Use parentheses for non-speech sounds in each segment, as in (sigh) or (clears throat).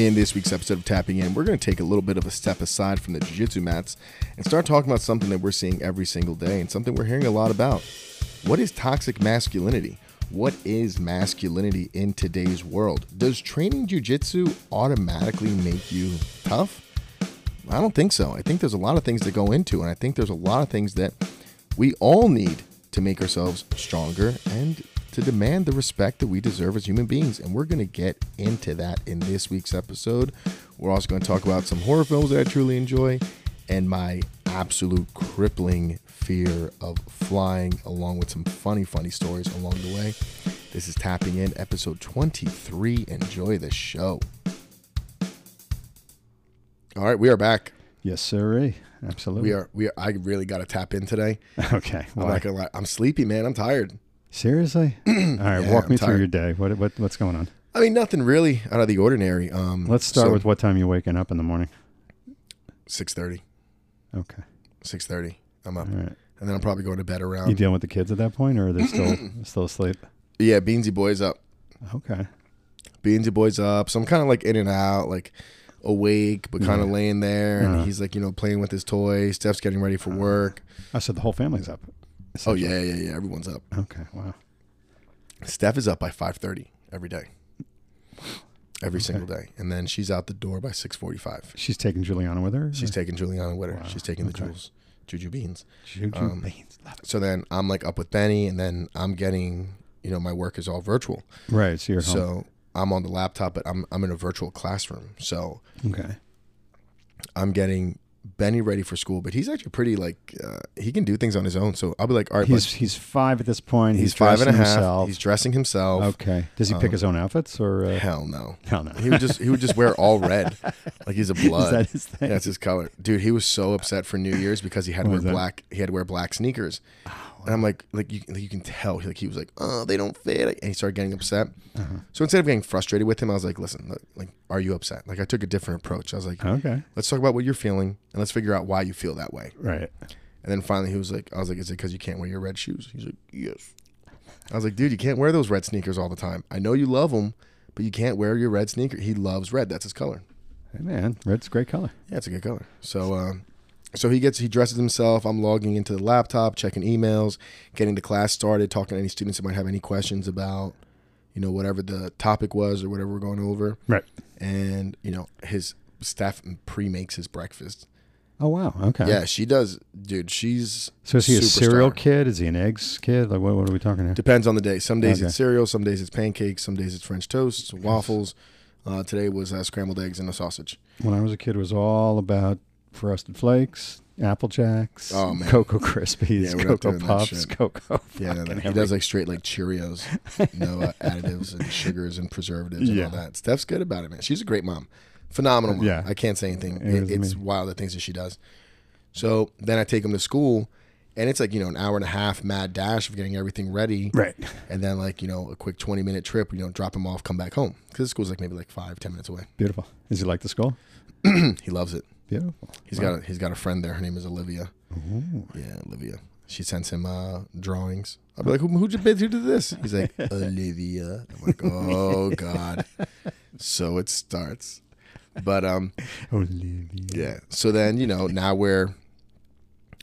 In this week's episode of Tapping In, we're going to take a little bit of a step aside from the jiu-jitsu mats and start talking about something that we're seeing every single day and something we're hearing a lot about. What is toxic masculinity? What is masculinity in today's world? Does training jiu-jitsu automatically make you tough? I don't think so. I think there's a lot of things that go into, and I think there's a lot of things that we all need to make ourselves stronger and to demand the respect that we deserve as human beings. And we're going to get into that in this week's episode. We're also going to talk about some horror films that I truly enjoy and my absolute crippling fear of flying, along with some funny, funny stories along the way. This is Tapping In, episode 23. Enjoy the show. All right, we are back. Yes, sir. Absolutely. We are. We are. I really got to tap in today. (laughs) Okay. I'm not gonna lie. I'm sleepy, man. I'm tired. Seriously? (clears throat) All right. Yeah, walk I'm me tired. through your day. What, what what's going on? I mean, nothing really out of the ordinary. Um, Let's start with what time you're waking up in the morning. 6:30. Okay. 6:30. I'm up, All right. and then I'm probably going to bed around. You around. dealing with the kids at that point, or are they still (clears throat) still asleep? Yeah, Beansy boy's up. Okay. Beansy boy's up. So I'm kind of like in and out, like awake, but kind of laying there. And Uh-huh. he's like, you know, playing with his toys. Steph's getting ready for work. I said the whole family's up. Oh yeah, yeah, yeah. Everyone's up. Okay. Wow. Steph is up by 5:30 every day. Every Okay. single day, and then she's out the door by 6:45. She's taking Juliana with her. She's taking Juliana with her. Wow, She's taking the okay. Jules, Juju beans. Juju um, beans. So then I'm like up with Benny, and then I'm getting, you know, my work is all virtual. Right. So you're home. So I'm on the laptop, but I'm I'm in a virtual classroom. So Okay. I'm getting Benny ready for school, but he's actually pretty like uh, he can do things on his own. So I'll be like, all right, He's bud, he's five at this point. he's, He's, five and a half. Himself. He's dressing himself. okay. Does he pick Um, his own outfits or? Uh, Hell no. (laughs) hell no. He would just he would just wear all red, (laughs) like he's a blood. That his? Yeah, it's his color, dude. He was so upset for New Year's because he had to What wear black. He had to wear black sneakers, and I'm like, like you, you can tell, like he was like, oh, they don't fit, and he started getting upset. Uh-huh. So instead of getting frustrated with him, I was like, listen, look, like, are you upset? Like I took a different approach. I was like, Okay. let's talk about what you're feeling, and let's figure out why you feel that way. Right. And then finally, he was like, I was like, is it because you can't wear your red shoes? He's like, yes. I was like, dude, you can't wear those red sneakers all the time. I know you love them, but you can't wear your red sneaker. He loves red. That's his color. Hey man, red's a great color. Yeah, it's a good color. So, um, so he gets he dresses himself. I'm logging into the laptop, checking emails, getting the class started, talking to any students that might have any questions about, you know, whatever the topic was or whatever we're going over. Right. And you know, his staff pre makes his breakfast. Oh wow. Okay. Yeah, she does, dude. She's So is he a superstar. cereal kid? Is he an eggs kid? Like what, what are we talking here? Depends on the day. Some days Okay. it's cereal, some days it's pancakes, some days it's French toast, waffles. Uh, today was uh, scrambled eggs and a sausage. When I was a kid, it was all about frosted flakes, apple jacks, Oh, man. Cocoa Krispies, Yeah, Cocoa Puffs. Cocoa. Yeah, no, no. he does like straight like Cheerios, no uh, (laughs) additives and sugars and preservatives and Yeah. all that. Steph's good about it, man. She's a great mom, phenomenal mom. Yeah. I can't say anything. It It, it's wild the things that she does. So then I take him to school, and it's like you know an hour and a half mad dash of getting everything ready, right. and then like you know a quick twenty minute trip. You know, drop him off, come back home because the school's like maybe like five ten minutes away. Beautiful. Does he like the school? (clears throat) he loves it. Beautiful. He's got a, he's got a friend there. Her name is Olivia. Ooh. Yeah, Olivia. She sends him uh, drawings. I'll be like, who, who did who did this? He's like, (laughs) Olivia. I'm like, oh god. So it starts. But um, Olivia. yeah. So then you know now we're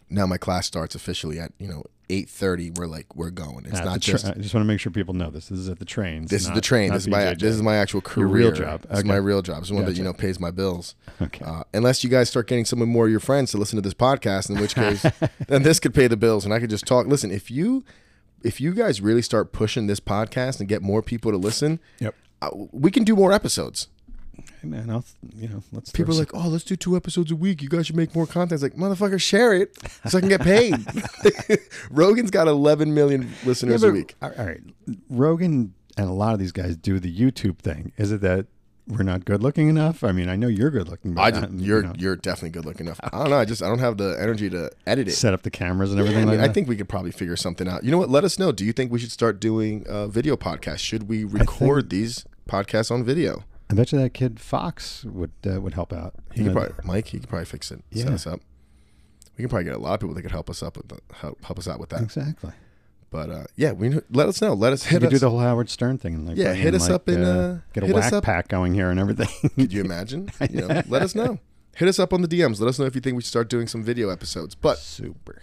now my class starts officially at you know eight thirty. We're like we're going. It's At not tra- just I just want to make sure people know this. This is at the train. this is the train. This is my this is my actual career. Your real job. This is my real job. It's the one that you Gotcha. know pays my bills. okay. Uh, unless you guys start getting some more of your friends to listen to this podcast, in which (laughs) case, then this could pay the bills, and I could just talk. Listen, if you if you guys really start pushing this podcast and get more people to listen, Yep. uh, we can do more episodes. Hey man, I'll you know let's People are like, "Oh, let's do two episodes a week. You guys should make more content." It's like, motherfucker, share it so I can get paid. (laughs) (laughs) Rogan's got 11 million listeners Yeah, a week. All right, Rogan and a lot of these guys do the YouTube thing. Is it that we're not good looking enough? I mean, I know you're good looking, but I just, uh, you you're know, you're definitely good looking enough. I don't know. I just I don't have the energy to edit it. set up the cameras and Yeah, everything I, mean, like I think we could probably figure something out. You know what? Let us know. Do you think we should start doing uh, video podcasts? Should we record these podcasts on video? I bet you that kid Fox would uh, would help out. He could probably Mike. He could probably fix it. Set Yeah. us up. We can probably get a lot of people that could help us up with the, help help us out with that. exactly. But uh, yeah, we let us know. Let us You hit could us. do the whole Howard Stern thing. And like Yeah, hit in, us like, up in, uh, get a whack up- pack going here and everything. Could you imagine? (laughs) You know, let us know. Hit us up on the DMs. Let us know if you think we should start doing some video episodes. But Super.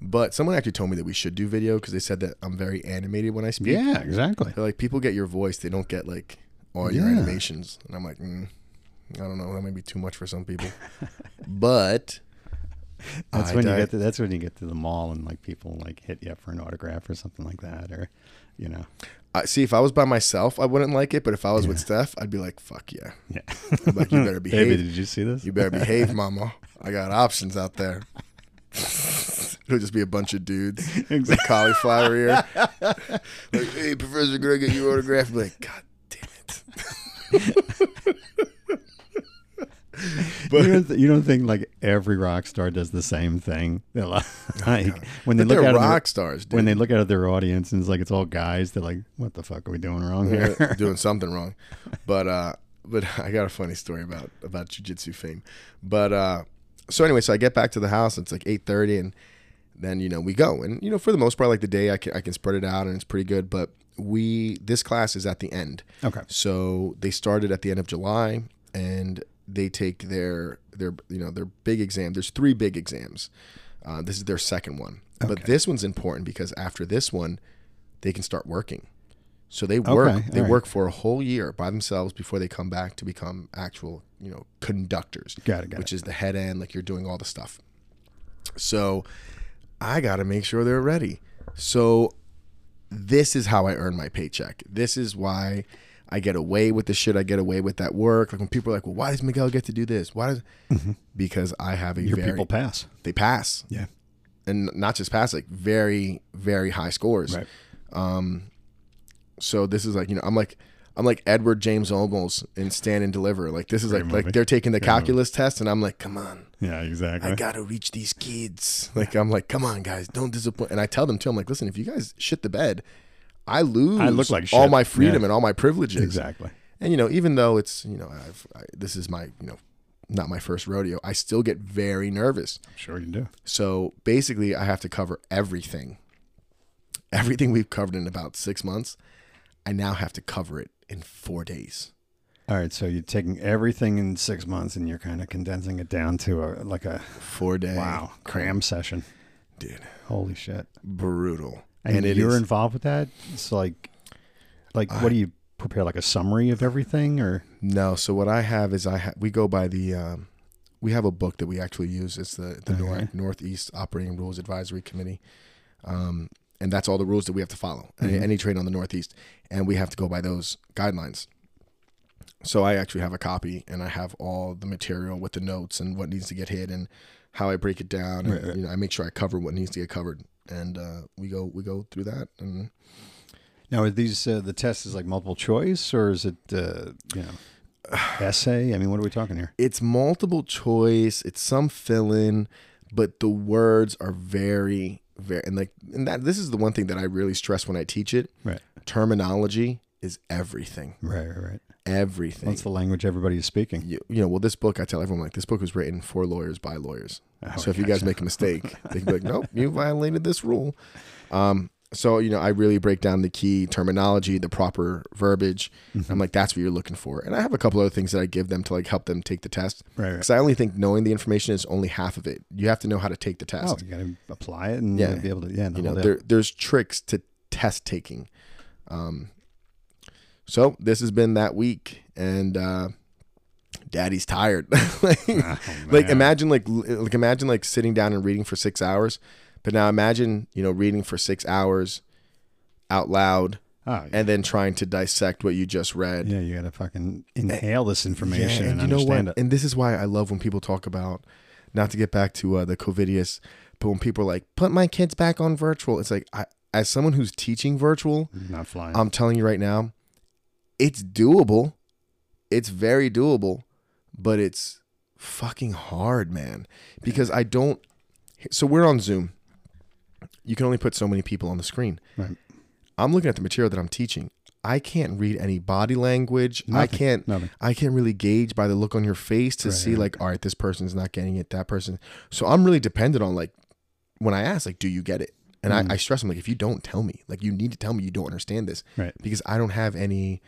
but someone actually told me that we should do video because they said that I'm very animated when I speak. Yeah, exactly. They're like people get your voice, they don't get like all your Yeah. animations, and I'm like, mm, I don't know, that might be too much for some people. (laughs) but That's I when you get to that's when you get to the mall and like people like hit you up for an autograph or something like that, or you know, I see if I was by myself, I wouldn't like it. But if I was with Steph, I'd be like, fuck yeah. yeah. I'm like, you better (laughs) behave. Baby, did you see this? You better (laughs) behave, mama. I got options out there. It'll just be a bunch of dudes with cauliflower ear. like, hey, Professor Greg, get your autograph. Be like, God it. you, don't th- you don't think like every rock star does the same thing? They're (laughs) like, like, when they But look at their- rock stars, dude. when they look at their audience and it's like it's all guys, they're like, "What the fuck are we doing wrong Yeah, here?" (laughs) doing something wrong. But uh but (laughs) I got a funny story about about jujitsu fame. But uh so anyway, so I get back to the house, it's like eight thirty and then you know we go. And you know, for the most part, like the day I can I can spread it out and it's pretty good. But we this class is at the end. okay, So they started at the end of July and they take their their you know their big exam. There's three big exams. Uh, this is their second one, but this one's important because after this one, they can start working. So they work Okay, they right. work for a whole year by themselves before they come back to become actual you know conductors, got it, got which is the head end. Like you're doing all the stuff. So I got to make sure they're ready. So this is how I earn my paycheck. This is why I get away with the shit I get away with at work. Like when people are like, "Well, why does Miguel get to do this? Why does?" Because I have a Mm-hmm. Your very people pass. they pass, Yeah, and not just pass, like very very high scores. right. Um, So this is like you know I'm like I'm like Edward James Olmos in Stand and Deliver. Like this is Great like movie. like they're taking the Great movie. calculus test, and I'm like, come on. Yeah, exactly. I gotta reach these kids. Like I'm like, come on, guys, don't disappoint. And I tell them too. I'm like, listen, if you guys shit the bed, I lose. I look like all shit. my freedom Yeah. and all my privileges. exactly. And you know, even though it's you know, I've I, this is my you know, not my first rodeo, I still get very nervous. I'm Sure, you do. So basically, I have to cover everything. Everything we've covered in about six months, I now have to cover it in four days. All right, so you're taking everything in six months and you're kind of condensing it down to a like a Four day. wow cram session. dude, Holy shit! brutal. And, it you're is- involved with that. It's like, like, what do you prepare? Like a summary of everything, or No, so what I have is I ha- we go by the um, we have a book that we actually use. It's the the Okay. Nor- Northeast Operating Rules Advisory Committee, um, and that's all the rules that we have to follow. Any, any trade on the Northeast, and we have to go by those guidelines. So I actually have a copy, and I have all the material with the notes and what needs to get hit and how I break it down. And, Right, right. You know, I make sure I cover what needs to get covered, and uh, we go we go through that. And now are these uh, the test is like multiple choice, or is it uh, you know (sighs) essay? I mean, what are we talking here? it's multiple choice it's some fill in but the words are very very and like and that this is the one thing that i really stress when i teach it Right, terminology is everything right, right. right. everything That's the language everybody is speaking. you, you know well this book i tell everyone like this book was written for lawyers by lawyers Oh, so if you guys make a mistake they can be like (laughs) nope you violated this rule um so you know i really break down the key terminology the proper verbiage Mm-hmm. i'm like that's what you're looking for and i have a couple other things that i give them to like help them take the test Right, right. because I only think knowing the information is only half of it. You have to know how to take the test Oh, test. you got to apply it and Yeah. be able to. Yeah, you know, there there's tricks to test taking. Um, so this has been that week, and uh, Daddy's tired. (laughs) like, Oh, like imagine like like imagine like sitting down and reading for six hours, but now imagine you know reading for six hours out loud Oh, and then trying to dissect what you just read. yeah, you got to fucking inhale this information Yeah, and, you know what? it. And this is why I love when people talk about, not to get back to uh, the COVIDius, but when people are like, put my kids back on virtual, it's like, I, as someone who's teaching virtual, Not flying. I'm telling you right now, it's doable. It's very doable, but it's fucking hard, man. Because I don't. So we're on Zoom. You can only put so many people on the screen. right. I'm looking at the material that I'm teaching. I can't read any body language. I can't. Nothing. I can't really gauge by the look on your face to Right, see right. like, all right, this person's not getting it. That person. So I'm really dependent on like when I ask, like, do you get it? And I, mm. I stress them like, if you don't tell me, like you need to tell me you don't understand this, Right. Because I don't have any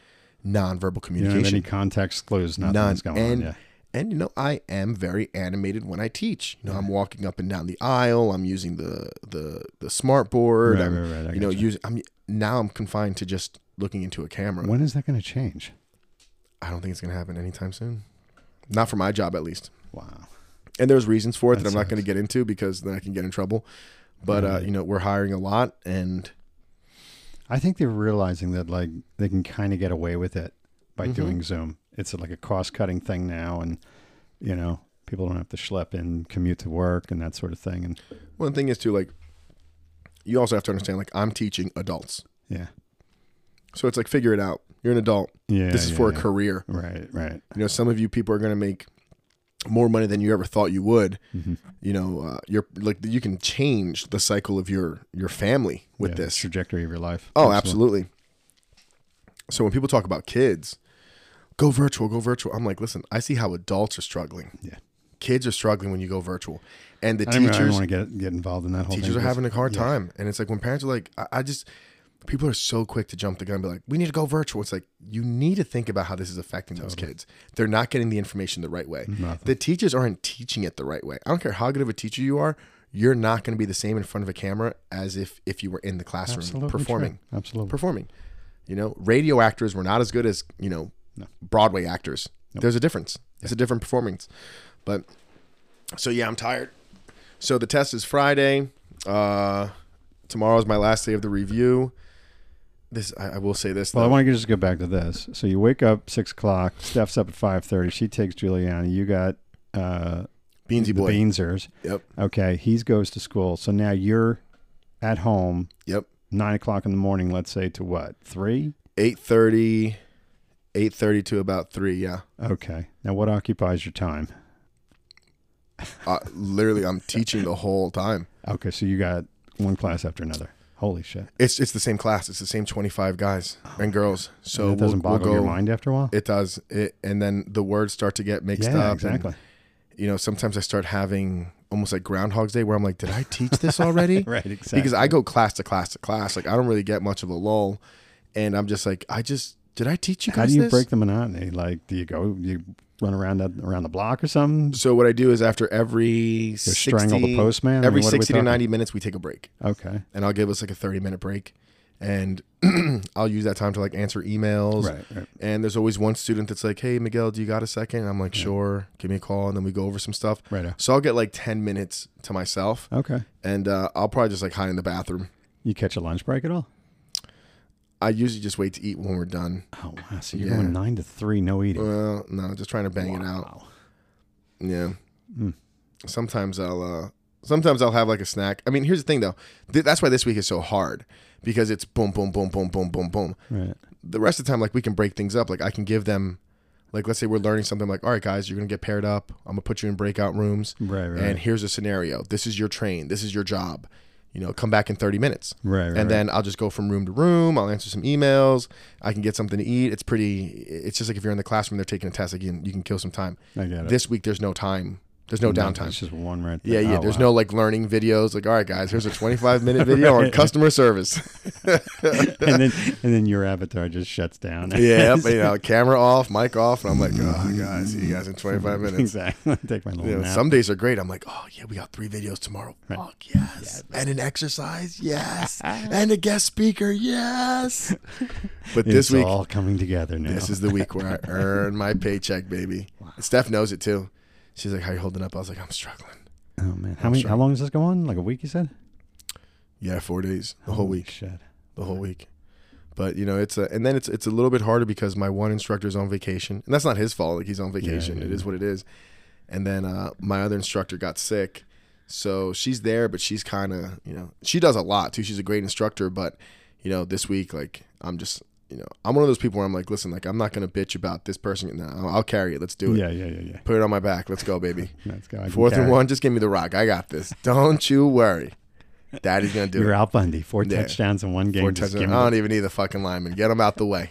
nonverbal You don't have communication. any context clues. Nothing None. going and on. Yeah. And you know, I am very animated when I teach. You know, I'm walking up and down the aisle. I'm using the the the smart board. Right, I'm, right, right. I you know, gotcha. using. I'm now I'm confined to just looking into a camera. When is that going to change? I don't think it's gonna happen anytime soon. Not for my job, at least. Wow. And there's reasons for it that, That I'm not going to get into because then I can get in trouble. But uh, you know, we're hiring a lot, and I think they're realizing that like they can kind of get away with it by Mhm. doing Zoom. It's like a cost cutting thing now, and you know people don't have to schlep and commute to work, and that sort of thing. And one thing is too like you also have to understand like I'm teaching adults, yeah, so it's like figure it out. You're an adult. yeah. this is yeah, for yeah. a career. Right, right. You know, some of you people are going to make more money than you ever thought you would. Mhm. You know, uh, you're like you can change the cycle of your your family with Yeah, this. trajectory of your life. Oh, absolutely. So when people talk about kids, go virtual, go virtual. I'm like, listen, I see how adults are struggling. Yeah. Kids are struggling when you go virtual, and the I I don't teachers want to get get involved in that whole teachers thing. are having a hard yeah. time. And it's like when parents are like, I, I just people are so quick to jump the gun and be like, we need to go virtual. It's like you need to think about how this is affecting those kids. They're not getting the information the right way. Mm, nothing. The teachers aren't teaching it the right way. I don't care how good of a teacher you are, you're not going to be the same in front of a camera as if if you were in the classroom Absolutely performing true. Absolutely. performing. You know, radio actors were not as good as you know No. Broadway actors. There's a difference. It's a different performance. But so yeah, I'm tired. So the test is Friday. Uh, tomorrow is my last day of the review. This I, I will say this. Well, I want to just go back to this. So you wake up six o'clock. Steph's up at five thirty. She takes Juliana. You got uh, Beansy the boy. Beansers. Yep. Okay, he goes to school. So now you're at home. Yep. Nine o'clock in the morning. Let's say to what three? 8:30 8:30 to about 3, yeah. Okay. Now what occupies your time? Uh, literally I'm teaching the whole time. Okay, so you got one class after another. Holy shit! It's it's the same class. It's the same 25 guys and girls. So So it doesn't we'll, we'll boggle your mind after a while. It does. It and then the words start to get mixed yeah, up. and, exactly. you know, sometimes I start having almost like Groundhog's Day where I'm like, did I teach this (laughs) already? right. Exactly. Because I go class to class to class. Like I don't really get much of a lull, and I'm just like, I just did I teach you guys How do you this? break the monotony? Like, do you go you run around that around the block or something? So what I do is after every 60, strangle the postman? I mean, every are we 60 to 90 minutes we take a break, Okay. and I'll give us like a 30 minute break, and (clears throat) I'll use that time to like answer emails. Right. Right. And there's always one student that's like, "Hey, Miguel, do you got a second? And I'm like, "Sure, give me a call." And then we go over some stuff. Right. uh, So I'll get like 10 minutes to myself, Okay. and uh, I'll probably just like hide in the bathroom. You catch a lunch break at all? I usually just wait to eat when we're done. Oh wow! So you're Yeah. going nine to three, no eating. Well, no, just trying to bang it out. Yeah. Mm. Sometimes I'll uh sometimes I'll have like a snack. I mean, here's the thing though. Th- that's why this week is so hard because it's boom boom boom boom boom boom boom. Right. The rest of the time like we can break things up. Like I can give them like let's say we're learning something like, "All right guys, you're going to get paired up. I'm going to put you in breakout rooms Right. Right. and here's a scenario. This is your train. This is your job. You know, come back in 30 minutes." right. Right. and then I'll just go from room to room. I'll answer some emails. I can get something to eat. It's pretty. It's just like if you're in the classroom, they're taking a test. Can, you can kill some time. I get it. This week, there's no time. There's no downtime. It's just one right. Yeah, there. yeah. Oh, There's wow. no like learning videos. Like, all right, guys, here's a 25 minute video on (laughs) customer service. (laughs) and then and then your avatar just shuts down. yeah, (laughs) yep, you know, camera off, mic off, and I'm like, oh, guys, see you guys in 25 minutes. exactly. Take my little You know, nap. some days are great. I'm like, oh yeah, we got three videos tomorrow. Fuck yes, and an exercise, yes, and a guest speaker, yes. But this it's week, all coming together now. This is the week where I earn my paycheck, baby. Steph knows it too. She's like, "How you holding up?" I was like, "I'm struggling." oh man, how many? How long does this go on? Like a week? You said Yeah, four days, the whole Holy week, Shit. the whole week. But you know, it's a, and then it's it's a little bit harder because my one instructor is on vacation, and that's not his fault. Like he's on vacation. yeah, It is what it is. And then uh, my other instructor got sick, so she's there, but she's kind of you know she does a lot too. She's a great instructor, but you know this week like I'm just you know I'm one of those people where I'm like, listen, like I'm not gonna bitch about this person. No, I'll, I'll carry it. Let's do it. Yeah, yeah, yeah, yeah. Put it on my back. Let's go, baby. (laughs) Let's go. I Fourth and one, just give me the rock. I got this. (laughs) Don't you worry. Daddy's gonna do it. You're it. Al Bundy. Four Yeah. touchdowns in one game. Four touchdowns. I don't even need the fucking lineman. Get him out the way.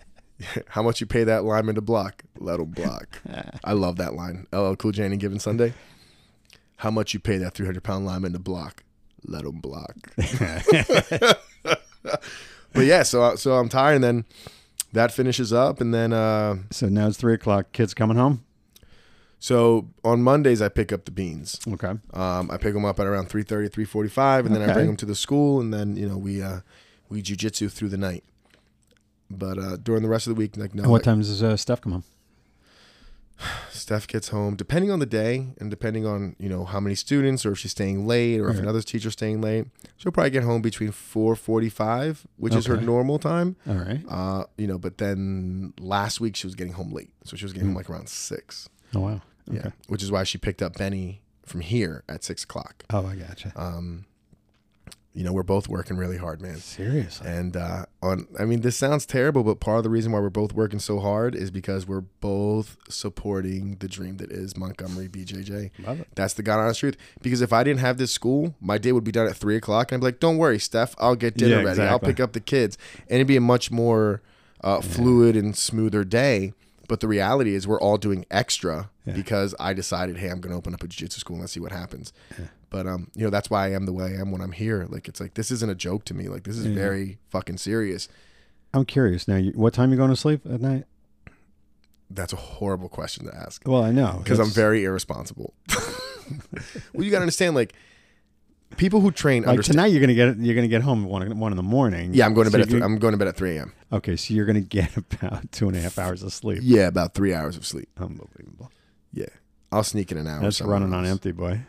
(laughs) How much you pay that lineman to block? Let him block. I love that line. LL Cool J any given Sunday. How much you pay that 300 pound lineman to block? let them block. But yeah, so so I'm tired, and then that finishes up, and then uh, So now it's three o'clock. Kids coming home. so on Mondays I pick up the beans. Okay. Um, I pick them up at around 3.30, 3.45, and then I bring them to the school, and then you know we uh, we jujitsu through the night. But uh, during the rest of the week, like no, And what like, time does uh, Steph come home? (sighs) Steph gets home, depending on the day and depending on you know how many students or if she's staying late or if Right. another teacher's staying late, she'll probably get home between four forty-five, which is her normal time. All right. Uh, you know, but then last week she was getting home late, so she was getting Mm. home like around six. Oh wow. Okay. Yeah, which is why she picked up Benny from here at six o'clock. Oh, I gotcha. Um, you know, we're both working really hard, man. Seriously. And uh, on, I mean, this sounds terrible, but part of the reason why we're both working so hard is because we're both supporting the dream that is Montgomery BJJ. Love it. That's the God honest truth. Because if I didn't have this school, my day would be done at three o'clock, and I'd be like, "Don't worry, Steph, I'll get dinner Yeah, ready. I'll pick up the kids," and it'd be a much more uh, fluid and smoother day. But the reality is, we're all doing extra Yeah. because I decided, hey, I'm going to open up a jiu-jitsu school and let's see what happens. But um, you know, that's why I am the way I am when I'm here. Like, it's like this isn't a joke to me. Like, this is Yeah. very fucking serious. I'm curious now. You, what time you going to sleep at night? That's a horrible question to ask Well, I know because I'm very irresponsible. (laughs) well, you got to understand, like, people who train like understand. tonight. You're gonna get you're gonna get home at one one in the morning. Yeah, I'm going to So bed. At you- th- I'm going to bed at 3 a.m. okay, so you're gonna get (laughs) about two and a half hours of sleep. Yeah, about three hours of sleep. Unbelievable. Yeah, I'll sneak in an hour. That's running on empty, boy.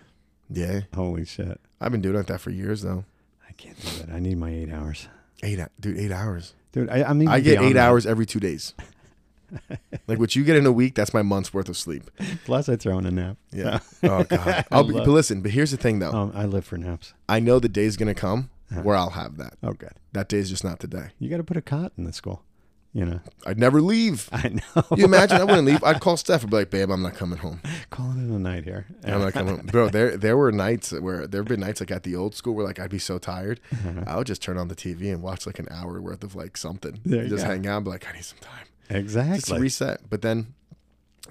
Yeah, Holy shit. I've been doing it that for years though. I can't do that. I need my eight hours, Eight, dude, eight hours. dude. I, I mean, I get eight that. hours every two days. (laughs) like what you get in a week, that's my month's worth of sleep. Plus, I throw in a nap. Yeah. Oh god. (laughs) I'll be, but listen, but here's the thing though. Um, I live for naps. I know the day's gonna come Uh-huh. where I'll have that. Oh, good. That day's just not today. You got to put a cot in the school. You know. I'd never leave. (laughs) I know. You imagine I wouldn't leave. I'd call Steph and be like, "Babe, I'm not coming home. (laughs) Calling it a night here. I'm not coming home." Bro, there there were nights where there have been nights like at the old school where like I'd be so tired, Uh-huh. I would just turn on the TV and watch like an hour worth of like something. There just go. hang out, and be like, I need some time. just exactly. reset. But then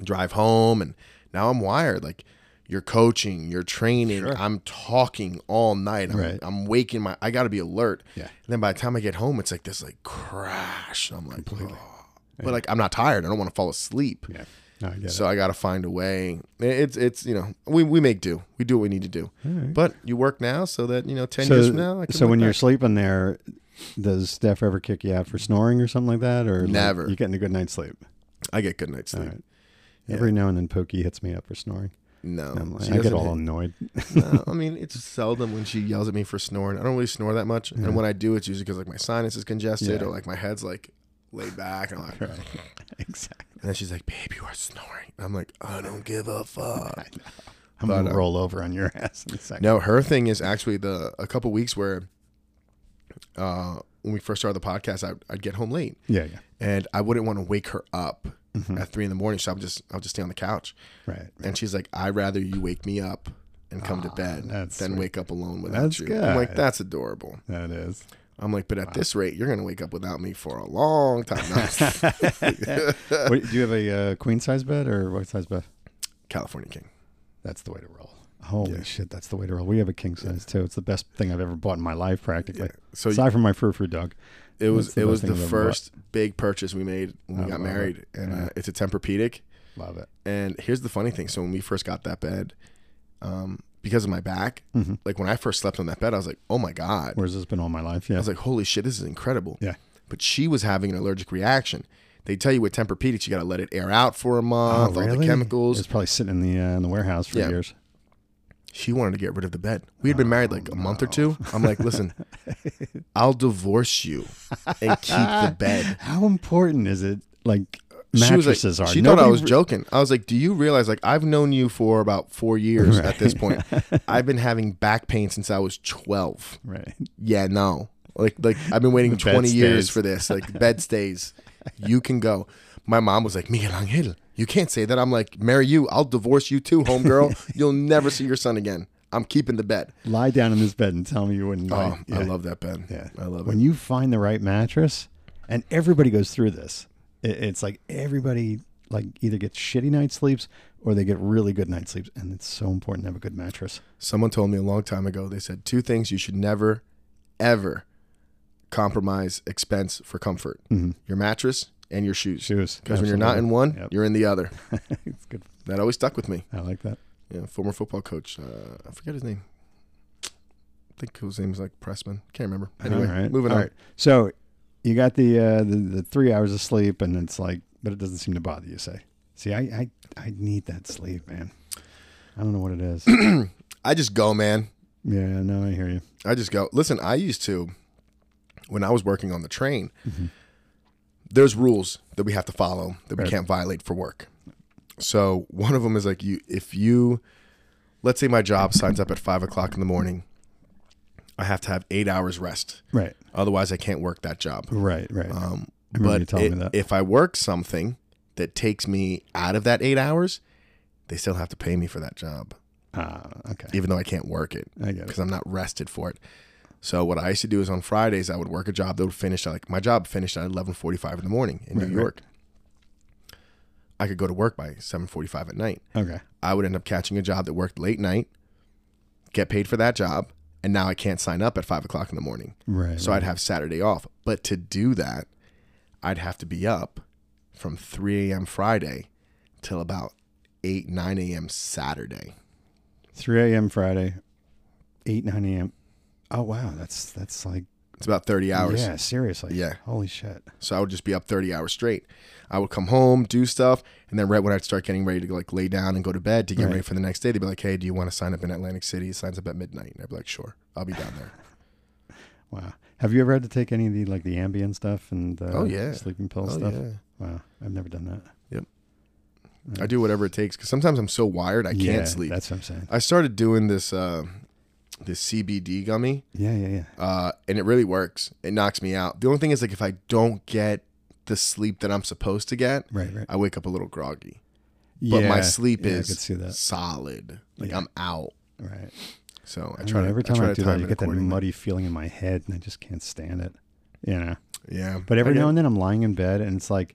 drive home, and now I'm wired. Like you're coaching, you're training. Sure. I'm talking all night. I'm, Right. I'm waking my. I got to be alert. Yeah. And then by the time I get home, it's like this like crash. I'm like, oh. but like I'm not tired. I don't want to fall asleep. yeah. No, I get So I got to find a way. It's it's you know we, we make do. We do what we need to do. it. Right. But you work now so that you know ten so, years from now. So when you're sleeping there, does Steph ever kick you out for snoring or something like that, or like, Never. you getting a good night's sleep? I get good night's All sleep. right. Yeah. Every now and then, Pokey hits me up for snoring. No, And I'm like, I get all annoyed. No, (laughs) I mean, it's seldom when she yells at me for snoring. I don't really snore that much, Yeah. and when I do, it's usually because like my sinus is congested Yeah. or like my head's like laid back, and I'm like, Right. (laughs) (laughs) exactly. and then she's like, "Babe, you are snoring." I'm like, "I don't give a fuck." I'm But, gonna uh, roll over on your ass in a second. No, her thing is actually the a couple weeks where, uh, when we first started the podcast, I'd, I'd get home late, Yeah, yeah. and I wouldn't want to wake her up Mhm. at three in the morning, so I'll just I'll just stay on the couch, Right. and she's like, "I'd rather you wake me up." And come to bed than sweet. wake up alone without That's you. I'm like, that's adorable. That is. I'm like, but at this rate, you're gonna wake up without me for a long time. No. (laughs) Wait, do you have a uh, queen size bed or what size bed? California King. That's the way to roll. Holy Yeah. shit, that's the way to roll. We have a king size too. It's the best thing I've ever bought in my life, practically. Yeah. So Aside from my frou frou dog. It was the it was the first big purchase we made when I we got love it. married, and Yeah. uh, it's a Tempur-Pedic. Love it. And here's the funny thing: so when we first got that bed, um, because of my back, hmm like when I first slept on that bed, I was like, oh my god. Where's this been all my life? Yeah, I was like, holy shit, this is incredible. Yeah. But she was having an allergic reaction. They tell you with Tempur-Pedic, you got to let it air out for a month, all the chemicals. It's probably sitting in the uh, in the warehouse for Yeah. years. She wanted to get rid of the bed. We had been married like a oh, month or two. I'm like, listen, (laughs) I'll divorce you and keep the bed. How important is it? Like She was mattresses like, are. she thought I was joking. I was like, do you realize like I've known you for about four years at this point. (laughs) I've been having back pain since I was 12. Right. Yeah, no. Like like I've been waiting bed 20 years for this. Like bed stays. You can go. My mom was like, Miguel Angel, you can't say that. I'm like, marry you. I'll divorce you too, homegirl. (laughs) You'll never see your son again. I'm keeping the bed. Lie down in this bed and tell me you wouldn't. Oh, lie. I love that bed. Yeah. I love it. when you find the right mattress, and everybody goes through this. It's like everybody like either get shitty night sleeps or they get really good night sleeps, and it's so important to have a good mattress. Someone told me a long time ago. They said two things you should never, ever compromise expense for comfort: Mhm. your mattress and your shoes. Shoes, Because when you're not in one, Yep. you're in the other. (laughs) it's good. That always stuck with me. I like that. Yeah, former football coach. Uh, I forget his name. I think his name was like Pressman. Can't remember. Anyway, All right. moving All on. right. So you got the, uh, the the three hours of sleep, and it's like, but it doesn't seem to bother you. Say, see, I I, I need that sleep, man. I don't know what it is. (clears throat) I just go, man. yeah, no, I hear you. I just go. Listen, I used to when I was working on the train. There's rules that we have to follow that we Right. can't violate for work. So one of them is like you. If you, let's say my job signs up at five o'clock in the morning, I have to have eight hours rest. Right, Otherwise, I can't work that job. right, right. Um, I remember you but it- me that. if I work something that takes me out of that eight hours, they still have to pay me for that job, Ah, okay, even though I can't work it I get it. because I'm not rested for it. So what I used to do is on Fridays I would work a job that would finish like my job finished at 11:45 in the morning in Right, New right. York. I could go to work by 7:45 at night. Okay, I would end up catching a job that worked late night, get paid for that job, and now I can't sign up at five o'clock in the morning. right. So right. I'd have Saturday off. But to do that, I'd have to be up from 3 a.m. Friday till about 8, 9 a.m. Saturday. 3 a.m. Friday, 8, 9 a.m. Oh, wow. That's that's like, It's about 30 hours. yeah, seriously. Yeah. Holy shit. So I would just be up 30 hours straight. I would come home, do stuff, and then right when I'd start getting ready to like lay down and go to bed to get Right. ready for the next day, they'd be like, "Hey, do you want to sign up in Atlantic City? It signs up at midnight." And I'd be like, "Sure, I'll be down there." (laughs) Wow. Have you ever had to take any of the, like the Ambien stuff and uh, Oh, yeah. sleeping pill oh stuff? yeah, Wow. I've never done that. Yep. I do whatever it takes because sometimes I'm so wired I yeah, can't sleep. That's what I'm saying. I started doing this uh, this CBD gummy. Yeah, yeah, yeah. uh, and it really works. It knocks me out. The only thing is, like, if I don't get the sleep that I'm supposed to get, Right, right. I wake up a little groggy. But yeah, my sleep yeah, I is could see that. solid. Like Yeah. I'm out. Right. So I I try know, to every time try I, do that, you get that muddy feeling in my head, and I just can't stand it. You know. Yeah, But every now and then I'm lying in bed, and it's like,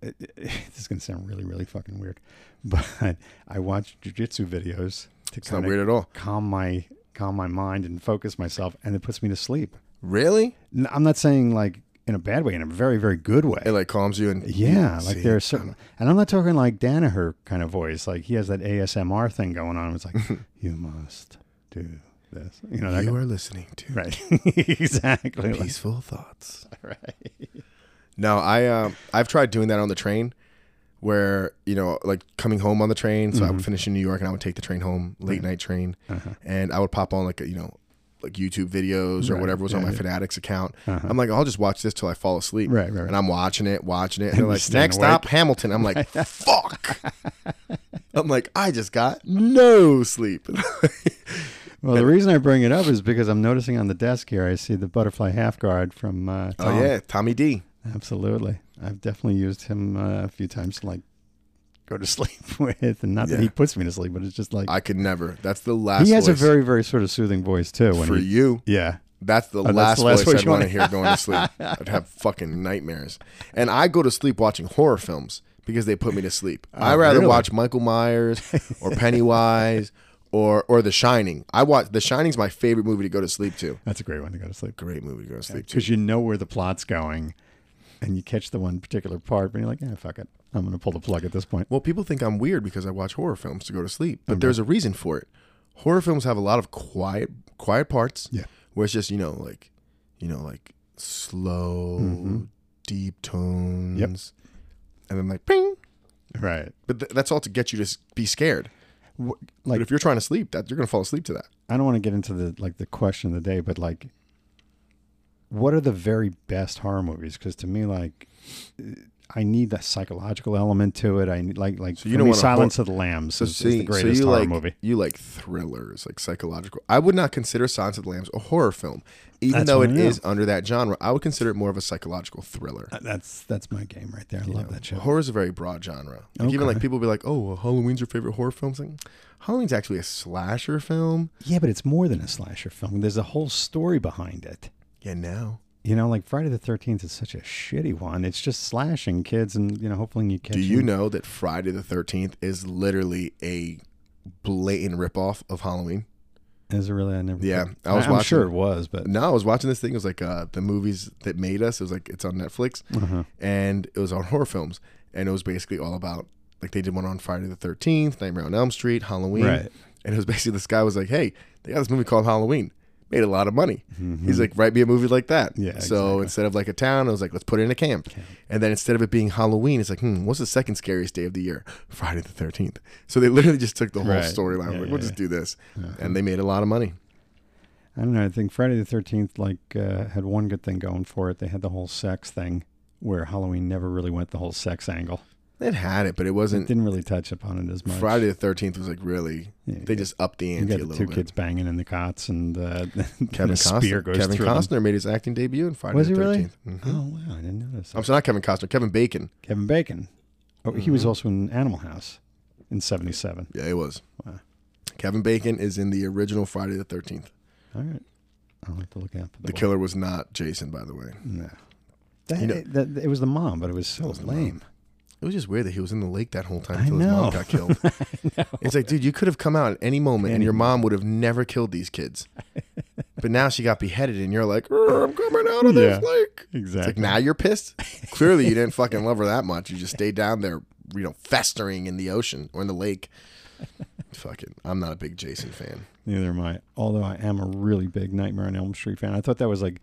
it, (laughs) it- this is gonna sound really, really fucking weird, (laughs) but I watch jujitsu videos to it's not kind weird of at all. calm my calm my mind and focus myself, and it puts me to sleep. Really? N- I'm not saying like in a bad way, in a very, very good way. It like calms you and Yeah, See, like there's certain, and I'm not talking like Danaher kind of voice. Like he has that ASMR thing going on. It's like (laughs) you must do this. You know that you kind- are listening to (laughs) right? (laughs) exactly. Peaceful thoughts. right. No, I um I've tried doing that on the train, where you know like coming home on the train. So I would finish in New York and I would take the train home, late night train, Uh-huh. and I would pop on like a, you know like YouTube videos or Right. whatever was on my yeah. Fanatics account. Uh-huh. I'm like, I'll just watch this till I fall asleep. Right, right, right. And I'm watching it, watching it, and And they're like, next stop, Hamilton. I'm like, (laughs) fuck. I'm like, I just got no sleep. (laughs) Well, the reason I bring it up is because I'm noticing on the desk here, I see the butterfly half guard from. Uh, oh yeah, Tommy D. absolutely. I've definitely used him uh, a few times to like go to (laughs) sleep with, and not that he puts me to sleep, but it's just like I could never. That's the last. he has a very, very sort of soothing voice too. When for he, you. yeah, That's the, that's last, the last voice voice I'd want to hear going to sleep. (laughs) I'd have fucking nightmares. And I go to sleep watching horror films because they put me to sleep. I rather really? watch Michael Myers (laughs) or Pennywise or or The Shining. I watch The Shining's my favorite movie to go to sleep to. that's a great one to go to sleep Great movie to go to sleep to. because you know where the plot's going, and you catch the one particular part, but you're like, yeah, fuck it, I'm gonna pull the plug at this point. Well, people think I'm weird because I watch horror films to go to sleep, but there's a reason for it. Horror films have a lot of quiet quiet parts. Yeah. Where it's just, you know, like you know, like slow, mm-hmm. deep tones. And then like ping. Right. But th- that's all to get you to be scared. Wh- But Like if you're trying to sleep, that you're gonna fall asleep to that. I don't want to get into the like the question of the day, but like, what are the very best horror movies? Because to me, like, I need that psychological element to it. I need like like So you know don't me, want a Silence of the Lambs So is, is the greatest so you horror like movie. you like thrillers, like psychological. I would not consider Silence of the Lambs a horror film, even That's though it know. is under that genre. I would consider it more of a psychological thriller. Uh, That's that's my game right there. I love that shit. Horror is a very broad genre. Like even like people be like, "Oh, well, Halloween's your favorite horror film?" thing. Halloween's actually a slasher film. Yeah, but it's more than a slasher film. There's a whole story behind it. Yeah, now you know, like Friday the Thirteenth is such a shitty one. It's just slashing kids, and you know, hopefully you catch. Do you them. know that Friday the Thirteenth is literally a blatant ripoff of Halloween? Is it really? I never. Yeah, I was I'm watching- sure it was, but No, I was watching this thing. It was like uh, the movies that made us. It was like it's on Netflix, uh and it was on horror films, and it was basically all about like they did one on Friday the Thirteenth, Nightmare on Elm Street, Halloween, Right. and it was basically this guy was like, "Hey, they got this movie called Halloween." Made a lot of money. Mhm. He's like, write me a movie like that. Yeah, So exactly. instead of like a town, I was like, let's put it in a camp. And then instead of it being Halloween, it's like, hmm, what's the second scariest day of the year? Friday the 13th. So they literally just took the whole Right. storyline. Yeah, like, yeah, we'll just do this. Uh-huh. And they made a lot of money. I don't know. I think Friday the Thirteenth like uh, had one good thing going for it. They had the whole sex thing, where Halloween never really went the whole sex angle. It had it, but it wasn't. It didn't really touch upon it as much. Friday the 13th was like really, Yeah, they just upped the you ante got a the little two bit. kids banging in the cots, and uh, (laughs) Kevin a spear Costner. goes Kevin through them. Made his acting debut in Friday Was the he 13th. really? Mhm. Oh wow, I didn't notice. I'm That. sorry, not Kevin Costner, Kevin Bacon. Kevin Bacon. Oh, he was Mhm. also in Animal House in '77. Yeah, he was. Wow. Kevin Bacon is in the original Friday the 13th. All right, I'll have to look out for The one. killer was not Jason, by the way. No, that, You know- it, that- it was the mom, but it was so was lame. It was just weird that he was in the lake that whole time until his mom got killed. (laughs) It's like, dude, you could have come out at any moment and your mom would have never killed these kids. (laughs) but now she got beheaded and you're like, "Oh, I'm coming out of this Yeah. lake. It's Exactly. like, now you're pissed? (laughs) Clearly, you didn't fucking love her that much. You just stayed down there, you know, festering in the ocean or in the lake. fucking, I'm not a big Jason fan. Neither am I. Although I am a really big Nightmare on Elm Street fan. I thought that was like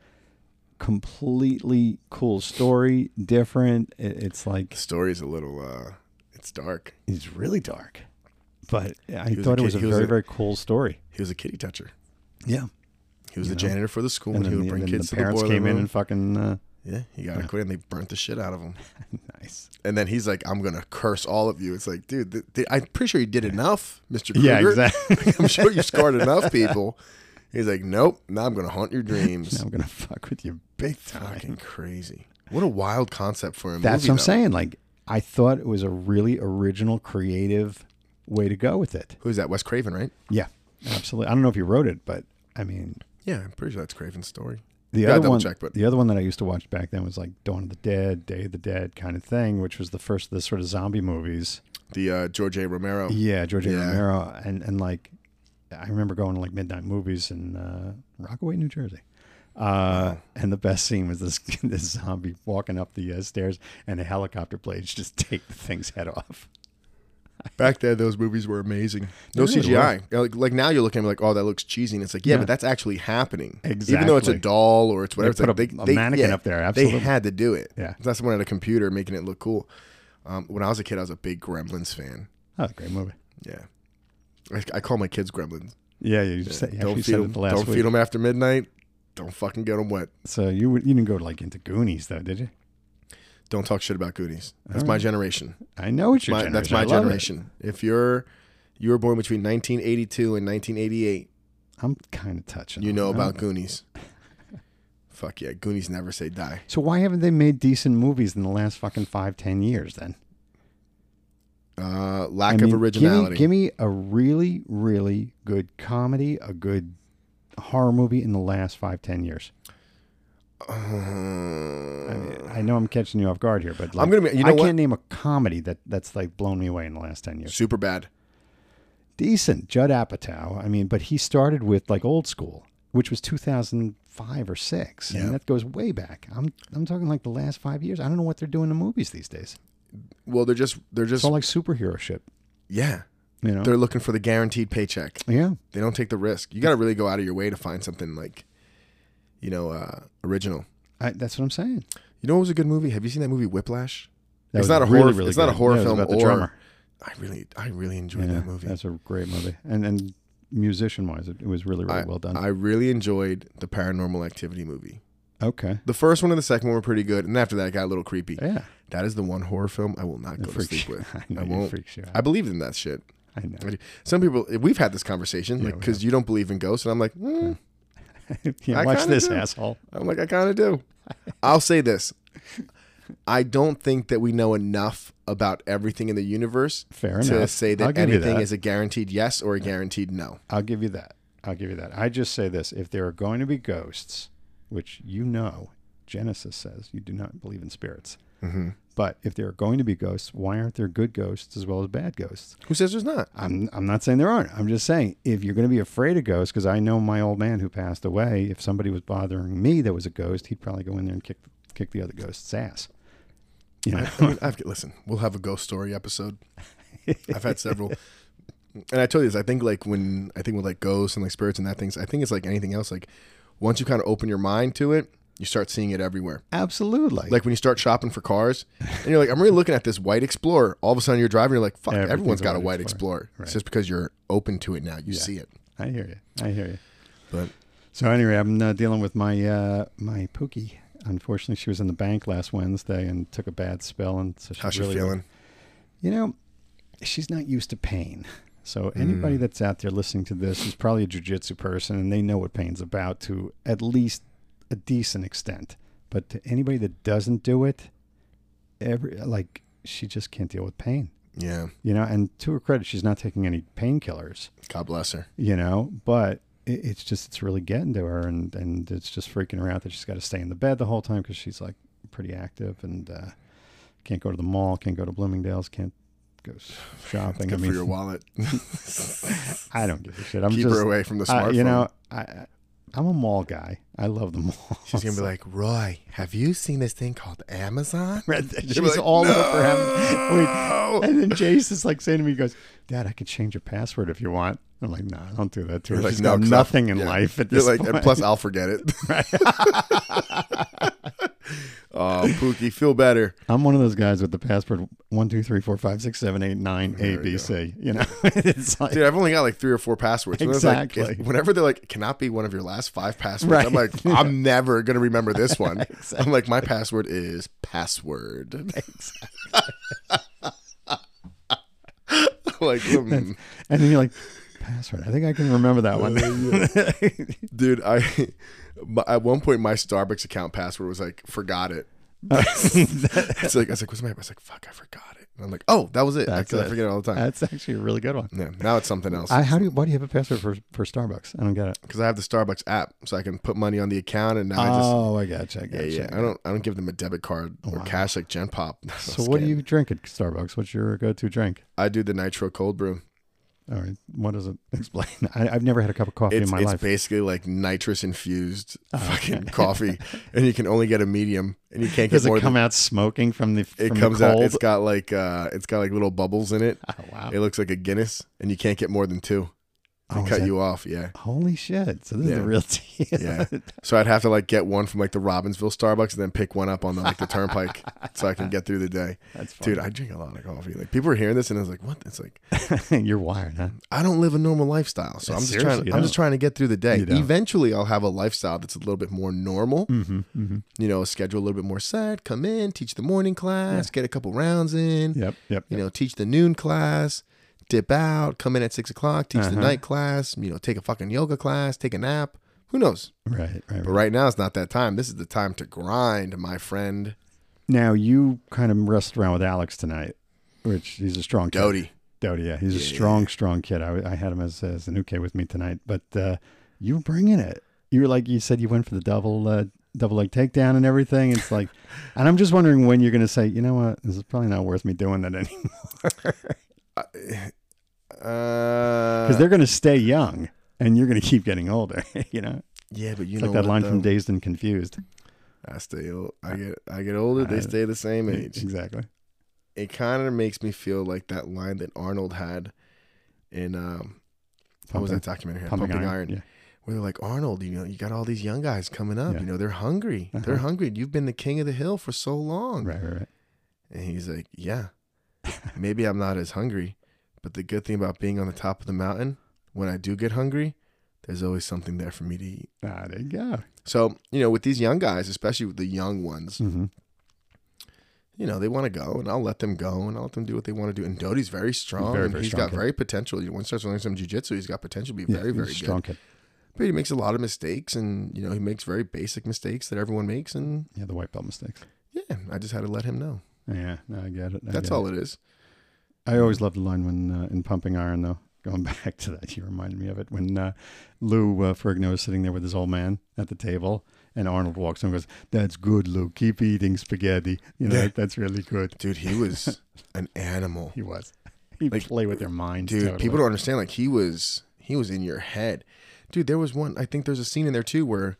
completely cool story, different. It, it's like The story's a little, uh, it's dark. it's really dark, but I thought it was a was very a- very cool story. He was a kitty toucher. Yeah, He was You the know. janitor for the school and and, he would bring and kids the to the parents boiler came in and fucking uh, yeah, he got acquitted and they burnt the shit out of him. (laughs) nice. And then he's like, "I'm gonna curse all of you." It's like, dude, th- th- I'm pretty sure you did enough, Krueger. Yeah, exactly. (laughs) I'm sure you scored enough people. (laughs) He's like, "Nope, now I'm gonna haunt your dreams." (laughs) now I'm gonna fuck with you big Fucking crazy. What a wild concept for a That's movie. what I'm though. saying. Like I thought it was a really original, creative way to go with it. Who's that? Wes Craven, right? Yeah, absolutely. I don't know if you wrote it, but I mean, Yeah, I'm pretty sure that's Craven's story. The Gotta other double one, check, but- the other one that I used to watch back then was like Dawn of the Dead, Day of the Dead kind of thing, which was the first of the sort of zombie movies. The uh, George A. Romero. Yeah, George A. Yeah. Romero, and and like I remember going to like midnight movies in uh, Rockaway, New Jersey. Uh, And the best scene was this (laughs) this zombie walking up the uh, stairs, and the helicopter blades just (laughs) take the thing's head off. Back then, those movies were amazing. No really CGI. Like, like now, you're looking at me like, "Oh, that looks cheesy," and it's like, yeah, Yeah. but that's actually happening. Exactly. Even though it's a doll or it's whatever, They put it's a, like a they, they- mannequin yeah, up there. Absolutely. They had to do it. Yeah. That's someone at a computer making it look cool. Um, when I was a kid, I was a big Gremlins fan. oh, great movie. Yeah. I, I call my kids Gremlins. Yeah, you, Yeah. said, you don't feed said them. the last Don't week. feed them after midnight. Don't fucking get them wet. So you you didn't go like into Goonies though, did you? Don't talk shit about Goonies. That's All my generation. I know it's your My, generation. that's my I love it. generation. If you're you were born between 1982 and 1988, I'm kind of touching. you know it. about (laughs) Goonies. Fuck yeah, Goonies never say die. So why haven't they made decent movies in the last fucking five, ten years? Then Uh, I lack mean, of originality. Give me, give me a really, really good comedy, a good horror movie in the last five, ten years. Uh, I, mean, I know I'm catching you off guard here, but like, I'm gonna. be- You know I what? can't name a comedy that that's like blown me away in the last ten years. Superbad. Decent, Judd Apatow. I mean, but he started with like old school, which was 2005 or six, Yeah. and that goes way back. I'm I'm talking like the last five years. I don't know what they're doing in movies these days. Well, they're just they're It's just all like superhero shit, yeah. you know. They're looking for the guaranteed paycheck. yeah, They don't take the risk. You got to really go out of your way to find something like, you know, uh, original. I, that's what I'm saying. You know what was a good movie? Have you seen that movie Whiplash? That It's was not a really, horror- Really it's not a good. horror Yeah, it was film about the or- drummer. I really, I really enjoyed Yeah, that movie. That's a great movie, and and musician wise, it, it was really really well done. I really enjoyed the Paranormal Activity movie. Okay, The first one and the second one were pretty good, and after that, it got a little creepy. yeah, That is the one horror film I will not go to sleep with. (laughs) I know I won't. freaks you out. I believed in that shit. I know. Some people, we've had this conversation, Yeah, like because you don't believe in ghosts, and I'm like, mm, yeah, (laughs) watch this do. asshole. I'm like, I kind of do. I'll say this: I don't think that we know enough about everything in the universe Fair to enough. say that anything that. is a guaranteed yes or a guaranteed no. I'll give you that. I'll give you that. I just say this: if there are going to be ghosts, which you know Genesis says you do not believe in spirits. hmm But if there are going to be ghosts, why aren't there good ghosts as well as bad ghosts? Who says there's not? I'm I'm not saying there aren't. I'm just saying if you're going to be afraid of ghosts, because I know my old man who passed away. If somebody was bothering me that was a ghost, he'd probably go in there and kick kick the other ghost's ass. You know, I mean, I've, listen, we'll have a ghost story episode. I've had several, (laughs) and I told you this. I think like when I think with like ghosts and like spirits and that things, I think it's like anything else. Like once you kind of open your mind to it, you start seeing it everywhere. absolutely. Like when you start shopping for cars, and you're like, I'm really looking at this white Explorer. All of a sudden, you're driving. You're like, fuck, everyone's got a white Explorer. Explorer. Right. It's just because you're open to it now. You Yeah. see it. I hear you. I hear you. But So anyway, I'm uh, dealing with my uh, my Pookie. Unfortunately, she was in the bank last Wednesday and took a bad spill, and so she's how's she really feeling? You know, she's not used to pain. So anybody Mm. that's out there listening to this is probably a jujitsu person, and they know what pain's about to at least a decent extent. But to anybody that doesn't do it, every like she just can't deal with pain. Yeah. You know, and to her credit, she's not taking any painkillers. God bless her. You know, but it, it's just it's really getting to her, and and it's just freaking her out that she's got to stay in the bed the whole time because she's like pretty active and uh, can't go to the mall, can't go to Bloomingdale's, can't go s- shopping. Good I mean, for your wallet. (laughs) I don't give a shit. I'm Keep just her away from the smartphone. you know, I, I'm a mall guy. I love the (laughs) mall. She's gonna be like, Roy, have you seen this thing called Amazon? (laughs) she's like, all "No." over him. Wait, and then Jace is like saying to me, he goes, Dad, I could change your password if you want. I'm like, no, don't do that to her. You're like, She's "No, got nothing in yeah." life at You're this like, point. and plus I'll forget it. (laughs) oh, Pookie, feel better. I'm one of those guys with the password one two three four five six seven eight nine There A B. C. You know, (laughs) it's like Dude, I've only got like three or four passwords. It's like, Exactly. whenever they're like, cannot be one of your last five passwords. Right. I'm like, I'm (laughs) never gonna remember this one. Exactly. I'm like, my password is password. Exactly. like, mm. and then you're like, password. I think I can remember that one. dude, I at one point my Starbucks account password was like, forgot it. (laughs) (laughs) it's like I was like, what's my? I was like, fuck, I forgot it. And I'm like, oh, that was it. That's Because I it. forget it all the time. That's actually a really good one. yeah, now it's something else. I, how do you, why do you have a password for, for Starbucks? I don't get it. Because I have the Starbucks app, so I can put money on the account, and now I just oh, I gotcha. I Yeah, gotcha. yeah. I don't. I don't give them a debit card oh, or Wow. cash like Gen Pop. (laughs) So what do you drink at Starbucks? What's your go-to drink? I do the nitro cold brew. All right, what does it explain? (laughs) I, I've never had a cup of coffee It's in my it's life. basically like nitrous infused Oh, fucking okay. (laughs) coffee, and you can only get a medium, and you can't get Does it come than, out smoking from the? it from comes the out. It's got like uh, it's got like little bubbles in it. (laughs) Oh, wow. It looks like a Guinness, and you can't get more than two. They Oh, cut that- you off. Yeah, Holy shit! So this is Yeah. the real deal. yeah. (laughs) So I'd have to like get one from like the Robbinsville Starbucks, and then pick one up on the like the Turnpike, so I can get through the day. (laughs) That's funny. Dude, I drink a lot of coffee. Like people are hearing this, and I was like, "What?" It's like (laughs) You're wired, huh? I don't live a normal lifestyle, so Yeah, I'm just trying. you I'm just trying to get through the day. Eventually, I'll have a lifestyle that's a little bit more normal. Mm-hmm. mm-hmm. You know, a schedule a little bit more set. Come in, teach the morning class, get a couple rounds in. Yep. Yep. You know, teach the noon class, dip out, come in at six o'clock, teach the Uh-huh. night class. You know, take a fucking yoga class, take a nap. Who knows? Right. Right. But right. right now, it's not that time. This is the time to grind, my friend. Now you kind of wrestled around with Alex tonight, which he's a strong kid. Doty. Doty, yeah, he's a strong, strong kid. I, I had him as as an uke with me tonight, but uh, you were bringing it. You were like you said you went for the double uh, double leg takedown and everything. It's like, (laughs) and I'm just wondering when you're going to say, you know what, this is probably not worth me doing that (laughs) anymore Uh, because they're going to stay young and you're going to keep getting older. (laughs) you know, yeah, but you it's know like that line from? Dazed and Confused. I stay old. I get I get older. They Uh, stay the same age. Exactly. it kind of makes me feel like that line that Arnold had in um what was Pumping- that documentary? Pumping, Pumping, iron. Iron. Yeah. Where they're like Arnold, you know, you got all these young guys coming up. Yeah. You know, they're hungry. They're Uh-huh. hungry. You've been the king of the hill for so long. Right. Right. Right. And he's like, yeah, maybe I'm not as hungry, but the good thing about being on the top of the mountain, when I do get hungry, there's always something there for me to eat. Ah, there you go. So you know, with these young guys, especially with the young ones, hmm you know, they want to go, and I'll let them go, and I'll let them do what they want to do. And Doty's very strong. very, and very he's strong got kid. very potential. You know, Once he starts learning some jujitsu, he's got potential to be Yeah, very, very strong good. kid. But he makes a lot of mistakes, and you know, he makes very basic mistakes that everyone makes, and Yeah, the white belt mistakes. yeah, I just had to let him know. Yeah, no, I get it. I That's get all It. it is. I always loved the line when uh, in Pumping Iron though. going (laughs) back to that, you reminded me of it when uh, Lou uh, Ferrigno is sitting there with his old man at the table, and Arnold walks in and goes, "That's good, Lou. Keep eating spaghetti. You know, that's really good." Dude, he was an animal. (laughs) He was. He Like, play with their minds, Dude, totally. people don't understand. Like he was, he was in your head. Dude, there was one. I think there's a scene in there too where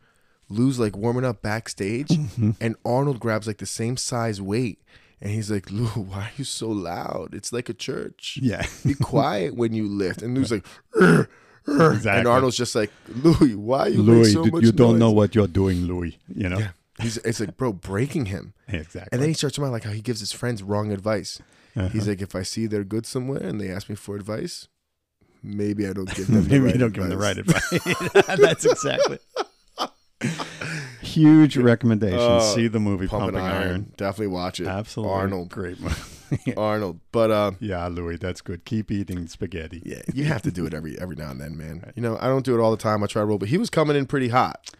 Lou's like warming up backstage, Mm-hmm. and Arnold grabs like the same size weight, and he's like, "Lou, (laughs) why are you so loud? It's like a church. Yeah, Be quiet when you lift." And Lou's like. Exactly. and Arnold's just like, "Louis, why are you Louis, so you don't know what you're doing, Louis. You know, Yeah. He's it's like, bro, breaking him. exactly. And then he starts talking about like how he gives his friends wrong advice. Uh-huh. He's like, if I see they're good somewhere and they ask me for advice, maybe I don't give (laughs) them. the Maybe right you don't give them the right advice." advice. (laughs) That's exactly. Huge (laughs) recommendation. Uh, See the movie Pumping, Pumping, iron. Iron. definitely watch it. Absolutely, Arnold, great movie. (laughs) Arnold. But uh, yeah, Louis, that's good. Keep eating spaghetti. yeah, you have to do it every every now and then, man. You know, I don't do it all the time. I try to roll, but he was coming in pretty hot.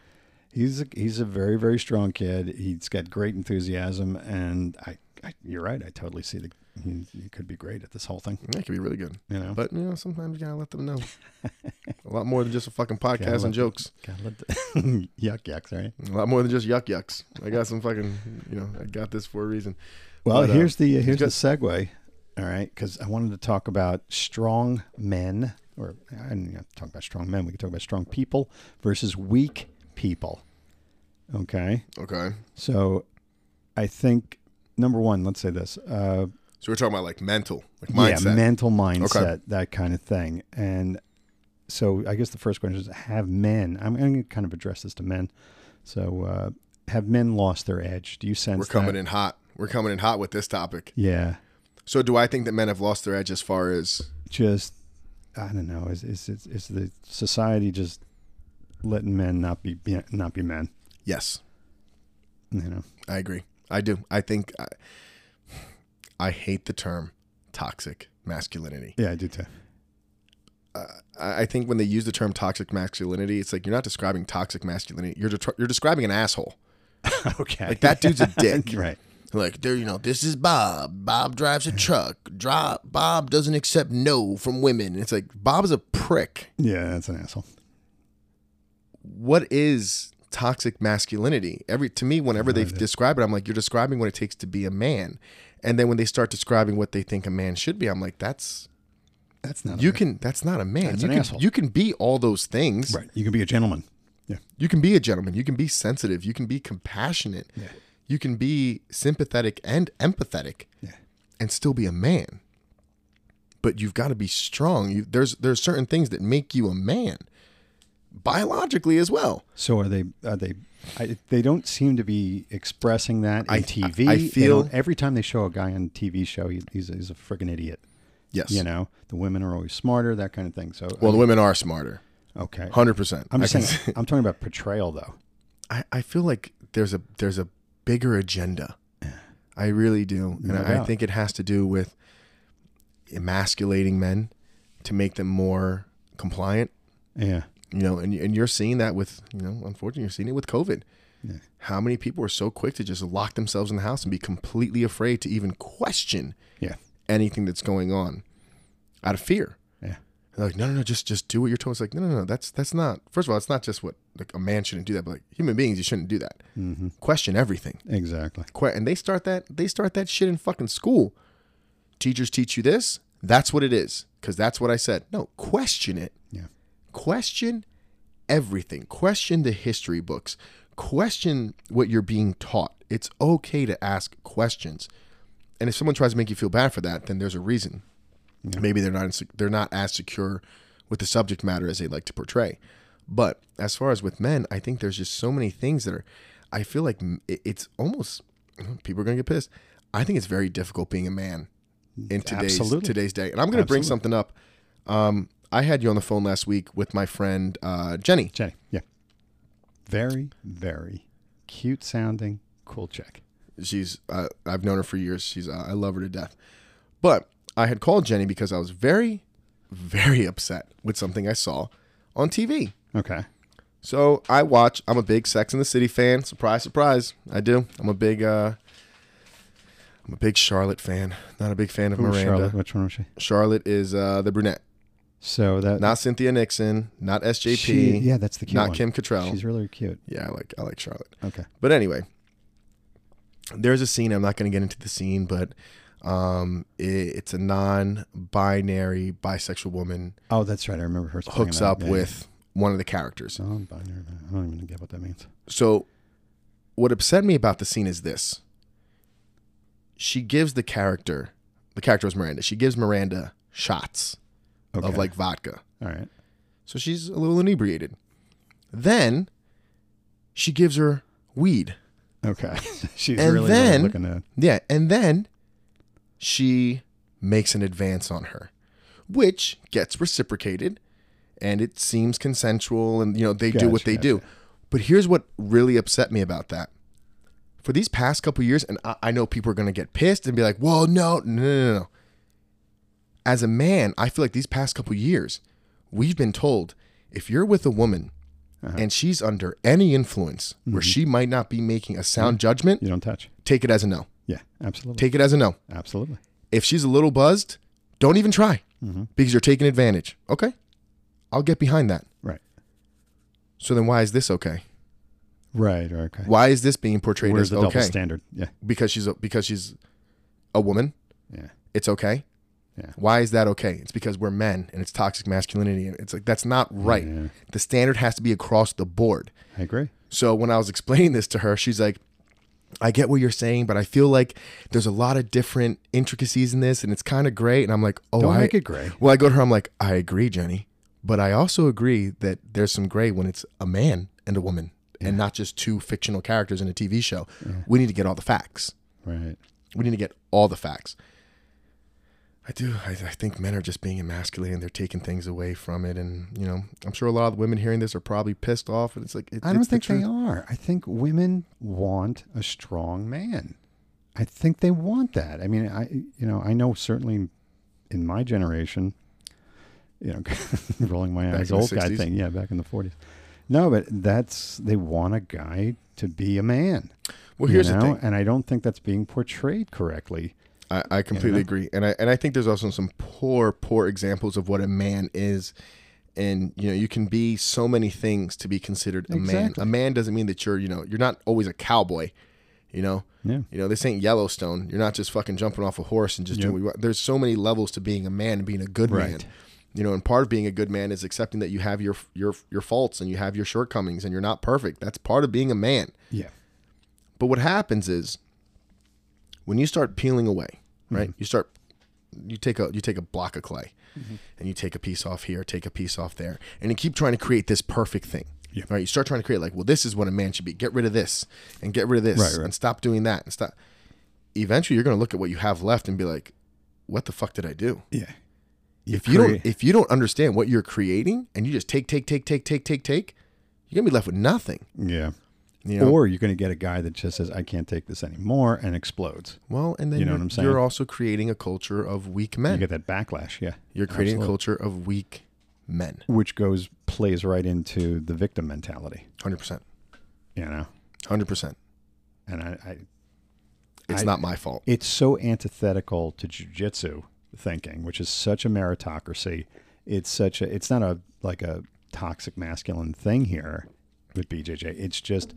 He's a, he's a very very strong kid. He's got great enthusiasm, and I, I you're right. I totally see the he, he could be great at this whole thing. That could be really good. You know, But you know, sometimes you gotta let them know. (laughs) a lot more than just a fucking podcast and jokes. Gotta let the- (laughs) yuck yucks, right? A lot more than just yuck yucks. I got some fucking, you know, I got this for a reason. Well, But, uh, here's the here's good. the segue. All right, because I wanted to talk about strong men, or I didn't have to talk about strong men. We could talk about strong people versus weak people. Okay, Okay. so I think number one, let's say this. Uh, So we're talking about like mental, like mindset. Yeah, mental mindset, that kind of thing. And so I guess the first question is have men, I'm going to kind of address this to men. So uh, have men lost their edge? Do you sense We're coming that? in hot. We're coming in hot with this topic. Yeah. So do I think that men have lost their edge as far as Just, I don't know. Is, is, is, is the society just letting men not be, be not be men? yes, You know? I agree. I do. I think I, I hate the term toxic masculinity. Yeah, I do too. Uh, I I think when they use the term toxic masculinity, it's like you're not describing toxic masculinity. You're de- you're describing an asshole. (laughs) okay. Like that dude's a (laughs) dick. right. Like there, you know, this is Bob. Bob drives a truck. Drop. Bob doesn't accept no from women. It's like Bob is a prick. Yeah, that's an asshole. What is toxic masculinity? Every to me, whenever they describe it, I'm like, you're describing what it takes to be a man. And then when they start describing what they think a man should be, I'm like, that's That's not you a, can. That's not a man. That's you an can. asshole. You can be all those things. Right. You can be a gentleman. Yeah. You can be a gentleman. You can be sensitive. You can be compassionate. Yeah. You can be sympathetic and empathetic, Yeah. and still be a man. But you've got to be strong. You, there's there's certain things that make you a man, biologically as well. So are they? Are they? I, they don't seem to be expressing that in I- TV. I They feel- every time they show a guy on a TV show, he, he's, he's a freaking idiot. Yes. You know, the women are always smarter, that kind of thing. So, Well, the women are smarter, okay. hundred percent. I'm I, can saying. I'm talking about portrayal, though. (laughs) I I feel like there's a there's a bigger agenda. I really do, and No I, I think it has to do with emasculating men to make them more compliant Yeah. You know and, and you're seeing that with you know unfortunately you're seeing it with covid Yeah. how many people are so quick to just lock themselves in the house and be completely afraid to even question Yeah. anything that's going on out of fear Yeah. They're like no no no just just do what you're told it's like no no no that's that's not first of all it's not just what like a man shouldn't do that but like human beings you shouldn't do that hmm question everything Exactly. Que- and they start that they start that shit in fucking school teachers teach you this that's what it is because that's what i said no question it Yeah. Question everything. Question the history books. Question what you're being taught. It's okay to ask questions. And if someone tries to make you feel bad for that then there's a reason. Yeah. maybe they're not they're not as secure with the subject matter as they like to portray. But as far as with men i think there's just so many things that are i feel like it's almost people are going to get pissed. I think it's very difficult being a man in today's Absolutely. today's day. And i'm going to bring something up. Um, i had you on the phone last week with my friend uh, jenny Jenny. Yeah. Very, very cute sounding, cool chick. she's uh, I've known her for years. She's uh, I love her to death. But I had called Jenny because I was very, very upset with something I saw on TV. Okay. So I watch. I'm a big Sex and the City fan. Surprise, surprise. I do. I'm a big. uh I'm a big Charlotte fan. Not a big fan of Who Miranda. Charlotte, Which one was she? Charlotte is uh, the brunette. So that Not Cynthia Nixon, not SJP, she- yeah, that's the cute not one. Kim Cattrall. She's really cute. yeah, I like I like Charlotte. Okay. But anyway, there's a scene. I'm not going to get into the scene, but um, it, it's a non-binary bisexual woman Oh, that's right. I remember her. hooks up Yeah, with one of the characters. yeah. Oh, binary. I don't even get what that means. So, what upset me about the scene is this: she gives the character, the character was Miranda. She gives Miranda shots Okay. of like vodka, All right. so she's a little inebriated. Then she gives her weed. Okay. (laughs) She's And really, then- really looking at. Yeah, and then she makes an advance on her, which gets reciprocated, and it seems consensual, and you know they do what Gotcha, they do. But here's what really upset me about that. For these past couple years, and I, I know people are going to get pissed and be like, "Well, no, no, no, no." As a man, I feel like these past couple years, we've been told if you're with a woman uh-huh. and she's under any influence where mm-hmm. she might not be making a sound mm-hmm. judgment, You don't touch. take it as a no. Yeah. Absolutely. Take it as a no. absolutely. If she's a little buzzed, don't even try Mm-hmm. because you're taking advantage. Okay. I'll get behind that. Right. So then why is this okay? Right. Okay. Why is this being portrayed Where's as the double standard? Yeah. Because she's a, because she's a woman, Yeah. it's okay. Yeah. Why is that okay? It's because we're men and it's toxic masculinity and it's like that's not right. Yeah. The standard has to be across the board. I agree. So when I was explaining this to her, she's like, I get what you're saying, but I feel like there's a lot of different intricacies in this and it's kind of great. And I'm like, oh, Don't I, make it gray. Well, I go to her, I'm like, I agree, Jenny, but I also agree that there's some gray when it's a man and a woman and not just two fictional characters in a TV show. We need to get all the facts. Right. We need to get all the facts. I do. I, I think men are just being emasculated and they're taking things away from it. And, you know, I'm sure a lot of the women hearing this are probably pissed off. And it's like, it, I don't it's the think they are. I think women want a strong man. I think they want that. I mean, I you know, I know certainly in my generation, you know, (laughs) rolling my Back eyes, old guy thing, yeah, back in the forties. No, but that's they want a guy to be a man. Well, here's the thing. and I don't think that's being portrayed correctly. I, I completely know? agree, and I and I think there's also some poor, poor examples of what a man is, and you know you can be so many things to be considered a man. A man doesn't mean that you're you know you're not always a cowboy, you know. Yeah. You know this ain't Yellowstone. You're not just fucking jumping off a horse and just Yep. doing. What you want. There's so many levels to being a man and being a good man. Right. You know, and part of being a good man is accepting that you have your your your faults and you have your shortcomings and you're not perfect. That's part of being a man. Yeah. But what happens is when you start peeling away, mm-hmm. right? You start you take a you take a block of clay and you take a piece off here, take a piece off there, and you keep trying to create this perfect thing. Yeah. Right? You start trying to create like, well, this is what a man should be. Get rid of this and get rid of this Right, right. and stop doing that and stop. Eventually, you're going to look at what you have left and be like, what the fuck did I do? Yeah. if you don't if you don't understand what you're creating and you just take take take take take take take, you're gonna be left with nothing. Yeah. Or you're going to get a guy that just says, "I can't take this anymore," and explodes. well, and then You know what I'm saying? you're also creating a culture of weak men. You get that backlash. Yeah. You're creating Absolutely. a culture of weak men. which goes plays right into the victim mentality. Hundred percent. You know, Hundred percent. and I, I It's I- not my fault. it's so antithetical to jujitsu thinking, which is such a meritocracy. It's such a it's not a like a toxic masculine thing here with BJJ. It's just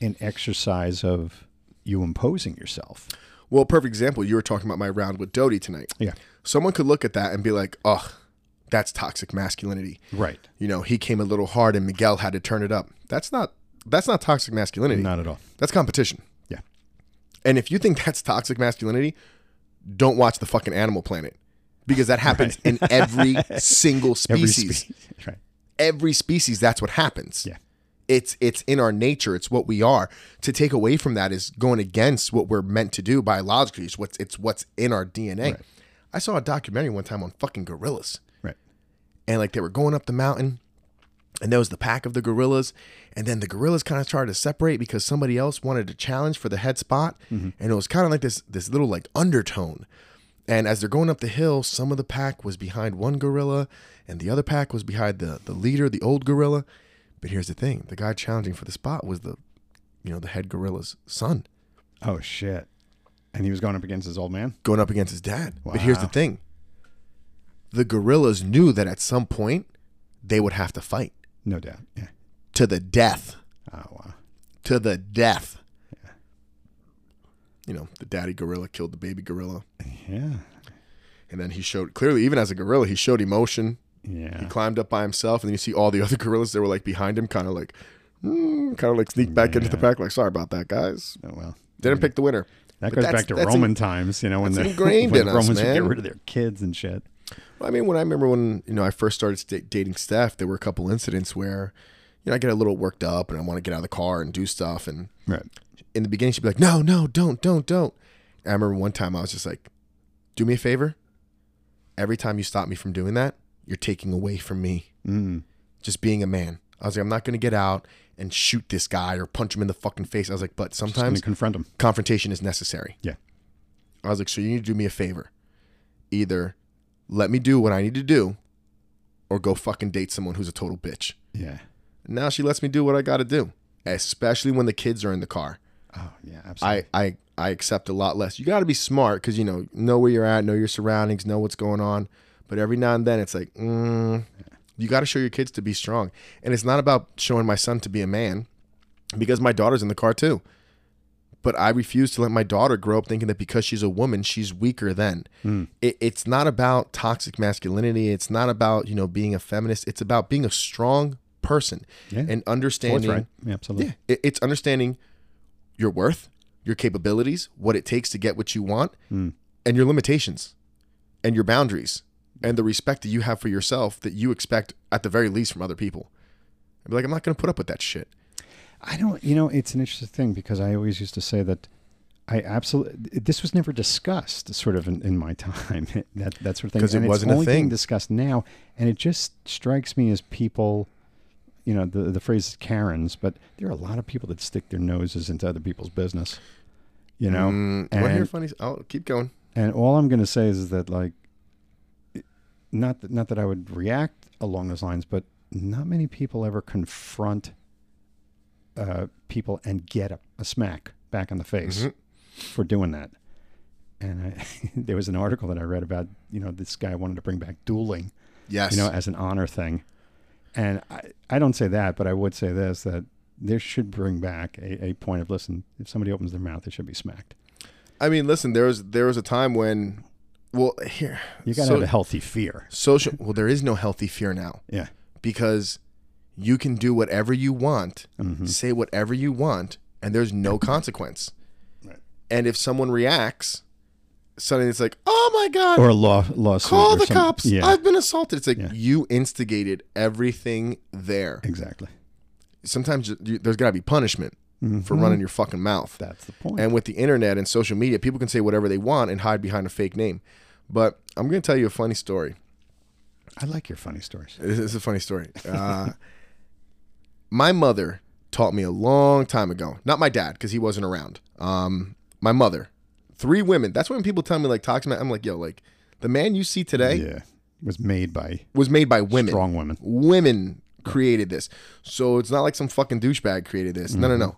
an exercise of you imposing yourself. Well, perfect example. You were talking about my round with Doty tonight. Yeah. Someone could look at that and be like, "Ugh, that's toxic masculinity." Right. You know, he came a little hard and Miguel had to turn it up. That's not that's not toxic masculinity. Not at all. That's competition. Yeah. And if you think (laughs) that's toxic masculinity, don't watch the fucking Animal Planet because that happens in every (laughs) single Every species. spe- (laughs) right. every species that's what happens. Yeah. It's it's in our nature. It's what we are. To take away from that is going against what we're meant to do biologically. It's what's it's what's in our DNA. Right. I saw a documentary one time on fucking gorillas. Right. And like they were going up the mountain and there was the pack of the gorillas and then the gorillas kind of started to separate because somebody else wanted to challenge for the head spot mm-hmm. and it was kind of like this this little like undertone and as they're going up the hill some of the pack was behind one gorilla and the other pack was behind the the leader the old gorilla but here's the thing the guy challenging for the spot was the you know the head gorilla's son Oh shit. And he was going up against his old man. going up against his dad but here's the Wow. thing the gorillas knew that at some point they would have to fight No doubt. Yeah. to the death. Oh wow. To the death. You know, the daddy gorilla killed the baby gorilla. Yeah. And then he showed clearly, even as a gorilla, he showed emotion. He climbed up by himself, and then you see all the (laughs) other gorillas that were like behind him, kind of like, mm, kind of like sneak back into the pack, like, sorry about that, guys. Oh well. Didn't pick the winner. That But goes back to Roman in- times, you know, when the (laughs) when us, Romans would get rid of their kids and shit. Well, I mean, when I remember when you know I first started sta- dating Steph, there were a couple incidents where, you know, I get a little worked up and I want to get out of the car and do stuff. And Right. in the beginning, she'd be like, "No, no, don't, don't, don't." And I remember one time I was just like, "Do me a favor. Every time you stop me from doing that, you're taking away from me Mm. just being a man." I was like, "I'm not going to get out and shoot this guy or punch him in the fucking face." I was like, "But sometimes confront them. confrontation is necessary." Yeah. I was like, so you need to do me a favor. Either let me do what I need to do or go fucking date someone who's a total bitch. Yeah. Now she lets me do what I got to do, especially when the kids are in the car. Oh yeah. Absolutely. I, I, I accept a lot less. You got to be smart because, you know, know where you're at, know your surroundings, know what's going on. But every now and then it's like, mm, you got to show your kids to be strong. And it's not about showing my son to be a man because my daughter's in the car too. But I refuse to let my daughter grow up thinking that because she's a woman, she's weaker than. Mm. It, it's not about toxic masculinity. It's not about, you know, being a feminist. It's about being a strong person Yeah. and understanding. Forthright. Yeah, absolutely. Yeah, it, it's understanding your worth, your capabilities, what it takes to get what you want, Mm. and your limitations, and your boundaries, and the respect that you have for yourself that you expect at the very least from other people. I'd be like, I'm not going to put up with that shit. I don't, you know, it's an interesting thing because I always used to say that I absolutely, this was never discussed sort of in, in my time, (laughs) that, that sort of thing. 'Cause it And wasn't a it's only being thing. discussed now. And it just strikes me as people, you know, the, the phrase is Karens, but there are a lot of people that stick their noses into other people's business, you know? Mm, want to hear and- funny? I'll keep going. And all I'm going to say is that, like, not that, not that I would react along those lines, but not many people ever confront uh, people and get a, a smack back in the face Mhm. for doing that. And I, (laughs) there was an article that I read about, you know, this guy wanted to bring back dueling, Yes. you know, as an honor thing. And I, I don't say that, but I would say this that there should bring back a, a point of listen, if somebody opens their mouth, they should be smacked. I mean, listen, there was there was a time when, well, here You got to so- have a healthy fear. social. Well, there is no healthy fear now Yeah. because you can do whatever you want, Mhm. say whatever you want, and there's no (clears throat) consequence. Right. And if someone reacts, suddenly it's like, oh my god, or a law lawsuit. call the some- cops! Yeah, I've been assaulted. It's like Yeah. you instigated everything there. exactly. Sometimes you, there's got to be punishment for Mhm. running your fucking mouth. That's the point. And with the internet and social media, people can say whatever they want and hide behind a fake name. But I'm going to tell you a funny story. I like your funny stories. This is a funny story. Uh, (laughs) my mother taught me a long time ago. Not my dad, because he wasn't around. Um, my mother. Three women. That's when people tell me like toxic. I'm like, yo, like the man you see today Yeah, was made by was made by women. strong women. Women created this. So it's not like some fucking douchebag created this. No, no, no.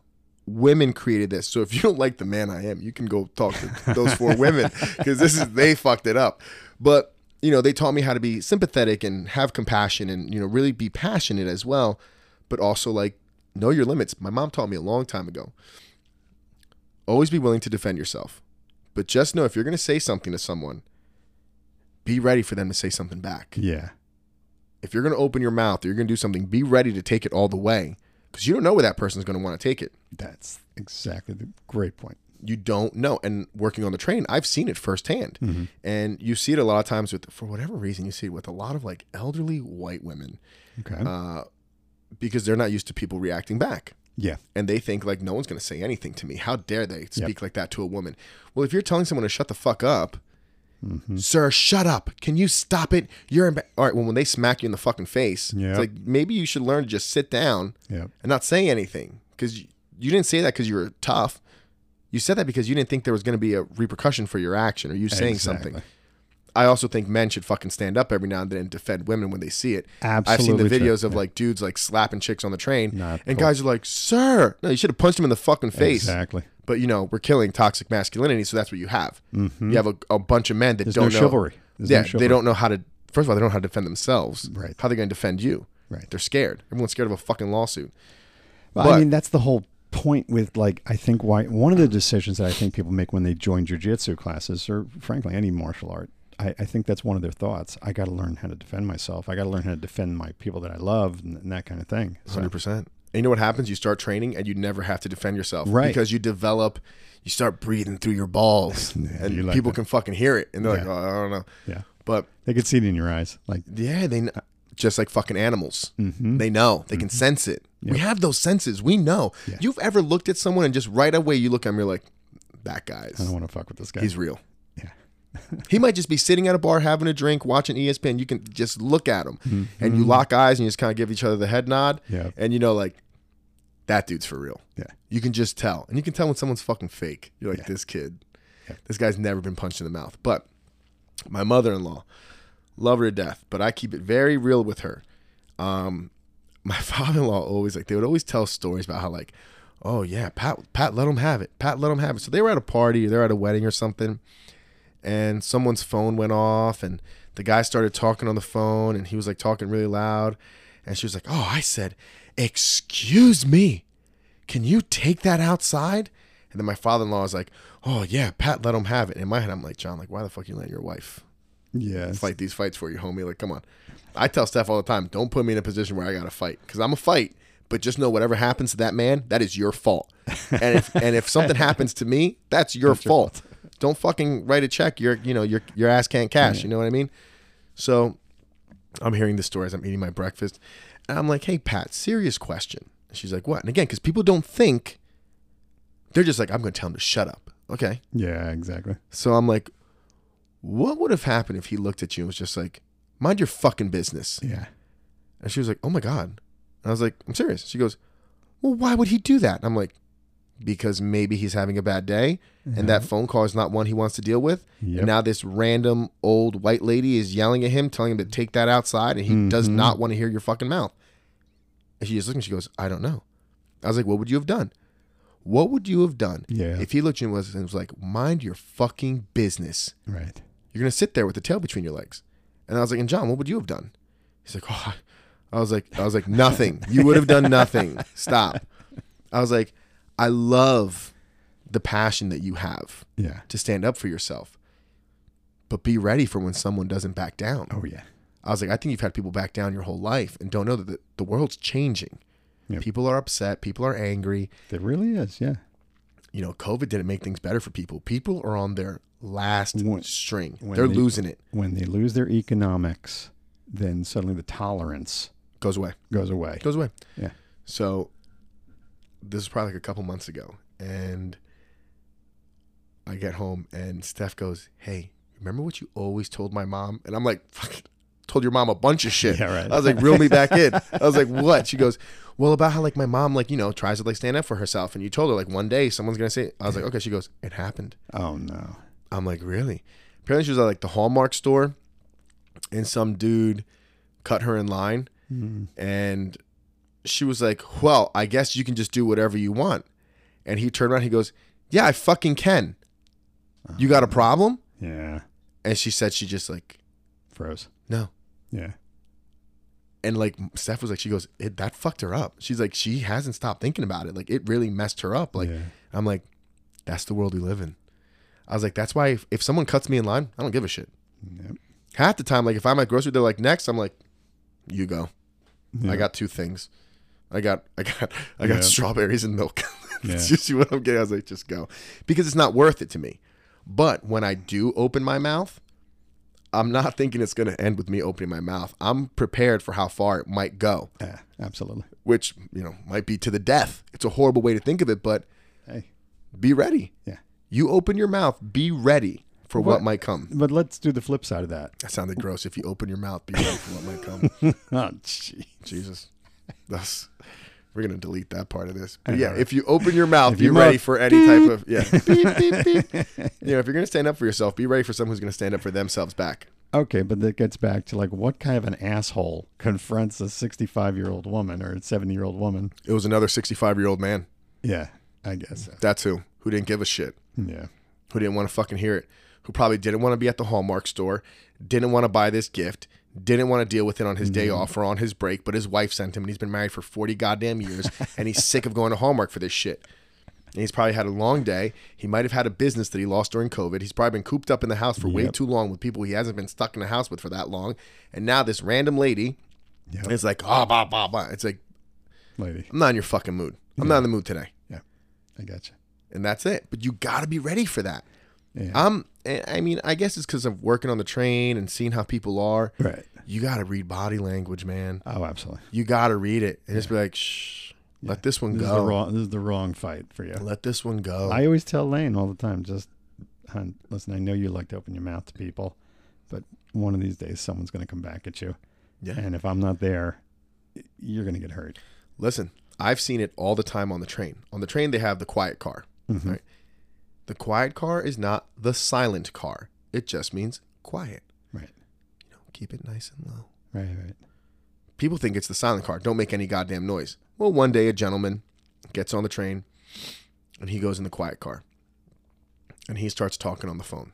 Women created this. So if you don't like the man I am, you can go talk to those four women (laughs) because this is they fucked it up. But you know, they taught me how to be sympathetic and have compassion and you know really be passionate as well, but also like know your limits. My mom taught me a long time ago. Always be willing to defend yourself. But just know if you're going to say something to someone, be ready for them to say something back Yeah, if you're going to open your mouth or you're going to do something, be ready to take it all the way because you don't know where that person's going to want to take it. that's exactly the great point. You don't know. And working on the train, I've seen it firsthand. Mm-hmm. And you see it a lot of times with, for whatever reason, you see it with a lot of like elderly white women Okay. uh, because they're not used to people reacting back. yeah. And they think like no one's going to say anything to me. How dare they speak like that to a woman? Well, if you're telling someone to shut the fuck up, Mm-hmm. sir, shut up. Can you stop it? You're emba-" all right. Well, when they smack you in the fucking face, Yeah. it's like maybe you should learn to just sit down Yeah. and not say anything because you, you didn't say that because you were tough. You said that because you didn't think there was going to be a repercussion for your action or you saying Exactly. something. I also think men should fucking stand up every now and then and defend women when they see it. Absolutely. I've seen the Absolutely true. videos of like dudes like slapping chicks on the train, Not and cool. guys are like, "Sir, no, you should have punched him in the fucking face." Exactly. But you know, we're killing toxic masculinity, so that's what you have. Mm-hmm. You have a, a bunch of men that There's don't no know chivalry. There's yeah, no they don't know how to first of all, they don't know how to defend themselves. Right. How are they going to defend you? Right. They're scared. Everyone's scared of a fucking lawsuit. Well, But- I mean, that's the whole point with like I think why one of the decisions that I think people make when they join jujitsu classes or frankly any martial art. I, I think that's one of their thoughts. I got to learn how to defend myself. I got to learn how to defend my people that I love and, and that kind of thing. So, Hundred percent. And you know what happens? You start training, and you never have to defend yourself, Right. Because you develop, you start breathing through your balls, (laughs) and you like people that. can fucking hear it, and they're like, "Oh, I don't know," yeah, but they can see it in your eyes. Like yeah, they kn- just like fucking animals. Mm-hmm. They know. They can sense it. We have those senses. We know. Yeah. You've ever looked at someone and just right away you look at them, you're like, "That guy's I don't want to fuck with this guy. he's real." He might just be sitting at a bar having a drink, watching ESPN. You can just look at him, Mm-hmm. and you lock eyes, and you just kind of give each other the head nod, Yeah. and you know, like that dude's for real. yeah, You can just tell, and you can tell when someone's fucking fake. You're like, Yeah. this kid, Yeah. this guy's never been punched in the mouth. But my mother-in-law, love her to death, but I keep it very real with her. Um, my (laughs) father-in-law always like they would always tell stories about how like, oh yeah, Pat, Pat, let him have it. Pat, let him have it. So they were at a party, or they're at a wedding or something, and someone's phone went off, and the guy started talking on the phone, and he was like talking really loud, and she was like, oh, I said, excuse me can you take that outside? And then my father in law is like, oh, yeah, Pat, let him have it. In my head, I'm like, John, like, why the fuck you letting your wife yeah. fight these fights for you, homie? Like, come on. I tell Steph all the time, don't put me in a position where I got to fight because I'm a fight. But just know whatever happens to that man, that is your fault. And if and if something happens to me, that's your fault. Don't fucking write a check. Your you know your your ass can't cash. Mm. You know what I mean? So I'm hearing this story as I'm eating my breakfast, and I'm like, "Hey, Pat, serious question." And she's like, "What?" And again, because people don't think, they're just like, "I'm going to tell him to shut up." Okay, yeah, exactly. so I'm like, "What would have happened if he looked at you and was just like, mind your fucking business?" Yeah, And she was like, "Oh my god." And I was like, "I'm serious." She goes, "Well, why would he do that?" And I'm like, "Because maybe he's having a bad day, and that phone call is not one he wants to deal with. Yep. And now this random old white lady is yelling at him, telling him to take that outside, and he does Mhm. not want to hear your fucking mouth." And she just looked and she goes, "I don't know." I was like, "What would you have done? What would you have done Yeah. if he looked at you and was, and was like, mind your fucking business? right. You're gonna sit there with the tail between your legs." And I was like, "And John, what would you have done?" He's like, "Oh." I was like, I was like, nothing. You would have done nothing. Stop. I was like, I love the passion that you have Yeah. to stand up for yourself, but be ready for when someone doesn't back down. Oh yeah. I was like, I think you've had people back down your whole life and don't know that the, the world's changing. Yep. People are upset. People are angry. It really is. Yeah. You know, COVID didn't make things better for people. People are on their last When- string. when They're they- losing it. When they lose their economics, then suddenly the tolerance Goes away. goes away. Goes away. Yeah. So this is probably like a couple months ago, and I get home and Steph goes, "Hey, remember what you always told my mom?" And I'm like, "Fuck, told your mom a bunch of shit." (laughs) Yeah, right. I was like, "Reel me back in." (laughs) I was like, "What?" She goes, "Well, about how like my mom like you know tries to like stand up for herself, and you told her like one day someone's gonna say." I was like, "Okay." She goes, "It happened." Oh no. I'm like, really? Apparently, she was at like the Hallmark store, and some dude cut her in line, mm. and she was like, "Well, I guess you can just do whatever you want." And he turned around, he goes, "Yeah, I fucking can. You got a uh-huh. problem?" Yeah. And she said, she just like, Froze. "No." Yeah. And like Steph was like, she goes, it, "That fucked her up." She's like, she hasn't stopped thinking about it. Like it really messed her up. Like Yeah. I'm like, that's the world we live in. I was like, that's why if, if someone cuts me in line, I don't give a shit. Yep. half the time, like if I'm at grocery, they're like, next, I'm like, you go. Yeah. I got two things. I got, I got, I got Yeah. strawberries and milk. That's (laughs) Yeah. just what I'm getting. I was like, just go, because it's not worth it to me. But when I do open my mouth, I'm not thinking it's going to end with me opening my mouth. I'm prepared for how far it might go, Yeah. Absolutely. which you know might be to the death. It's a horrible way to think of it, but Hey. be ready. Yeah. You open your mouth, be ready for what, What- might come. But let's do the flip side of that. That sounded gross. If you open your mouth, be ready for what might come. (laughs) Oh, gee. Jesus. That's we're gonna delete that part of this. But yeah, if you open your mouth, If be your ready for any type of yeah. (laughs) beep, beep, beep. You know, if you're gonna stand up for yourself, be ready for someone who's gonna stand up for themselves back. Okay, but that gets back to like what kind of an asshole confronts a 65 year old woman or a 70 year old woman? It was another 65 year old man. Yeah, I guess so. That's who. Who didn't give a shit. Yeah. Who didn't want to fucking hear it. Who probably didn't want to be at the Hallmark store. Didn't want to buy this gift. Didn't want to deal with it on his day mm-hmm. off or on his break, but his wife sent him, and he's been married for 40 goddamn years, and he's sick of going to Hallmark for this shit. And he's probably had a long day. He might have had a business that he lost during COVID. He's probably been cooped up in the house for way Yep. too long with people he hasn't been stuck in the house with for that long. And now this random lady Yep. is like, oh, blah, blah, blah. It's like, Lady. I'm not in your fucking mood. I'm not in the mood today. Yeah. I got you. And that's it. But you got to be ready for that. Yeah. I'm, I I mean, I guess it's because of working on the train and seeing how people are. right. You got to read body language, man. Oh, absolutely. You got to read it and just be like, shh, let this one This is go. the wrong. This is the wrong fight for you. Let this one go. I always tell Lane all the time, just listen. I know you like to open your mouth to people, but one of these days someone's going to come back at you, yeah. and if I'm not there, you're going to get hurt. Listen, I've seen it all the time on the train. On the train, they have the quiet car. Mhm. Right? The quiet car is not the silent car. It just means quiet. Right. You know, keep it nice and low. Right. Right. People think it's the silent car. Don't make any goddamn noise. Well, one day a gentleman gets on the train and he goes in the quiet car and he starts talking on the phone.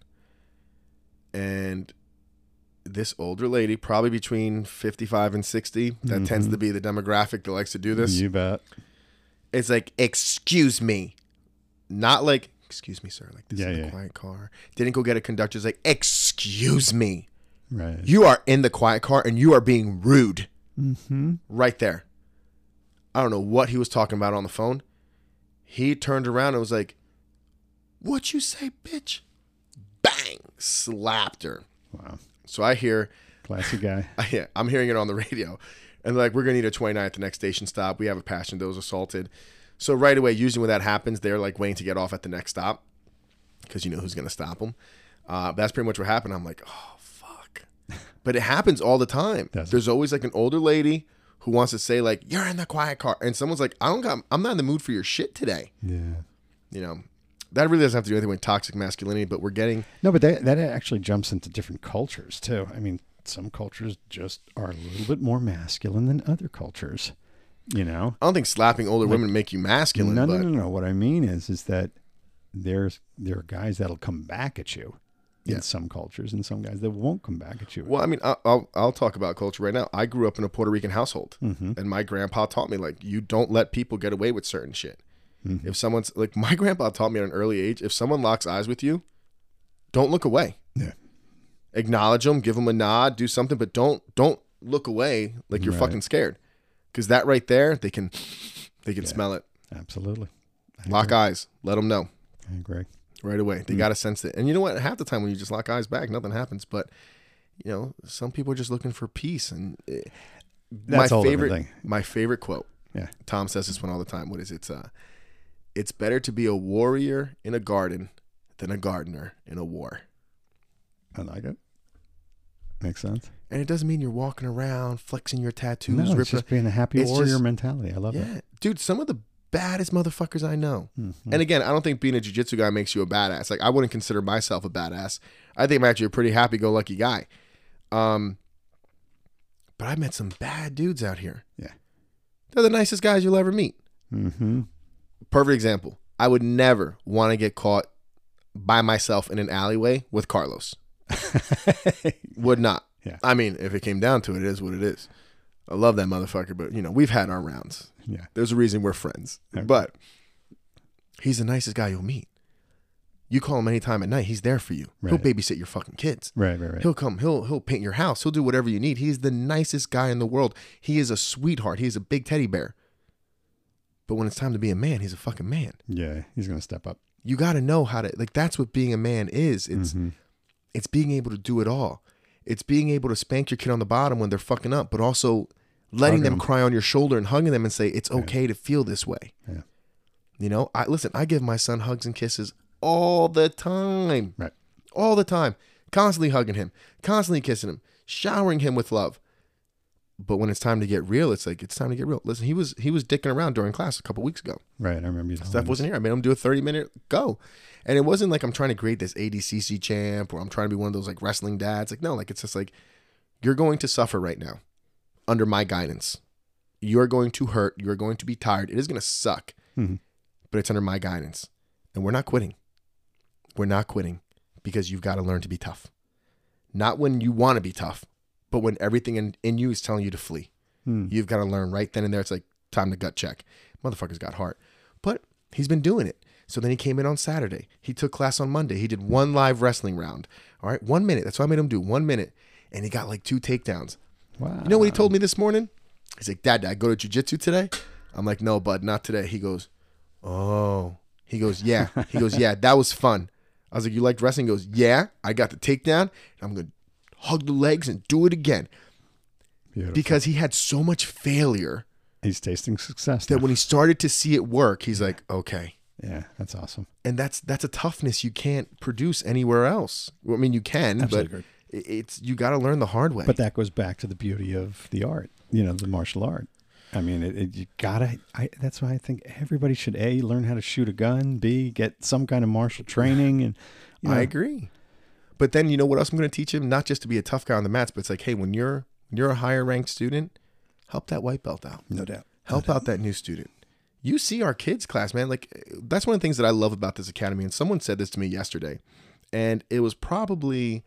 And this older lady, probably between 55 and 60, that mm-hmm. tends to be the demographic that likes to do this. You bet. It's like, excuse me. Not like, excuse me, sir. Like, this Yeah, is yeah. the quiet car. Didn't go get a conductor. It's like, excuse me. Right. You are in the quiet car and you are being rude mm-hmm. right there. I don't know what he was talking about on the phone. He turned around and was like, What you say, bitch? Bang! Slapped her. Wow. So I hear, Classy guy. (laughs) yeah, I'm hearing it on the radio. And like, we're going to need a 29 at the next station stop. We have a passenger that was assaulted. So right away, usually when that happens, they're like waiting to get off at the next stop because you know who's going to stop them. Uh, that's pretty much what happened. I'm like, oh, fuck. (laughs) But it happens all the time. Does it? There's always like an older lady who wants to say like, you're in the quiet car. And someone's like, I don't got, I'm not in the mood for your shit today. Yeah. You know, that really doesn't have to do anything with toxic masculinity, but we're getting, No, but that that actually jumps into different cultures too. I mean, some cultures just are a little bit more masculine than other cultures. You know. I don't think slapping older women make you masculine, No, but no, no, no. What I mean is, is that there's there are guys that'll come back at you in Yeah. some cultures, and some guys that won't come back at you. Well, I mean, I'll, I'll, I'll talk about culture right now. I grew up in a Puerto Rican household, Mhm. and my grandpa taught me like you don't let people get away with certain shit. Mhm. If someone's like (laughs) my grandpa taught me at an early age, if someone locks eyes with you, don't look away. Yeah. Acknowledge them, give them a nod, do something, but don't don't look away like you're Right. fucking scared, because that right there, they can they can smell it. Absolutely. I Lock agree. eyes, let them know I agree. right away. Mm. They got to sense it. And you know what? Half the time when you just lock eyes back, nothing happens. But you know, some people are just looking for peace. And eh, That's my all favorite, my favorite quote. Yeah. Tom says this one all the time. What is it? It's, uh, it's better to be a warrior in a garden than a gardener in a war. I like it. Makes sense. And it doesn't mean you're walking around flexing your tattoos, No, it's ripping. just being a happy it's warrior just- mentality. I love it. yeah, dude. Some of the baddest motherfuckers I know. Mhm. And again, I don't think being a jiu-jitsu guy makes you a badass. Like I wouldn't consider myself a badass. I think I'm actually a pretty happy-go-lucky guy. Um, but I've met some bad dudes out here. Yeah. They're the nicest guys you'll ever meet. Mm-hmm. Perfect example. I would never want to get caught by myself in an alleyway with Carlos. (laughs) Would not. Yeah. I mean, if it came down to it, it is what it is. I love that motherfucker, but you know, we've had our rounds. yeah. There's a reason we're friends. Okay. But he's the nicest guy you'll meet. You call him anytime at night, he's there for you. He'll babysit your fucking kids. Right. Right. Right. He'll come, he'll he'll paint your house, he'll do whatever you need. He's the nicest guy in the world. He is a sweetheart. He's a big teddy bear. But when it's time to be a man, he's a fucking man. yeah. He's gonna step up. You got to know how to like that's what being a man is. It's Mhm. it's being able to do it all. It's being able to spank your kid on the bottom when they're fucking up, but also letting them, them 'em. cry on your shoulder and hugging them and say it's okay to feel this way. Yeah. You know, I listen, I give my son hugs and kisses all the time. Right. All the time. Constantly hugging him, constantly kissing him, showering him with love. But when it's time to get real, it's like it's time to get real. Listen, he was he was dicking around during class a couple weeks ago. Right. I remember you. Steph wasn't here. I made him do a 30 minute go. And it wasn't like I'm trying to create this ADCC champ or I'm trying to be one of those like wrestling dads. Like, no, like it's just like you're going to suffer right now under my guidance. You're going to hurt. You're going to be tired. It is going to suck, Mhm. but it's under my guidance. And we're not quitting. We're not quitting because you've got to learn to be tough. Not when you want to be tough, But when everything in, in you is telling you to flee, Hmm. you've got to learn right then and there. It's like time to gut check. Motherfucker's got heart. But he's been doing it. So then he came in on Saturday. He took class on Monday. He did one live wrestling round. All right, one minute. That's what I made him do. One minute. And he got like two takedowns. Wow. You know what he told me this morning? He's like, Dad, did I go to jujitsu today? I'm like, no, bud, not today. He goes, Oh. He goes, Yeah. He goes, Yeah, that was fun. I was like, You liked wrestling? He goes, Yeah. I got the takedown. And I'm gonna hug the legs and do it again. Beautiful. Because he had so much failure He's tasting success. that now. when he started to see it work, he's like, Okay. yeah, that's awesome. And that's that's a toughness you can't produce anywhere else. Well, I mean you can, Absolutely but agree. it- it's you gotta learn the hard way. But that goes back to the beauty of the art, you know, the martial art. I mean, it, it, you gotta. I, that's why I think everybody should a learn how to shoot a gun, b get some kind of martial training, and (laughs) you know, I agree. But then you know what else I'm going to teach him? Not just to be a tough guy on the mats, but it's like, hey, when you're when you're a higher ranked student, help that white belt out. no doubt. Help out that new student. You see our kids class, man. Like that's one of the things that I love about this academy. And someone said this to me yesterday, and it was probably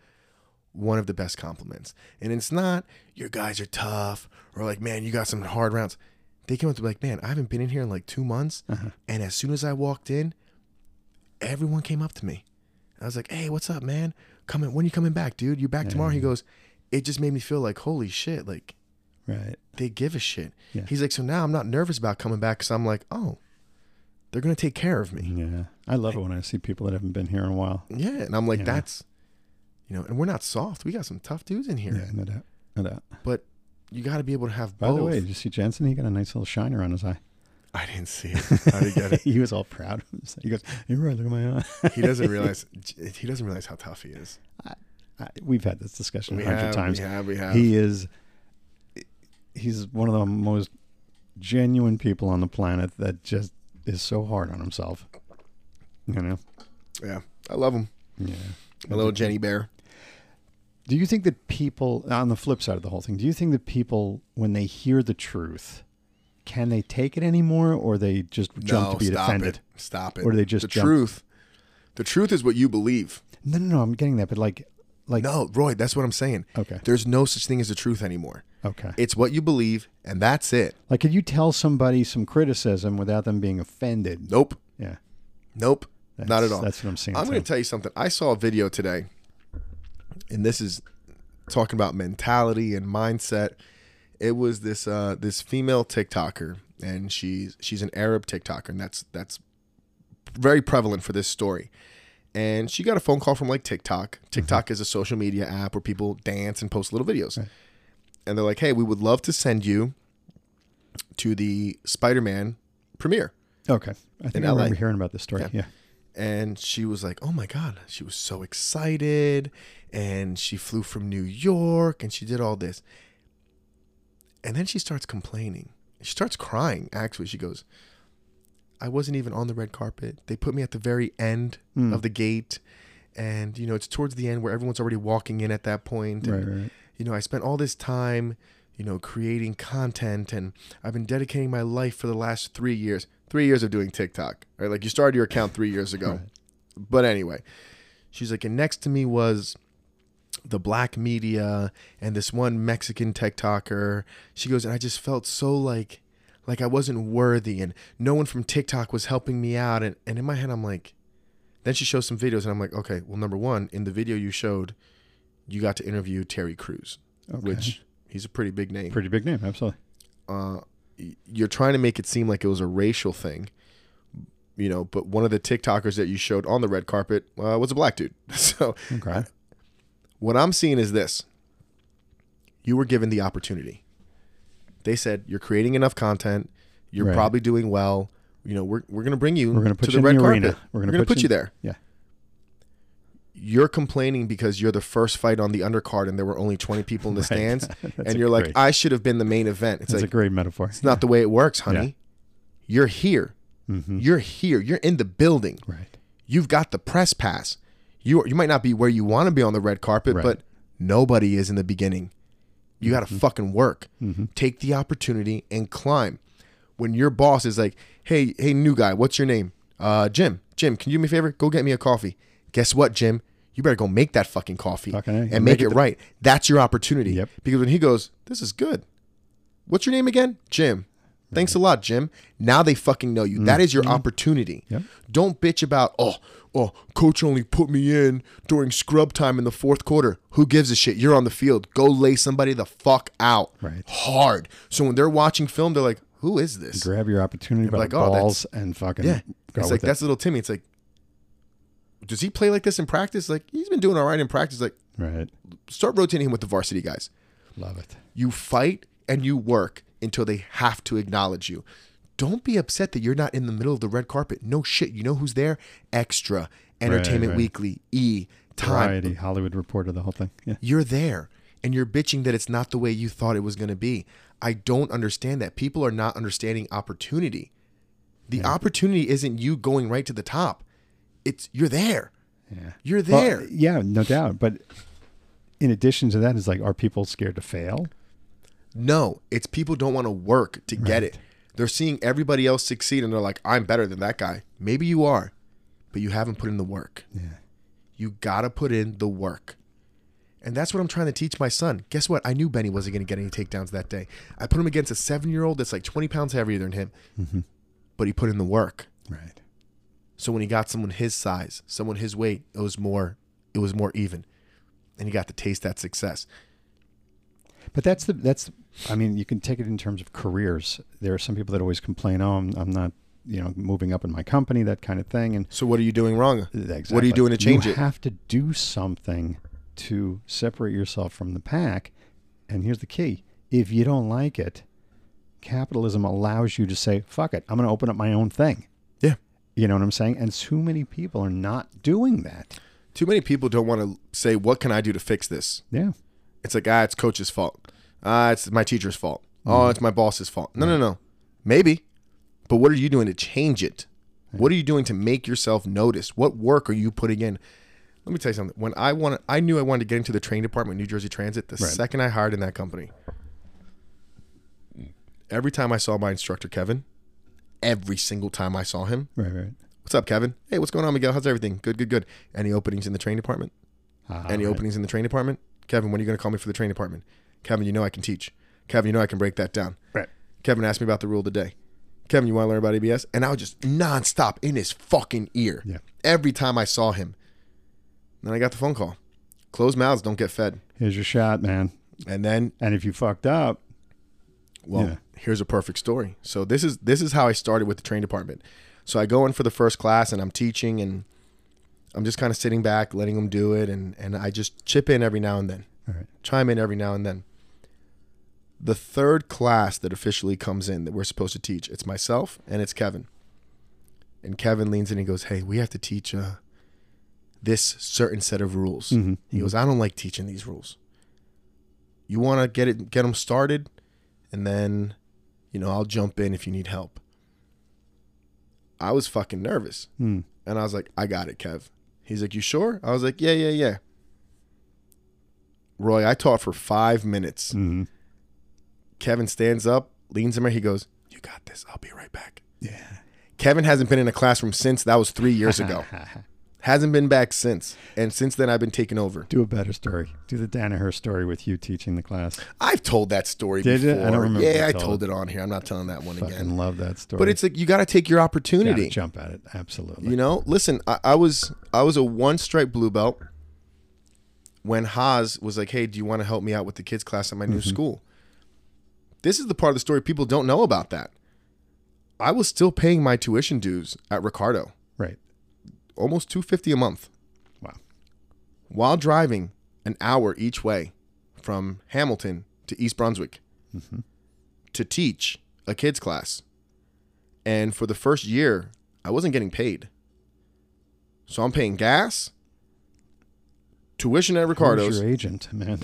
one of the best compliments. And it's not your guys are tough or like, man, you got some hard rounds. They came up to be like, man, I haven't been in here in like two months, uh-huh. and as soon as I walked in, everyone came up to me. I was like, hey, what's up, man? Coming? When you coming back, dude? You back tomorrow? He goes, it just made me feel like, holy shit, like Right. they give a shit. Yeah. He's like, so now I'm not nervous about coming back because I'm like, oh, they're gonna take care of me. Yeah, I love it when I see people that haven't been here in a while. Yeah, and I'm like, Yeah. that's, you know, and we're not soft. We got some tough dudes in here, Yeah, no doubt. No doubt. but you got to be able to have By both. the way, did you see Jensen? He got a nice little shiner on his eye. I didn't see it. (laughs) I didn't get it. (laughs) he was all proud (laughs) of himself. He goes, "You're right. Look at my eye." He doesn't realize. He doesn't realize how tough he is. I, we've had this discussion a hundred times. we have, we have. He is. He's one of the most genuine people on the planet that just is so hard on himself. You know. yeah, I love him. Yeah. My little Jenny Bear. Do you think that people, on the flip side of the whole thing, do you think that people, when they hear the truth, can they take it anymore, or they just jump no, to be stop offended? it. Stop it. Or they just the jump- truth? The truth is what you believe. No, no, no. I'm getting that, but like, like, No, Roy, that's what I'm saying. okay, There's no such thing as the truth anymore. okay. It's what you believe, and that's it. Like, could you tell somebody some criticism without them being offended? Nope. Yeah, Nope. that's, Not at all. That's what I'm saying. I'm going to tell you something. I saw a video today, and this is talking about mentality and mindset. It was this uh, this female TikToker, and she's she's an Arab TikToker, and that's that's very prevalent for this story. And she got a phone call from like TikTok. TikTok is a social media app where people dance and post little videos. Right. And they're like, "Hey, we would love to send you to the Spider-Man premiere." Okay, I think In I remember LA. hearing about this story. Yeah. Yeah. and she was like, "Oh my god!" She was so excited, and she flew from New York, and she did all this, and then she starts complaining. She starts crying. Actually, she goes, "I wasn't even on the red carpet. They put me at the very end Hmm. of the gate, and you know it's towards the end where everyone's already walking in at that point. Right, and, right. You know, I spent all this time." You know, creating content, and I've been dedicating my life for the last three years. Three years of doing TikTok, right? Like you started your account three years ago. (laughs) Right. But anyway, she's like, and next to me was the black media and this one Mexican TikToker. She goes, and I just felt so like like I wasn't worthy and no one from TikTok was helping me out. And, and in my head, I'm like, then she shows some videos and I'm like, okay, well, number one, in the video you showed, you got to interview Terry Crews, Okay. which he's a pretty big name. pretty big name, absolutely. Uh, you're trying to make it seem like it was a racial thing, you know. But one of the TikTokers that you showed on the red carpet uh, was a black dude. (laughs) So Okay. What I'm seeing is this: you were given the opportunity. They said you're creating enough content. You're Right. probably doing well. You know, we're we're gonna bring you. We're gonna put to you the in red the carpet. We're We're gonna gonna, put put, you- you there. Yeah. You're complaining because you're the first fight on the undercard and there were only 20 people in the (laughs) Right. stands, (laughs) and you're like, I should have been the main event. It's That's like a great metaphor. it's not the way it works, honey. You're here. hmm You're here. You're in the building. Right. You've got the press pass. You you might not be where you want to be on the red carpet, Right. but nobody is in the beginning. You got to fucking work. hmm Take the opportunity and climb. When your boss is like, "Hey, hey, new guy, what's your name?" Uh, Jim. Jim, can you do me a favor? Go get me a coffee. Guess what, Jim? You better go make that fucking coffee Fucking And make, make it, it the- right. That's your opportunity. Yep. Because when he goes, this is good. What's your name again? Jim. Thanks a lot, Jim. Now they fucking know you. That is your opportunity. Mm-hmm. Yep. Don't bitch about, oh, oh, coach only put me in during scrub time in the fourth quarter. Who gives a shit? You're on the field. Go lay somebody the fuck out. Right. Hard. So when they're watching film, they're like, who is this? Grab your opportunity by like, the oh, that's- balls and fucking Yeah. go it's with like, it. that's little Timmy. It's like, does he play like this in practice? Like, he's been doing all right in practice. Like, right. start rotating him with the varsity guys. Love it. You fight and you work until they have to acknowledge you. Don't be upset that you're not in the middle of the red carpet. No shit. You know who's there? Extra, Entertainment right. Weekly, E, Time. Variety, Hollywood Reporter, the whole thing. Yeah. You're there and you're bitching that it's not the way you thought it was going to be. I don't understand that. People are not understanding opportunity. The opportunity isn't you going right to the top. It's you're there. Yeah. You're Well, there. yeah, no doubt. But in addition to that, is like, are people scared to fail? No, it's people don't want to work to get it. They're seeing everybody else succeed and they're like, I'm better than that guy. Maybe you are, but you haven't put in the work. Yeah. You got to put in the work. And that's what I'm trying to teach my son. Guess what? I knew Benny wasn't going to get any takedowns that day. I put him against a seven year old that's like 20 pounds heavier than him, mm-hmm. but he put in the work. Right. So when he got someone his size, someone his weight, it was more, it was more even, and he got to taste that success. But that's the that's. I mean, you can take it in terms of careers. There are some people that always complain, "Oh, I'm, I'm not, you know, moving up in my company, that kind of thing." And So what are you doing wrong? exactly. What are you doing to change you it? You have to do something to separate yourself from the pack. And here's the key: if you don't like it, capitalism allows you to say, "Fuck it, I'm going to open up my own thing." Yeah. You know what I'm saying? And too many people are not doing that. Too many people don't want to say, "What can I do to fix this?" Yeah. It's like, ah, it's coach's fault. Ah, it's my teacher's fault. Oh, it's my boss's fault. No, no, no. Maybe. But what are you doing to change it? What are you doing to make yourself notice? What work are you putting in? Let me tell you something. When I wanted, I knew I wanted to get into the train department, New Jersey Transit. The Right. second I hired in that company, every time I saw my instructor Kevin, every single time I saw him, Right. Right. what's up, Kevin? Hey, what's going on, Miguel? How's everything? Good, good, good. Any openings in the train department? Ah, Any right. openings in the train department? Kevin, when are you going to call me for the train department? Kevin, you know I can teach. Kevin, you know I can break that down. Right. Kevin asked me about the rule of the day. Kevin, you want to learn about ABS? And I was just nonstop in his fucking ear Yeah. every time I saw him. Then I got the phone call. Closed mouths don't get fed. Here's your shot, man. And then, And if you fucked up, well, Yeah. here's a perfect story. So this is this is how I started with the train department. So I go in for the first class and I'm teaching and I'm just kind of sitting back, letting them do it, and and I just chip in every now and then. all right. chime in every now and then. The third class that officially comes in that we're supposed to teach, it's myself and it's Kevin. And Kevin leans in and he goes, "Hey, we have to teach uh, this certain set of rules." Mhm, He goes, "I don't like teaching these rules. You want to get it, get them started, and then, you know, I'll jump in if you need help." I was fucking nervous, Hmm. and I was like, "I got it, Kev." He's like, "You sure?" I was like, "Yeah, yeah, yeah." Roy, I taught for five minutes. Mhm. Kevin stands up, leans in me. He goes, "You got this. I'll be right back." Yeah. Kevin hasn't been in a classroom since that was three years ago. (laughs) hasn't been back since, and since then I've been taking over. Do a better story. Do the Danaher story with you teaching the class. I've told that story Did you? before. I don't remember Yeah, I told told it on here. I'm not telling that one Fucking again. love that story. But it's like you got to take your opportunity. jump at it. Absolutely. You know, listen, I, I was I was a one stripe blue belt when Haas was like, "Hey, do you want to help me out with the kids class at my new mm-hmm. school?" This is the part of the story people don't know about that. I was still paying my tuition dues at Ricardo, right. Almost two fifty a month, Wow. while driving an hour each way from Hamilton to East Brunswick mm-hmm. to teach a kids class. And for the first year, I wasn't getting paid. So I'm paying gas, tuition at Ricardo's, your agent, man?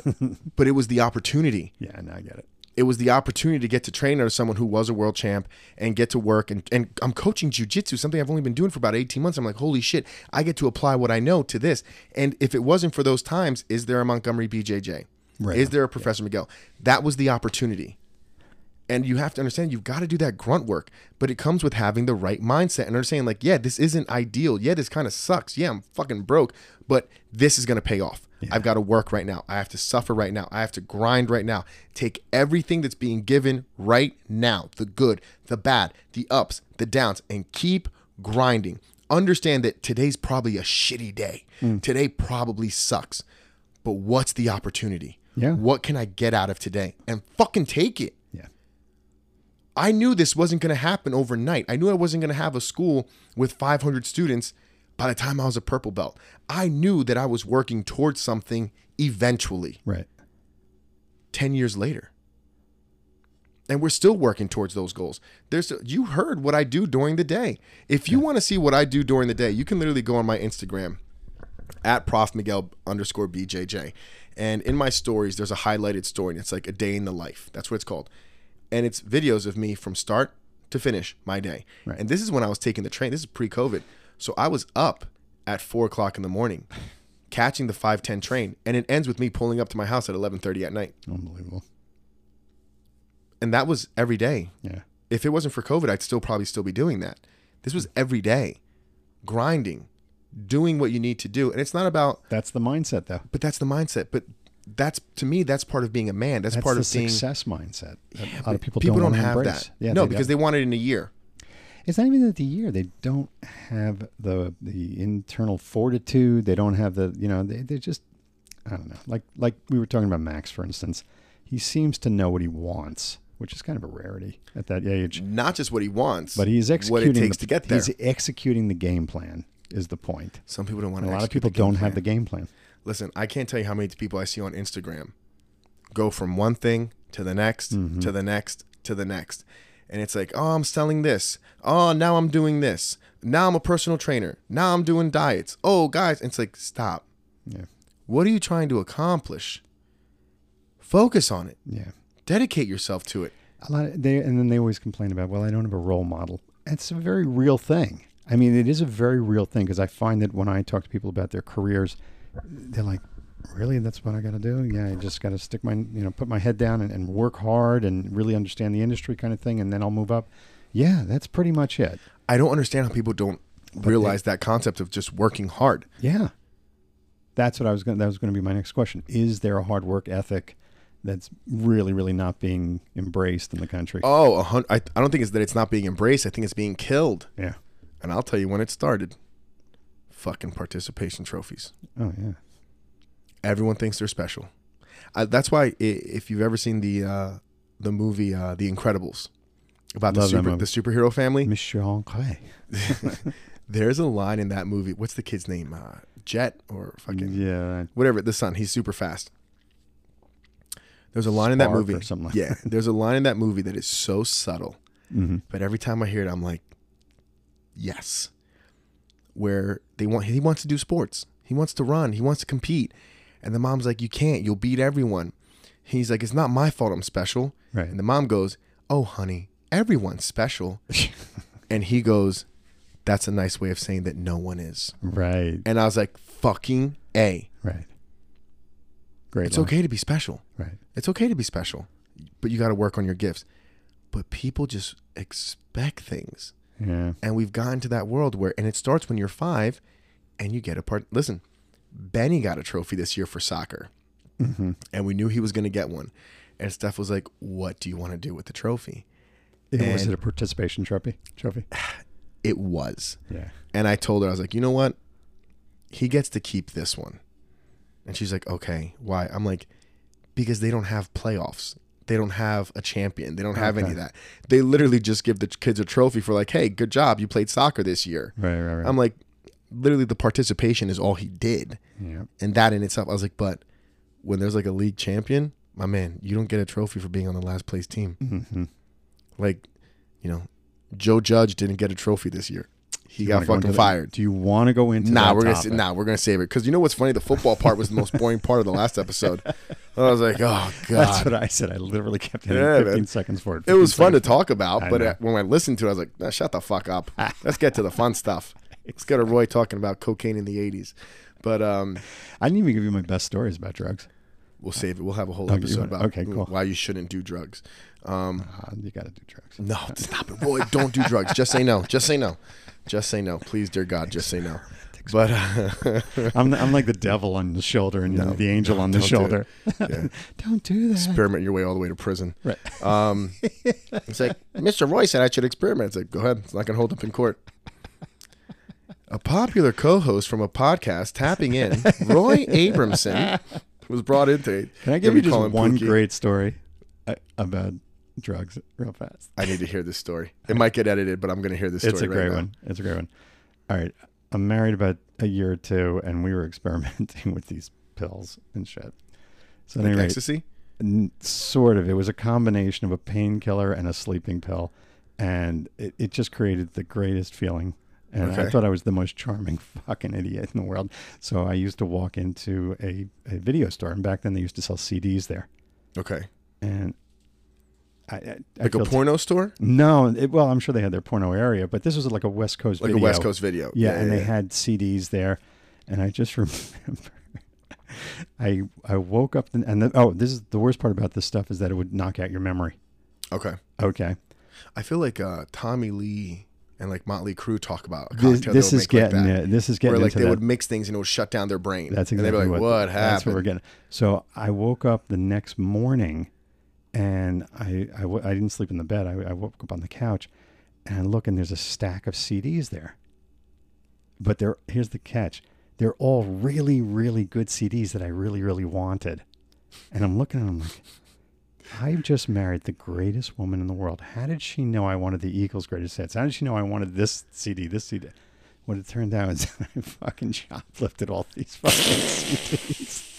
(laughs) but it was the opportunity. yeah, now I get it. It was the opportunity to get to train under someone who was a world champ and get to work. And, and I'm coaching jujitsu, something I've only been doing for about 18 months. I'm like, holy shit, I get to apply what I know to this. And if it wasn't for those times, is there a Montgomery BJJ? Right. Is there a Professor Miguel? That was the opportunity. And you have to understand you've got to do that grunt work, but it comes with having the right mindset and understanding like, yeah, this isn't ideal. Yeah, this kind of sucks. Yeah, I'm fucking broke, but this is going to pay off. I've got to work right now. I have to suffer right now. I have to grind right now. Take everything that's being given right now, the good, the bad, the ups, the downs and keep grinding. Understand that today's probably a shitty day. Mm. Today probably sucks. But what's the opportunity? Yeah. What can I get out of today? And fucking take it. Yeah. I knew this wasn't going to happen overnight. I knew I wasn't going to have a school with 500 students by the time I was a purple belt. I knew that I was working towards something eventually, Right. 10 years later. And we're still working towards those goals. There's you heard what I do during the day. If you want to see what I do during the day, you can literally go on my Instagram at Prof Miguel underscore BJJ. And in my stories, there's a highlighted story, and it's like a day in the life. That's what it's called. And it's videos of me from start to finish my day. Right. And this is when I was taking the train. This is pre COVID. So I was up at four o'clock in the morning, catching the 510 train. And it ends with me pulling up to my house at 1130 at night. Unbelievable. And that was every day. Yeah. If it wasn't for COVID, I'd still probably still be doing that. This was every day, grinding, doing what you need to do. And it's not about That's the mindset, though. but that's the mindset. But that's to me, that's part of being a man. That's, That's part of being. success mindset. that a lot of people, don't, don't, have embrace. that. Yeah, no, they because don't. they want it in a year. It's not even that the year they don't have the the internal fortitude. They don't have the you know they they just I don't know like like we were talking about Max for instance. He seems to know what he wants, which is kind of a rarity at that age. Not just what he wants, But he's executing what it takes the- to get there. He's executing the game plan is the point. Some people don't want And a lot of people don't have the game plan. Listen, I can't tell you how many people I see on Instagram go from one thing to the next, Mm-hmm. to the next, to the next. And it's like, oh, I'm selling this. Oh, now I'm doing this. Now I'm a personal trainer. Now I'm doing diets. Oh, guys. And it's like, stop. Yeah, What are you trying to accomplish? Focus on it. yeah. Dedicate yourself to it. A lot of, they and then they always complain about, well, I don't have a role model. It's a very real thing. I mean, it is a very real thing because I find that when I talk to people about their careers, they're like, "Really? That's what I got to do? Yeah, I just got to stick my, you know, put my head down and, and work hard and really understand the industry, kind of thing, and then I'll move up." Yeah, that's pretty much it. I don't understand how people don't realize that concept of just working hard. Yeah, that's what I was going. That was going to be my next question. Is there a hard work ethic that's really, really not being embraced in the country? Oh, a I, I don't think it's that it's not being embraced. I think it's being killed. Yeah. And I'll tell you when it started. Fucking participation trophies. Oh yeah. Everyone thinks they're special. I, that's why if you've ever seen the uh, the movie uh, The Incredibles about the Love that super, the superhero family, Monsieur (laughs) Ancre. there's a line in that movie. What's the kid's name? Uh, Jet or fucking Yeah. whatever. The son. He's super fast. There's a line in that movie. or something like yeah, there's a line in that movie that is so subtle, Mm-hmm. but every time I hear it, I'm like, yes. Where they want, he wants to do sports. He wants to run. He wants to compete, and the mom's like, you can't. You'll beat everyone. He's like, it's not my fault. I'm special. Right. And the mom goes, oh honey, everyone's special. (laughs) and he goes, that's a nice way of saying that no one is. Right. And I was like, fucking a. Right. Great. It's line. okay to be special. Right. It's okay to be special, but you got to work on your gifts. But people just expect things. Yeah. And we've gotten to that world where, and it starts when you're five and you get a part. Listen, Benny got a trophy this year for soccer, Mm-hmm. and we knew he was going to get one. And Steph was like, What do you want to do with the trophy? was And- it a participation trophy? Trophy. (sighs) It was. Yeah. And I told her, I was like, You know what? He gets to keep this one. And she's like, Okay, why? I'm like, Because they don't have playoffs. They don't have a champion. They don't have any of that. They literally just give the kids a trophy for, like, Hey, good job. You played soccer this year. Right. Right. Right. I'm like, literally, the participation is all he did. yeah. And that in itself, I was like, but when there's like a league champion, my man, you don't get a trophy for being on the last place team. Mm-hmm. Like, you know, Joe Judge didn't get a trophy this year. He got fucking fired. Do you want to go into Nah, that we're gonna nah, we're gonna save it because you know what's funny? The football part was the most boring part of the last episode. I was like, oh god, (laughs) That's what I said. I literally kept hitting Yeah, 15 man. seconds for it. it was 15 fun to talk about, I but uh, when I listened to it, I was like, nah, shut the fuck up. Let's get to the fun stuff. (laughs) Let's go to Roy talking about cocaine in the '80s. But um, I didn't even give you my best stories about drugs. We'll save it. We'll have a whole Oh, episode about okay, cool. why you shouldn't do drugs. Um, Uh, you got to do drugs. no, stop it, Roy. Don't do drugs. Just say no. Just say no. Just say no. Please, dear God, just say no. (laughs) But uh, I'm, I'm like the devil on the shoulder and No, the angel on the don't do shoulder. yeah, (laughs) don't do that. experiment your way all the way to prison. Right. Um, (laughs) it's like Mr. Roy said I should experiment. It's like, go ahead. It's not gonna hold up in court. A popular co-host from a podcast tapping in, Roy Abramson, was brought into. Can I give you just one Pookie. great story uh, about drugs real fast? I need to hear this story. It might get edited, but I'm gonna hear this story It's a right great now. one. It's a great one. All right. I'm married about a year or two, and we were (laughs) experimenting with these pills and shit. So, Like any rate, ecstasy. Sort of. It was a combination of a painkiller and a sleeping pill, and it, it just created the greatest feeling. And I thought I was the most charming (laughs) fucking idiot in the world. So I used to walk into a, a video store, and back then they used to sell CDs there. Okay, And I, I, I like a porno store, no, it, well, I'm sure they had their porno area, but this was like a West Coast like video. a West Coast video. Yeah, and they had CDs there, and I just (laughs) remember, I I woke up and, and the, oh, this is the worst part about this stuff is that it would knock out your memory. Okay, Okay, I feel like uh, Tommy Lee and like Motley Crue talk about this, this is like getting that. yeah, this is getting where like they that. would mix things and it would shut down their brain. That's and exactly they'd be like, what, "What That's happened?" what we're getting. So I woke up the next morning, and I I, w- I didn't sleep in the bed. I, I woke up on the couch, and I look, and there's a stack of CDs there. But there, here's the catch: they're all really, really good CDs that I really, really wanted. And I'm looking at them like, I've just married the greatest woman in the world. How did she know I wanted the Eagles' greatest hits? How did she know I wanted this CD, this CD? What it turned out is (laughs) I fucking shoplifted all these fucking (laughs) CDs.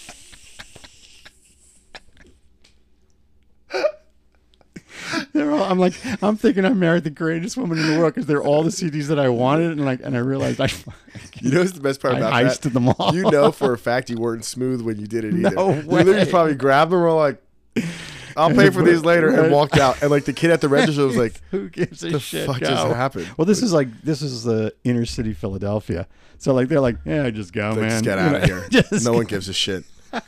They're all, I'm like, I'm thinking I married the greatest woman in the world because they're all the CDs that I wanted, and like, and I realized I, You know what's the best part about I heisted that? them all. You know for a fact you weren't smooth when you did it either. No You literally probably grabbed them and were like, "I'll pay for these later," and walked out. And like the kid at the register was like, (laughs) who gives a "The shit? fuck go. just happened?" Well, this is like this is the inner city Philadelphia. So like they're like, yeah, just go, Like, man. just get out of here. (laughs) no one gives a shit. (laughs)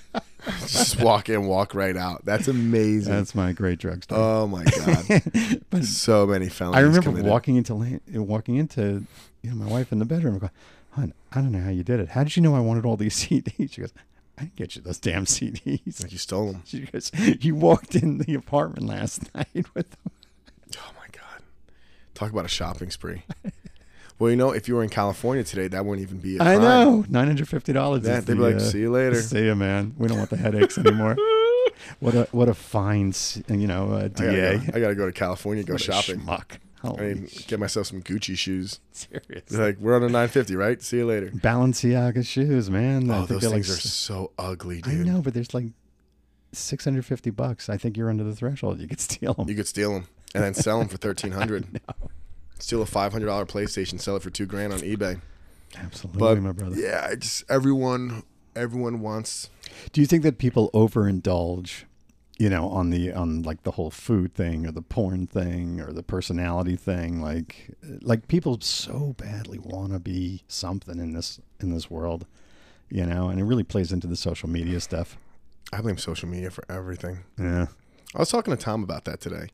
(laughs) just walk in, walk right out. That's amazing. That's my great drug story. oh my god, (laughs) but so many felonies. I remember committed. walking into walking into you know my wife in the bedroom. going, "Hon, I don't know how you did it. How did you know I wanted all these (laughs) CDs?" She goes, "I didn't get you those damn CDs." Like you stole them. She goes, "You walked in the apartment last night with them." Oh my god, talk about a shopping spree. Well, you know, if you were in California today, that wouldn't even be a I crime. know, nine hundred fifty dollars. Yeah, they'd be like, "See you later." See you, man. We don't want the (laughs) headaches anymore. what a what a fine, you know, uh, I DA. gotta, go, I gotta go to California, go What shopping. schmuck. I Holy mean, get myself some Gucci shoes. serious. They're like, we're on a 950, right? See you later. Balenciaga shoes, man. I Oh, those things like are so ugly, dude. I know, but there's like 650 bucks. I think you're under the threshold. You could steal them. You could steal them and then sell them for (laughs) 1300 Steal a $500 PlayStation, sell it for two grand on eBay. Absolutely, But my brother. yeah, I just everyone, everyone wants. Do you think that people overindulge, you know, on the on like the whole food thing or the porn thing or the personality thing? Like, like people so badly want to be something in this in this world, you know, and it really plays into the social media stuff. I blame social media for everything. Yeah, I was talking to Tom about that today.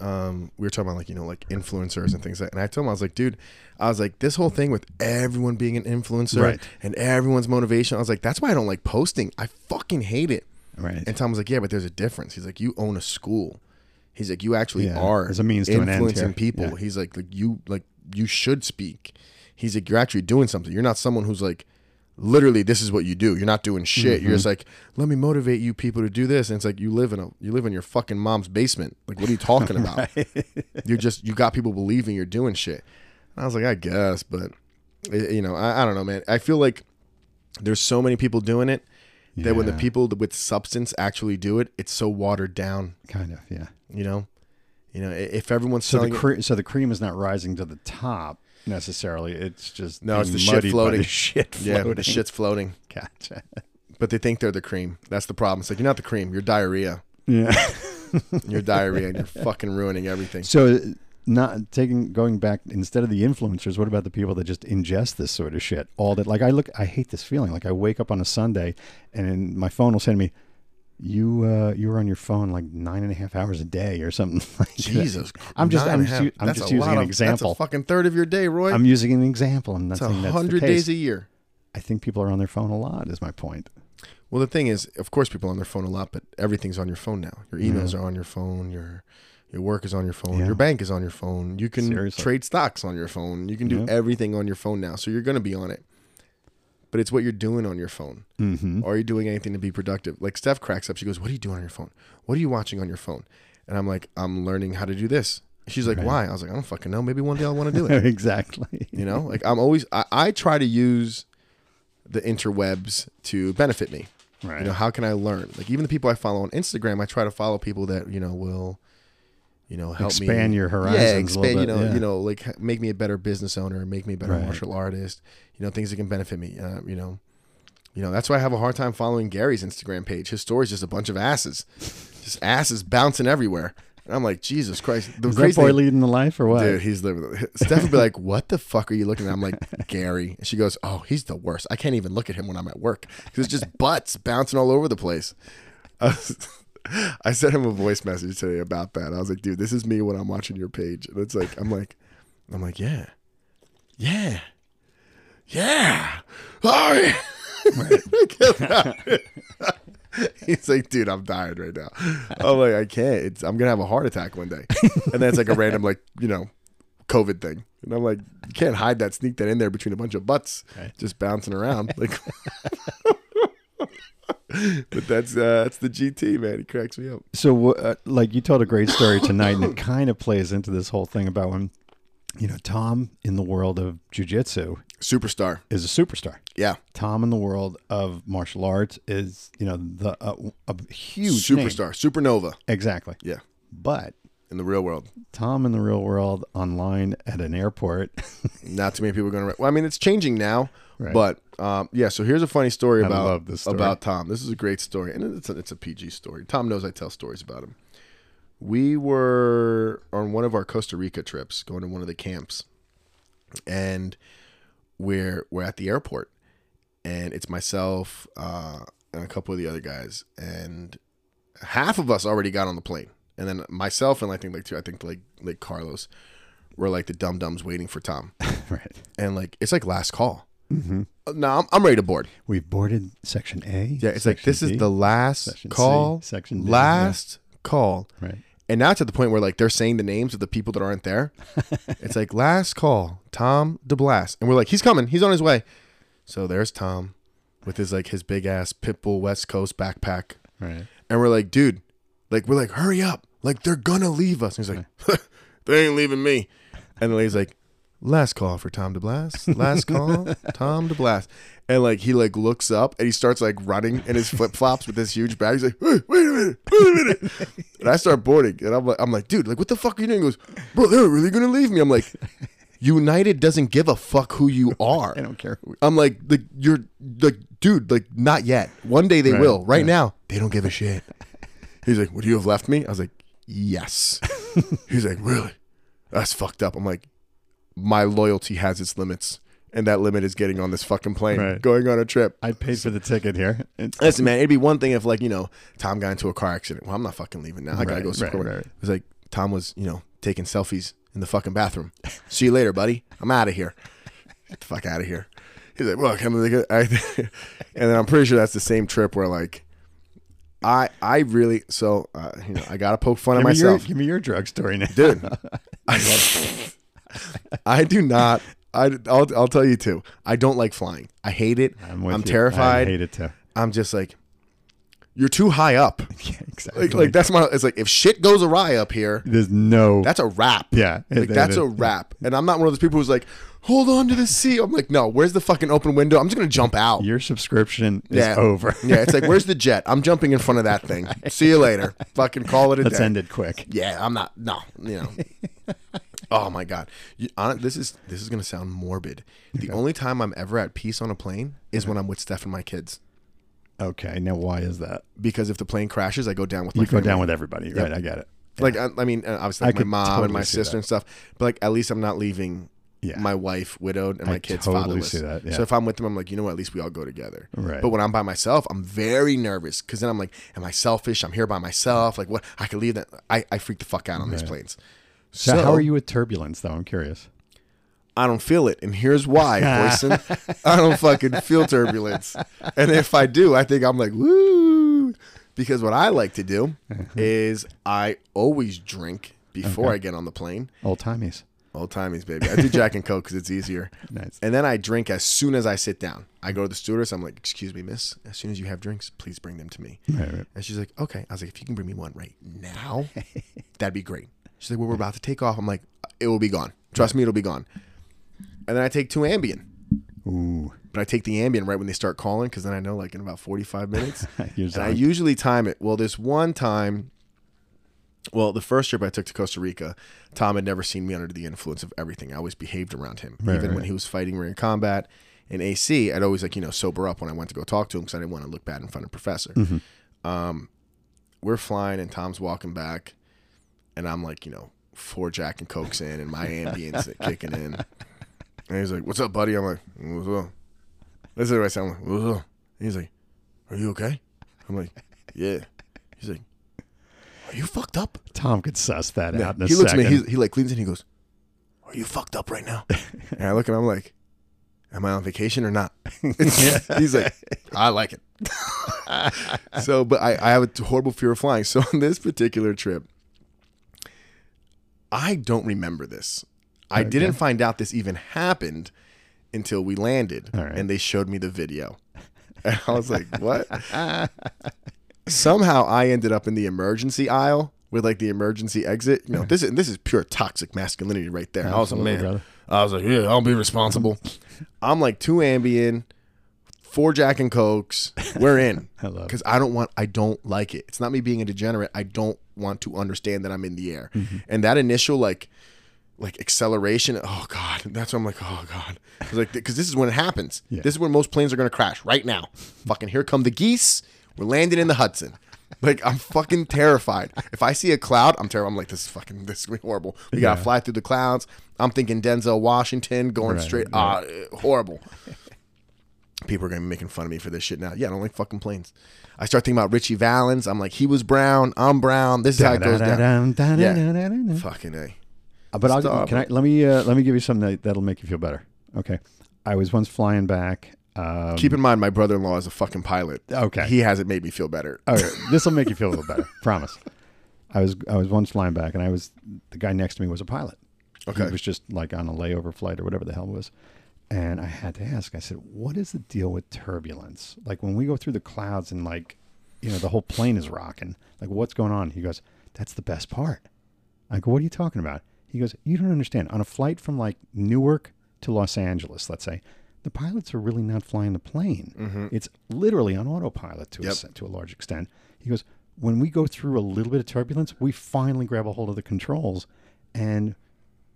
Um, we were talking about like you know like influencers and things like, and I told him I was like, dude, I was like this whole thing with everyone being an influencer Right. and everyone's motivation. I was like, that's why I don't like posting. I fucking hate it. right. And Tom was like, yeah, but there's a difference. He's like, you own a school. He's like, you actually Yeah, are there's a means to an end influencing people. Yeah. He's like, like you like you should speak. He's like, you're actually doing something. You're not someone who's like, literally, this is what you do. You're not doing shit. Mm-hmm. You're just like, let me motivate you people to do this. And it's like you live in a you live in your fucking mom's basement. Like, what are you talking about? (laughs) You're just you got people believing you're doing shit. And I was like, I guess, but eh, you know, I, I don't know, man. I feel like there's so many people doing it that when the people with substance actually do it, it's so watered down. kind of, yeah. You know, you know, if everyone's So the it, cre- so the cream is not rising to the top necessarily. It's just No, it's the shit floating. The (laughs) shit yeah, floating. the shit's floating, Gotcha. but they think they're the cream. That's the problem. It's like you're not the cream. You're diarrhea. Yeah. (laughs) You're diarrhea, and you're fucking ruining everything. So, not taking going back instead of the influencers. What about the people that just ingest this sort of shit all that? Like I look, I hate this feeling. Like I wake up on a Sunday, and my phone will send me, you uh, you were on your phone like nine and a half hours a day or something (laughs) like that. Jesus, I'm just I'm just, half. I'm just using an of- example. That's a fucking third of your day, Roy. I'm using an example. I'm not a saying that's hundred days a year. I think people are on their phone a lot. Is my point. Well, the thing is, of course, people are on their phone a lot, but everything's on your phone now. Your emails are on your phone. Your your work is on your phone. Yeah. Your bank is on your phone. You can Seriously. trade stocks on your phone. You can do Yeah. everything on your phone now. So you're going to be on it. But it's what you're doing on your phone. Mm-hmm. Are you doing anything to be productive? Like Steph cracks up. She goes, "What are you doing on your phone? What are you watching on your phone?" And I'm like, "I'm learning how to do this." She's like, Right. "Why?" I was like, "I don't fucking know. Maybe one day I'll want to do (laughs) it." exactly. You know, like I'm always I, I try to use the interwebs to benefit me. Right. You know, how can I learn? Like even the people I follow on Instagram, I try to follow people that you know will, you know, help me Expand your horizons Yeah, a expand. You know, yeah. you know, like make me a better business owner, make me a better Right. martial artist. You know, things that can benefit me. Uh, you know, you know that's why I have a hard time following Gary's Instagram page. His story's just a bunch of asses, just asses bouncing everywhere. And I'm like, Jesus Christ, the Is that boy thing- leading the life or what? Dude, he's living. Steph would be like, "What the fuck are you looking at?" I'm like, (laughs) "Gary." And she goes, "Oh, he's the worst. I can't even look at him when I'm at work because it's just butts bouncing all over the place." (laughs) Was- (laughs) I sent him a voice message today about that. I was like, "Dude, this is me when I'm watching your page." And it's like, I'm like, I'm like, yeah, yeah, yeah. (laughs) Oh, yeah. (laughs) He's like, dude, I'm dying right now. I'm like, I can't. It's, I'm gonna have a heart attack one day. And then it's like a random, like, you know, COVID thing. And I'm like, you can't hide that, sneak that in there between a bunch of butts Right. just bouncing around. Like, but that's uh, that's the GT man. He cracks me up. So, uh, like, you told a great story tonight, and it kind of plays into this whole thing about when, you know, Tom in the world of jujitsu Superstar. is a superstar. Yeah, Tom in the world of martial arts is, you know, the uh, a huge name. superstar, supernova. Exactly. Yeah, But in the real world, Tom in the real world online at an airport. (laughs) not too many people are going to. Well, I mean, it's changing now. Right. But um, yeah, so here's a funny story I about story. about Tom. This is a great story, and it's a, it's a PG story. Tom knows I tell stories about him. We were on one of our Costa Rica trips, going to one of the camps, and we're we're at the airport, and it's myself uh, and a couple of the other guys, and half of us already got on the plane, and then myself and I think like two, I think like like Carlos, were like the dum dums waiting for Tom, (laughs) right. and like it's like last call. Mm-hmm. Uh, No, I'm, I'm ready to board. We've boarded section A. Yeah, it's like this is the last Section C, call, section D, last call, Right. and now it's at the point where like they're saying the names of the people that aren't there. (laughs) it's like last call, Tom DeBlass, and we're like, he's coming, he's on his way. So there's Tom with his like his big ass Pitbull West Coast backpack, Right. and we're like, dude, like we're like, hurry up, like they're gonna leave us. And he's like, (laughs) they ain't leaving me, and the lady's like. Last call for Tom DeBlass. Last call, (laughs) Tom DeBlass. And like he like looks up and he starts like running in his flip flops with this huge bag. He's like, hey, wait a minute, wait a minute. (laughs) and I start boarding, and I'm like, I'm like, dude, like what the fuck are you doing? He goes, bro, they're really gonna leave me. I'm like, United doesn't give a fuck who you (laughs) are. I don't care. I'm like, like you're like, dude, like not yet. One day they Right, will. Right yeah. now, they don't give a shit. He's like, would you have left me? I was like, yes. He's like, really? That's fucked up. I'm like, my loyalty has its limits, and that limit is getting on this fucking plane, Right. going on a trip. I paid for the ticket here. It's, Listen, man, it'd be one thing if like you know Tom got into a car accident. Well, I'm not fucking leaving now. I gotta Right, go right, support. right. It was like Tom was you know taking selfies in the fucking bathroom. See you later, buddy. I'm out of here. Get the fuck out of here. He's like, well, come on, I, (laughs) and then I'm pretty sure that's the same trip where like. I I really so uh, you know I gotta poke fun at give, your, myself, give me your drug story now. dude. (laughs) I, I do not. I I'll I'll tell you too. I don't like flying. I hate it. I'm, I'm terrified. I hate it too. I'm just like, you're too high up. (laughs) Yeah, exactly. Like, like that's my. It's like if shit goes awry up here, There's no. that's a wrap. yeah. like it- that's it- a wrap. And I'm not one of those people who's like, hold on to the seat. I'm like, no. Where's the fucking open window? I'm just gonna jump out. Your subscription is Yeah. over. (laughs) yeah, it's like, where's the jet? I'm jumping in front of that thing. See you later. Fucking call it a Let's day. end it quick. Yeah, I'm not. No, you know. (laughs) oh my god, you, hon- this is this is gonna sound morbid. The only time I'm ever at peace on a plane is when I'm with Steph and my kids. Okay. Now, why is that? Because if the plane crashes, I go down with You go family. down with everybody, right? I get it. like I, I mean uh, obviously I like my could mom and totally my see sister that. and stuff but like at least i'm not leaving Yeah. my wife widowed and my I kids totally fatherless. see that, yeah. So if I'm with them, I'm like, you know what? At least we all go together. Right. But when I'm by myself, I'm very nervous because then I'm like, am I selfish? I'm here by myself. Like what? I could leave that. I, I freak the fuck out on these planes. So, how are you with turbulence, though? I'm curious. I don't feel it. And here's why, Boyson. (laughs) I don't fucking feel turbulence. And if I do, I think I'm like, woo. Because what I like to do uh-huh. is I always drink before I get on the plane. Old timies. Old timies, baby. I do Jack and Coke because it's easier. Nice. And then I drink as soon as I sit down. I go to the stewardess. I'm like, excuse me, miss. As soon as you have drinks, please bring them to me. Right, right. And she's like, okay. I was like, if you can bring me one right now, (laughs) that'd be great. She's like, well, we're about to take off. I'm like, it will be gone. Trust me, it'll be gone. And then I take two Ambien. Ooh. But I take the Ambien right when they start calling because then I know like in about 45 minutes. (laughs) And I usually time it. Well, this one time, well, the first trip I took to Costa Rica, Tom had never seen me under the influence of everything. I always behaved around him. Right, Even when he was fighting me in combat in AC, I'd always like, you know, sober up when I went to go talk to him because I didn't want to look bad in front of Professor. Mm-hmm. Um, we're flying and Tom's walking back and I'm like, you know, four Jack and Cokes in and my Ambien's kicking in. (laughs) And he's like, "What's up, buddy?" I'm like, "What's up?" This is what I sound like. What's up? He's like, "Are you okay?" I'm like, "Yeah." He's like, "Are you fucked up?" Tom could suss that out in a he looks second. at me. He, he like leans in. And he goes, "Are you fucked up right now?" (laughs) and I look at him. I'm like, "Am I on vacation or not?" (laughs) He's like, "I like it." so, but I, I have a horrible fear of flying. So on this particular trip, I don't remember this. I Okay. didn't find out this even happened until we landed, right. and they showed me the video, (laughs) and I was like, "What?" Somehow, I ended up in the emergency aisle with like the emergency exit. You know, this is this is pure toxic masculinity right there. I was a man. brother. I was like, yeah, I'll be responsible. (laughs) I'm like two Ambien, four Jack and Cokes. We're in (laughs) I love because I don't want. I don't like it. It's not me being a degenerate. I don't want to understand that I'm in the air. Mm-hmm. And that initial like, like acceleration. Oh God, that's when I'm like, oh God. It's like because this is when it happens. Yeah. This is when most planes are gonna crash right now. Fucking here come the geese. We're landing in the Hudson. Like I'm fucking terrified. If I see a cloud, I'm terrified. I'm like, this is fucking this is gonna be horrible. We gotta Yeah. fly through the clouds. I'm thinking Denzel Washington going Right, straight. right. Ah, horrible. People are gonna be making fun of me for this shit now. Yeah, I don't like fucking planes. I start thinking about Ritchie Valens. I'm like, he was brown. I'm brown. This is how it goes down. Da-da-da-dum, Fucking a. Uh, But I'll, can I let me uh, let me give you something that, that'll make you feel better. Okay, I was once flying back. Um, Keep in mind, my brother-in-law is a fucking pilot. Okay. He hasn't made me feel better. Right, (laughs) this will make you feel a little better. Promise. I was I was once flying back, and I was the guy next to me was a pilot. Okay. He was just like on a layover flight or whatever the hell it was. And I had to ask, I said, what is the deal with turbulence? Like when we go through the clouds and like, you know, the whole plane is rocking, like what's going on? He goes, that's the best part. I go, what are you talking about? He goes, you don't understand. On a flight from like Newark to Los Angeles, let's say, the pilots are really not flying the plane. Mm-hmm. It's literally on autopilot to, Yep. a, to a large extent. He goes, when we go through a little bit of turbulence, we finally grab a hold of the controls and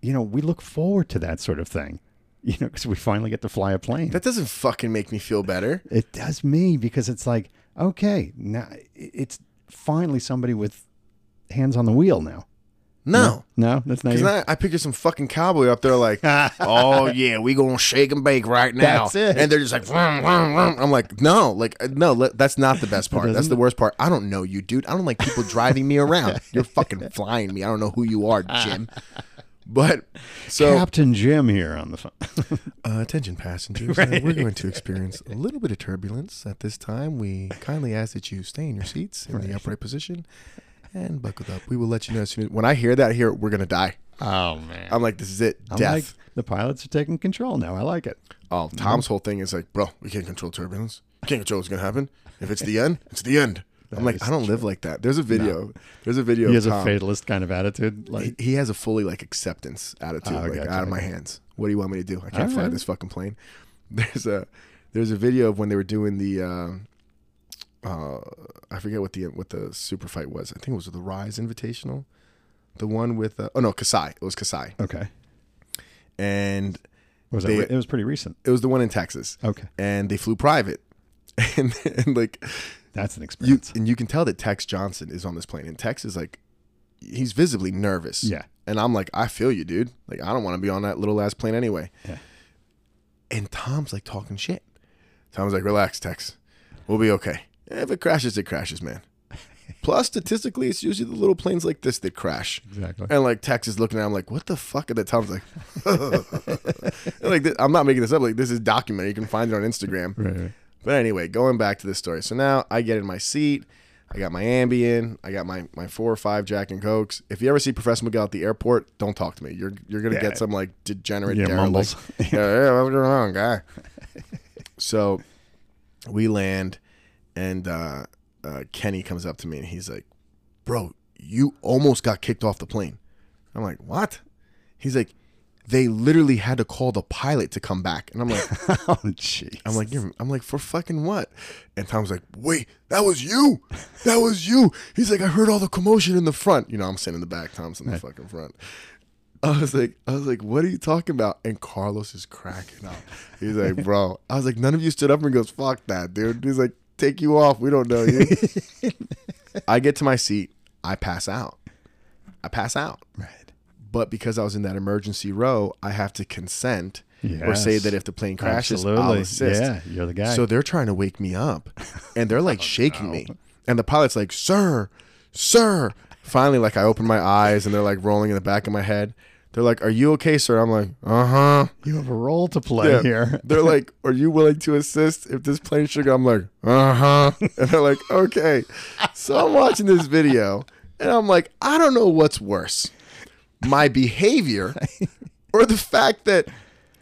you know, we look forward to that sort of thing, you know, because we finally get to fly a plane. That doesn't fucking make me feel better. it does me because it's like, okay, now it's finally somebody with hands on the wheel now. No. No, that's not Because. I, I picture some fucking cowboy up there like, (laughs) oh yeah, we gonna shake and bake right now. That's it. And they're just like, vroom, vroom, vroom. I'm like, no, like uh, no, le- that's not the best (laughs) part. That's the worst part. I don't know you, dude. I don't like people driving me around. You're fucking flying me. I don't know who you are, Jim. (laughs) But so Captain Jim here on the phone. (laughs) Uh, attention passengers, (laughs) uh, we're going to experience a little bit of turbulence at this time. We kindly ask that you stay in your seats in the upright position and buckle up. We will let you know as soon as when I hear that here, we're gonna die. oh man, I'm like, this is it, I'm death. like, the pilots are taking control now. I like it. oh, Tom's whole thing is like, bro, we can't control turbulence. We can't control what's gonna happen. If it's the end, it's the end. I'm like, I don't live like that. There's a video. There's a video. He has a fatalist kind of attitude. Like, he, he has a fully like acceptance attitude, Oh, like gotcha, out of my hands. What do you want me to do? I can't All fly right. this fucking plane. (laughs) There's a there's a video of when they were doing the uh, uh, I forget what the what the super fight was. I think it was the Rise Invitational, the one with uh, oh no Kasai. It was Kasai, okay, and was They- it? It was pretty recent. it was the one in Texas. Okay, And they flew private, (laughs) and, and like that's an you experience. and you can tell that Tex Johnson is on this plane, and Tex is like he's visibly nervous. Yeah. And I'm like, I feel you, dude. Like, I don't want to be on that little ass plane anyway. Yeah. And Tom's like talking shit. Tom's like, relax, Tex. We'll be okay. If it crashes, it crashes, man. (laughs) Plus, statistically, it's usually the little planes like this that crash. Exactly. And like Tex is looking at him like, what the fuck? And then Tom's like, (laughs) (laughs) like, I'm not making this up. Like, this is documented. You can find it on Instagram. Right, right. But anyway, going back to this story. So now I get in my seat. I got my Ambien. I got my, my four or five Jack and Cokes. If you ever see Professor Miguel at the airport, don't talk to me. You're you're gonna Yeah. get some like degenerate Yeah, mumbles. (laughs) yeah, yeah, what's going on, guy? (laughs) so we land, and uh, uh, Kenny comes up to me and he's like, "Bro, you almost got kicked off the plane." I'm like, "What?" He's like, "They literally had to call the pilot to come back," and I'm like. (laughs) oh, jeez. I'm like, You're, I'm like, for fucking what? And Tom's like, wait, that was you? That was you? He's like, I heard all the commotion in the front. You know, I'm sitting in the back. Tom's in the fucking front. I was like, I was like, what are you talking about? And Carlos is cracking up. He's like, (laughs) bro. I was like, none of you stood up and goes, fuck that, dude. He's like, take you off. We don't know you. (laughs) I get to my seat. I pass out. I pass out. right. But because I was in that emergency row, I have to consent or say that if the plane crashes, Absolutely. I'll assist. Yeah, you're the guy. So they're trying to wake me up, and they're like (laughs) shaking me, and the pilot's like, "Sir, sir." Finally, like I open my eyes, and they're like rolling in the back of my head. They're like, "Are you okay, sir?" I'm like, "Uh huh." you have a role to play here. (laughs) They're like, "Are you willing to assist if this plane should go?" I'm like, "Uh huh." And they're like, "Okay." So I'm watching this video, and I'm like, I don't know what's worse, my behavior, (laughs) or the fact that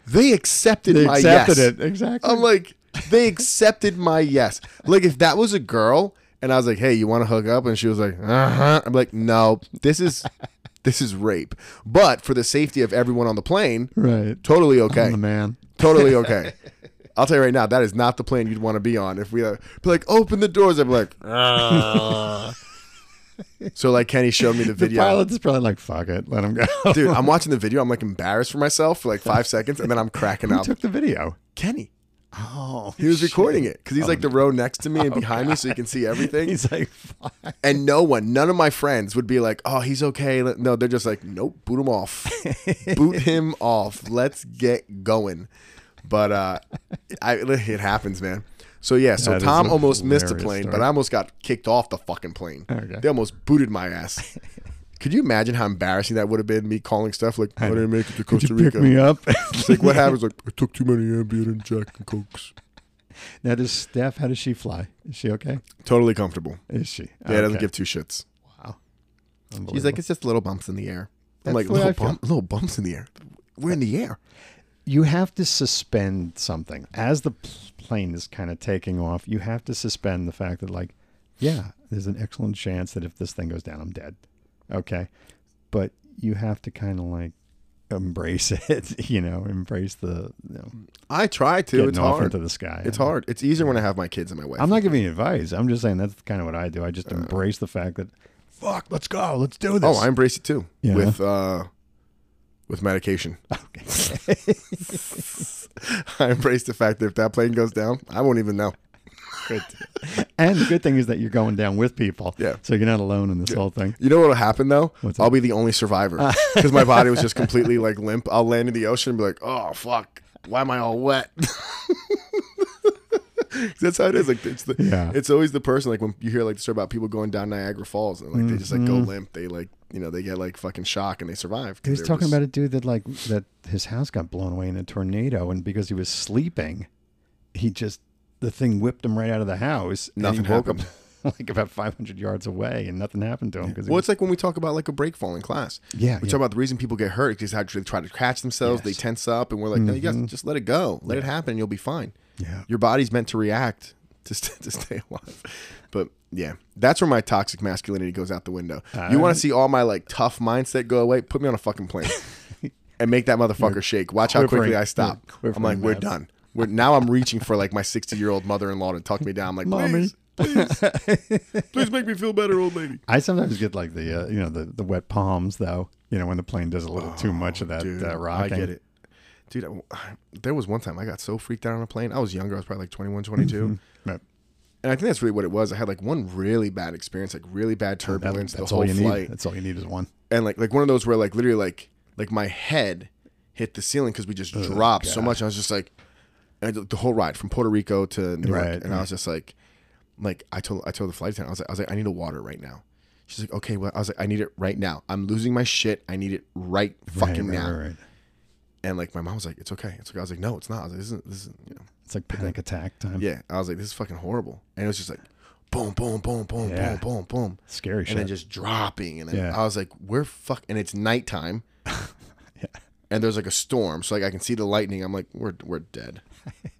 they accepted They my accepted yes. it. Exactly. I'm like, they accepted my yes. Like if that was a girl and I was like, hey, you want to hook up? And she was like, uh huh. I'm like, no, this is (laughs) this is rape. But for the safety of everyone on the plane, right. totally okay. I'm the man. Totally okay. (laughs) I'll tell you right now, that is not the plane you'd want to be on. If we uh, be like, open the doors, I'd be like, "Ah." So like Kenny showed me the (laughs) The video. pilot is probably like, fuck it, let him go. Dude, I'm (laughs) watching the video. I'm like embarrassed for myself for like five (laughs) seconds, and then I'm cracking Who up. took the video? Kenny. Oh, He was recording it because he's like the row next to me and behind me, so you can see everything. He's like, fuck. And no one, none of my friends would be like, "Oh, he's okay." No, they're just like, "Nope, boot him off, boot him off. Let's get going." But uh, I, it happens, man. So yeah, so That is Tom a almost missed a hilarious plane, but story. I almost got kicked off the fucking plane. Okay. They almost booted my ass. (laughs) Could you imagine how embarrassing that would have been? Me calling stuff like, "I didn't make it to Costa you pick Rica." me up? It's like, what happens? Like, I took too many (laughs) Ambien and Jack and Cokes. now, does Steph, how does she fly? Is she okay? Totally comfortable. Is she? Yeah, doesn't Okay. give two shits. Wow. He's like, Unbelievable. it's just little bumps in the air. I'm That's like, the way I little, feel. bump, little bumps in the air. We're in the air. You have to suspend something as the plane is kind of taking off. You have to suspend the fact that, like, yeah, there's an excellent chance that if this thing goes down, I'm dead. Okay, but you have to kind of like embrace (laughs) it. You know, embrace the you know, I try to. It's hard. into the sky. It's hard. It's easier when I have my kids and my wife. I'm not giving you advice. I'm just saying that's kind of what I do. I just embrace the fact that, fuck, let's go, let's do this. Oh, I embrace it too. Yeah. With uh, with medication. (laughs) I embrace the fact that if that plane goes down, I won't even know. good. and the good thing is that you're going down with people. Yeah. So you're not alone in this whole thing. You know what'll happen though? What's I'll that? be the only survivor (laughs) because my body was just completely like limp. I'll land in the ocean and be like, "Oh fuck, why am I all wet?" (laughs) That's how it is. Like it's the, Yeah. it's always the person like when you hear like the story about people going down Niagara Falls and like they just like go Mm-hmm. limp. They like you know they get like fucking shock and they survive. He was talking about a dude that like that his house got blown away in a tornado, and because he was sleeping, he just the thing whipped him right out of the house. Nothing woke up (laughs) like about 500 yards away, and nothing happened to him because Well, it's like when we talk about like a break fall in class. Yeah, we yeah. talk about the reason people get hurt is because they try to catch themselves, they tense up, and we're like, no, you guys Mhm. just let it go, let it happen, and you'll be fine. yeah, Your body's meant to react to, st- (laughs) to stay alive. But yeah, that's where my toxic masculinity goes out the window. you want to see all my like tough mindset go away? Put me on a fucking plane (laughs) and make that motherfucker shake. Watch how quickly I stop. I'm like, we're done. We're now. I'm reaching for like my 60 year old mother in law to tuck me down. I'm like, Mommy. please, (laughs) please, make me feel better, old lady. I sometimes get like the uh, you know the the wet palms though. You know when the plane does a little too much of that Oh, Dude, uh, I get it. Dude, I, there was one time I got so freaked out on a plane. I was younger. I was probably like 21, 22. (laughs) Right. And I think that's really what it was. I had like one really bad experience, like really bad oh, turbulence That- that's the all you flight, need. That's all you need is one. and like like one of those where like literally like like my head hit the ceiling because we just dropped so God. much. I was just like, and the whole ride from Puerto Rico to New York, Right, and I was just like, like I told I told the flight attendant, I was like, I was like, I need a water right now. She's like, okay, well, I was like, I need it right now. I'm losing my shit. I need it right fucking right, now. Right, right. And like my mom was like, it's okay. It's okay. I was like, no, it's not. I was like, this isn't. This isn't. You know. It's like panic attack time. Yeah. I was like, this is fucking horrible. And it was just like, boom, boom, boom, boom, Yeah. boom, boom, boom, Scary shit. and then just dropping. And then Yeah. I was like, we're fuck. And it's nighttime. (laughs) yeah, And there's like a storm, so like I can see the lightning. I'm like, we're we're dead.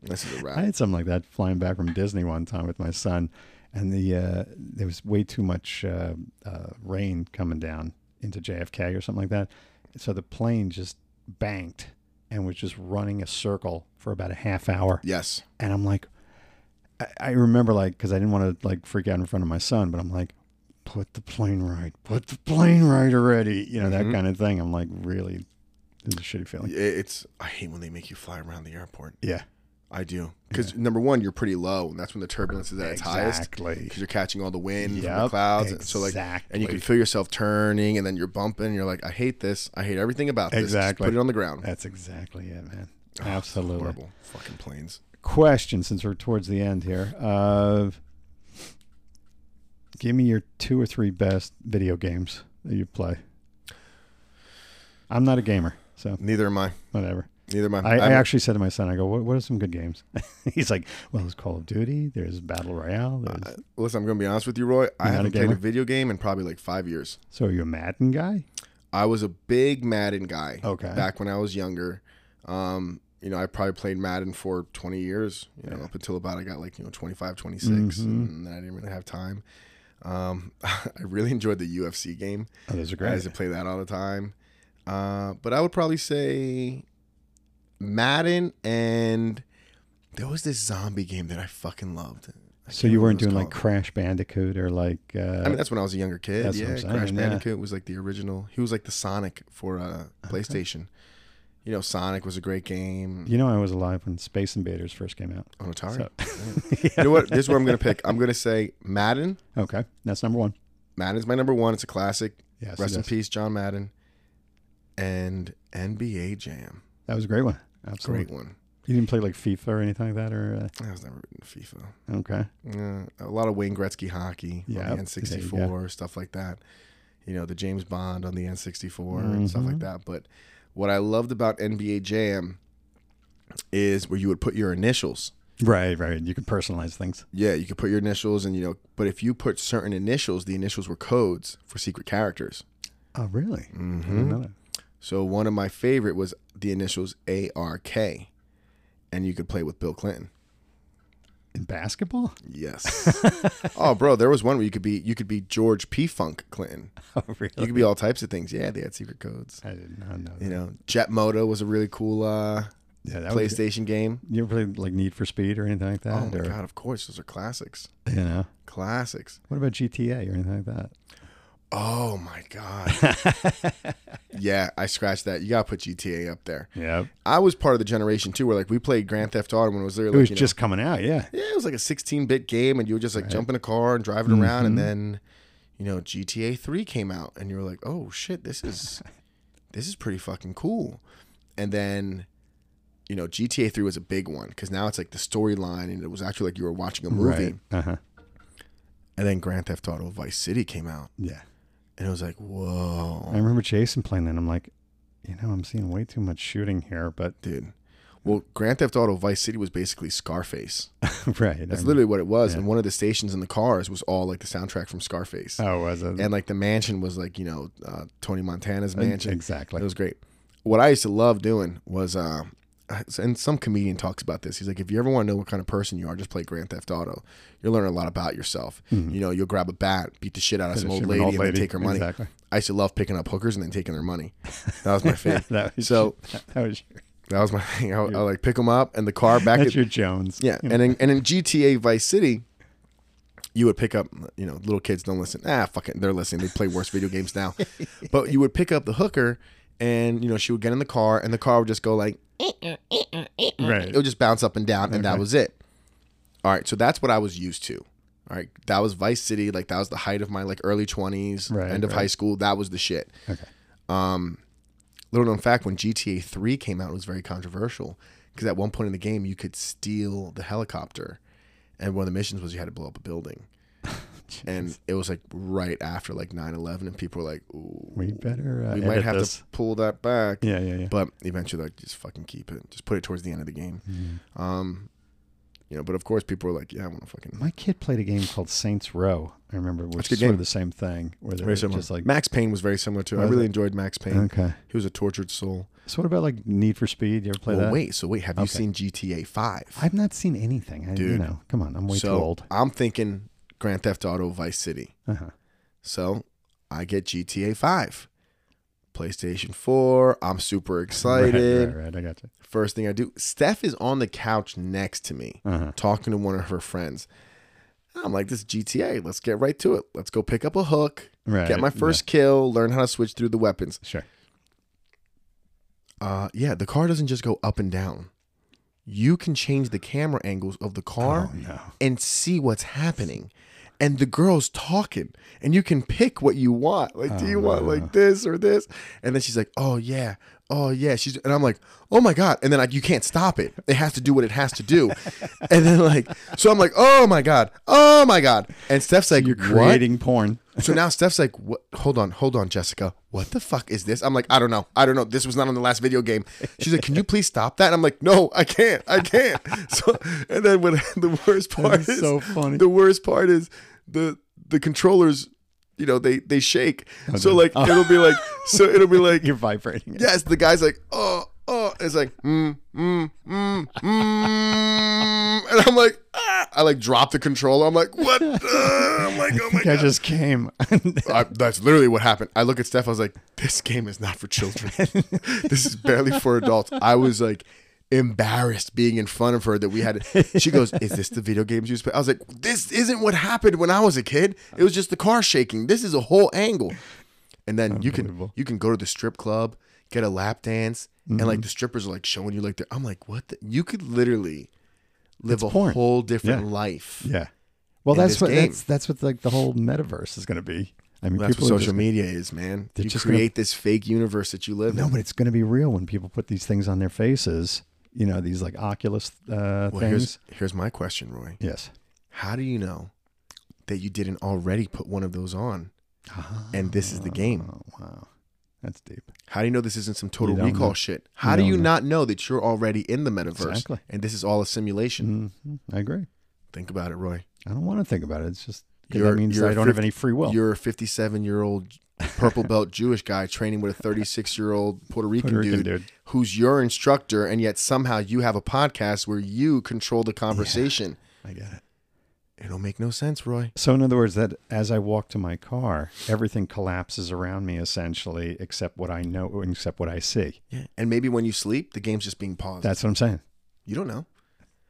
This is a I wrap. (laughs) I had something like that flying back from Disney one time with my son, and the uh, there was way too much uh, uh, rain coming down into JFK or something like that, so the plane just banked and was just running a circle for about a half hour. Yes. And I'm like, I, I remember like because I didn't want to like freak out in front of my son, but I'm like, put the plane right, put the plane right already, you know that Mhm. kind of thing. I'm like, really, this is a shitty feeling. It's I hate when they make you fly around the airport. Yeah, I do because number one, you're pretty low, and that's when the turbulence is at its highest exactly. because you're catching all the wind from the Yep, clouds. and So like, and you can feel yourself turning, and then you're bumping. You're like, I hate this. I hate everything about this. Just Exactly. put it on the ground. That's exactly it, man. Oh, Absolutely. horrible fucking planes. Question since we're towards the end here. Uh, give me your two or three best video games that you play. I'm not a gamer, so Neither am I. whatever. Neither am I. I, I actually said to my son, I go, what, what are some good games? (laughs) He's like, well, there's Call of Duty, there's Battle Royale. There's... Uh, listen, I'm gonna be honest with you, Roy. I You're a haven't played a video game in probably like five years. so are you a Madden guy? I was a big Madden guy Okay. back when I was younger. Um, you know, I probably played Madden for 20 years, you know, up until about I got like, you know, 25, 26, Mhm. and then I didn't really have time. Um, (laughs) I really enjoyed the UFC game. Oh, those are great. I used to play that all the time. Uh, but I would probably say Madden and there was this zombie game that I fucking loved. I So you weren't doing like. Crash Bandicoot or like uh, I mean, that's when I was a younger kid. That's what yeah, I'm saying, Crash yeah. Bandicoot was like the original. He was like the Sonic for uh, PlayStation. You know, Sonic was a great game you know I was alive when Space Invaders first came out. on Atari. So- (laughs) You know what? This is what I'm gonna pick. I'm gonna say Madden. Okay, that's number one. Madden's my number one. It's a classic. Yes, Rest in peace, John Madden. And NBA Jam, That was a great one. Absolutely. great one. You didn't play like FIFA or anything like that, or I was never in FIFA. uh, okay. Yeah, a lot of Wayne Gretzky hockey Yeah, the you N64, stuff like that. You know, the James Bond on the N64 and stuff like Mhm. that. But what I loved about NBA Jam is where you would put your initials. Right, right. You could personalize things. Yeah, you could put your initials, and you know, but if you put certain initials, the initials were codes for secret characters. Oh, really? I didn't hmm know that. So one of my favorite was the initials ARK, and you could play with Bill Clinton. In basketball? Yes. (laughs) oh, bro, there was one where you could be you could be George P. Funk Clinton. (laughs) Oh, really? You could be all types of things. Yeah, they had secret codes. I did not know. You that. know, Jet Moto was a really cool uh, yeah. PlayStation game. You ever played like Need for Speed or anything like that? Oh my or, god, of course, those are classics. You know, Classics. what about GTA or anything like that? Oh my god. (laughs) yeah, I scratched that. You gotta put GTA up there. Yeah, I was part of the generation too, where like we played Grand Theft Auto when it was there. it Like, was know- just coming out. Yeah, yeah, it was like a 16-bit game, and you would just like Right. jump in a car and drive it around, Mhm. and then, you know, GTA 3 came out, and you were like, oh shit, this is (laughs) this is pretty fucking cool. And then, you know, GTA 3 was a big one because now it's like the storyline, and it was actually like you were watching a movie. Right. Uh huh. And then Grand Theft Auto Vice City came out, Yeah. And it was like, whoa, I remember Jason playing that. And I'm like, you know, I'm seeing way too much shooting here, but dude. Well, Grand Theft Auto Vice City was basically Scarface. (laughs) right. That's literally what it was. Yeah. And one of the stations in the cars was all like the soundtrack from Scarface. Oh, was it? And like the mansion was like, you know, uh, Tony Montana's mansion. Exactly. It was great. What I used to love doing was, uh, and some comedian talks about this. He's like, if you ever want to know what kind of person you are, just play Grand Theft Auto. You'll learn a lot about yourself. Mhm. You know, you'll grab a bat, beat the shit out of some old Ship lady, and then take her money. Exactly. I used to love picking up hookers and then taking their money. That was my (laughs) favorite. that was So- that was your, that was my thing. I, I like pick them up and the car back that's at your Jones. Yeah, and in, and in GTA Vice City, you would pick up, you know, little kids don't listen. Ah, fuck it, they're listening. They play worse video games now. (laughs) But you would pick up the hooker, and you know she would get in the car, and the car would just go like right. it would just bounce up and down, and that was it. All right, so that's what I was used to. All right, that was Vice City. Like that was the height of my like early twenties, Right, end of right. high school. That was the shit. Okay. Um, little known fact: when GTA Three came out, it was very controversial because at one point in the game you could steal the helicopter, and one of the missions was you had to blow up a building. (laughs) and it was like right after like 9-11 and people were like Ooh, We better uh, we might have this. to pull that back Yeah, yeah, yeah. but eventually like just fucking keep it just put it towards the end of the game Mhm. um you know but of course people were like yeah i want to fucking My kid played a game called Saints Row. I remember, which is sort of the same thing, where they're very similar just like max payne was very similar too i really it? enjoyed max payne okay. he was a tortured soul So what about like Need for Speed? You ever play well that? wait so wait have you seen gta 5 I've not seen anything. I, You Dude. know, come on, I'm way so too old. i'm thinking grand theft auto vice city Uh-huh. So I get GTA 5. PlayStation 4. I'm super (laughs) excited. Right, right, right. I got you. First thing I do, Steph is on the couch next to me Uh-huh. talking to one of her friends. I'm like, this is GTA. Let's get right to it. Let's go pick up a hook, Right. get my first kill, learn how to switch through the weapons. Sure. Uh, yeah, the car doesn't just go up and down. You can change the camera angles of the car Oh no. and see what's happening. And the girl's talking, and you can pick what you want. Like, do Oh, you want no. like this or this? And then she's like, "Oh yeah, oh yeah." She's and I'm like, "Oh my god!" And then like, you can't stop it. It has to do what it has to do. (laughs) and then like, so I'm like, "Oh my god, oh my god!" And Steph's like, You're "What?" creating porn. (laughs) So now Steph's like, "What? Hold on, hold on, Jessica. What the fuck is this?" I'm like, "I don't know. I don't know. This was not on the last video game." She's like, "Can you please stop that?" And I'm like, "No, I can't. I can't." (laughs) So and then when the worst part is is so funny. The worst part is the the controllers. You know they they shake. so no. like it'll be like so it'll be (laughs) like You're vibrating. it. yes. The guy's like, "Oh." Oh, it's like mm, mm, mm, mm, and I'm like, ah. I like drop the controller. I'm like, what? Uh, I'm like, oh (laughs) my think I god. just came. (laughs) I, that's literally what happened. I look at Steph. I was like, "This game is not for children. this is barely for adults." I was like embarrassed being in front of her that we had. She goes, "Is this the video games you play?" I was like, "This isn't what happened when I was a kid. It was just the car shaking. This is a whole angle." And then you can you can go to the strip club, get a lap dance, and Mm-hmm. like the strippers are like showing you like they're. I'm like, what? The? You could literally live It's a porn. whole different Yeah. life. yeah. Well, that's what game. that's that's what like the whole metaverse is going to be. I mean, That's people what social media is, man. You just gonna- create this fake universe that you live in. No, but it's going to be real when people put these things on their faces. You know, these like Oculus uh, Well, things. here's here's my question, Roy. Yes. How do you know that you didn't already put one of those on? And this is the game. Oh, wow. That's deep. How do you know this isn't some total recall know. shit? How do don't you know. not know that you're already in the metaverse Exactly. and this is all a simulation? hmm I agree. Think about it, Roy. I don't want to think about it. It's just that means I don't have any free will. You're a 57 year old purple belt Jewish guy training with a 36 year old Puerto Rican, Puerto Rican dude, dude. who's your instructor, and yet somehow you have a podcast where you control the conversation. I get it. It don't make no sense, Roy. So, in other words, that as I walk to my car, everything collapses around me essentially, except what I know, except what I see. Yeah. And maybe when you sleep, the game's just being paused. That's what I'm saying. you don't know.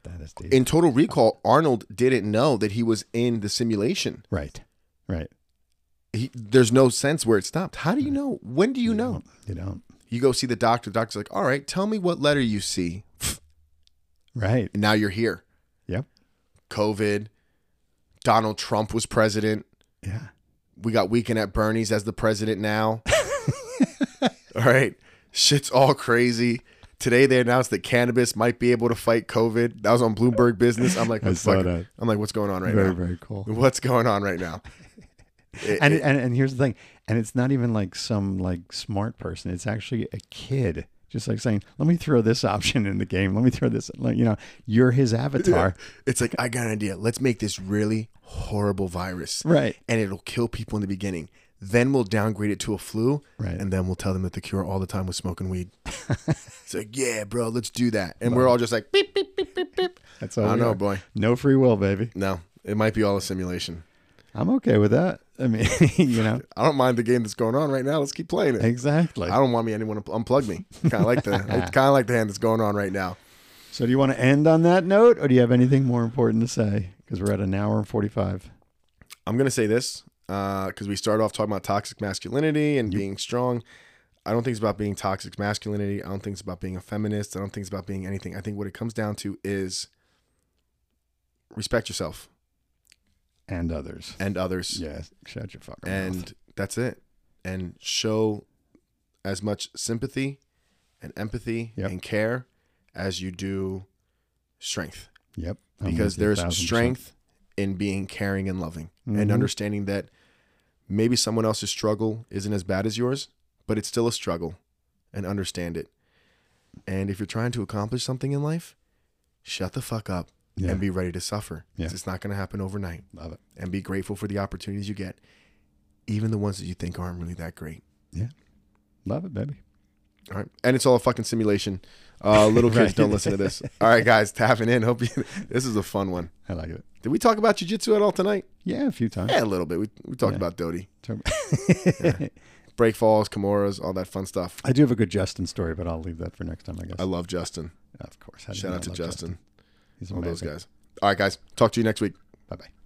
That is deep. In Total Recall, Arnold didn't know that he was in the simulation. right. Right. He, there's no sense where it stopped. How do you know? When do you know? don't- You don't. You go see the doctor. The doctor's like, all right, tell me what letter you see. Right. And now you're here. Yep. COVID. Donald Trump was president. Yeah. We got Weekend at Bernie's as the president now. (laughs) all right. Shit's all crazy. Today they announced that cannabis might be able to fight COVID. That was on Bloomberg Business. I'm like, (laughs) I saw that. I'm like, what's going on right very, now? very cool. (laughs) What's going on right now? It- And, it- and and here's the thing, and it's not even like some like smart person. It's actually a kid, just like saying, "Let me throw this (laughs) option in the game. Let me throw this." Like you know, you're his avatar, it's like I got an idea. Let's make this really horrible virus, right? and it'll kill people in the beginning. Then we'll downgrade it to a flu, Right. and then we'll tell them that the cure all the time was smoking weed. (laughs) it's like, yeah, bro, let's do that. And we're all just like, beep, beep, beep, beep, beep. That's I all. don't know, are. boy. No free will, baby. No, it might be all a simulation. I'm okay with that. I mean, (laughs) you know, I don't mind the game that's going on right now. Let's keep playing it. exactly. I don't want me anyone to unplug me. Kind of like the, (laughs) kind of like the hand that's going on right now. So, do you want to end on that note, or do you have anything more important to say? Because we're at an hour and forty-five. I'm gonna say this uh, because we started off talking about toxic masculinity and being strong. I don't think it's about being toxic masculinity. I don't think it's about being a feminist. I don't think it's about being anything. I think what it comes down to is respect yourself and others. and others. Yeah, shut your fucking and mouth. that's it. And show as much sympathy and empathy Yep. and care as you do strength. Yep. I'm because you there's thousand percent. strength in being caring and loving and Mhm. understanding that maybe someone else's struggle isn't as bad as yours, but it's still a struggle and understand it. And if you're trying to accomplish something in life, shut the fuck up Yeah. and be ready to suffer. Yeah. It's not going to happen overnight. Love it. And be grateful for the opportunities you get, even the ones that you think aren't really that great. Yeah. Love it, baby. All right. And it's all a fucking simulation. Uh, (laughs) little kids Right. don't listen to this. (laughs) All right, guys, tapping in. Hope you. (laughs) This is a fun one. I like it. Did we talk about jujitsu at all tonight? Yeah, a few times. Yeah, a little bit. We, we talked Yeah. about Dodie, Talk- break falls, Kimuras, all that fun stuff. I do have a good Justin story, but I'll leave that for next time, I guess. I love Justin. of course. How do you Shout out to love Justin. He's All those guys. All right, guys. Talk to you next week. Bye bye.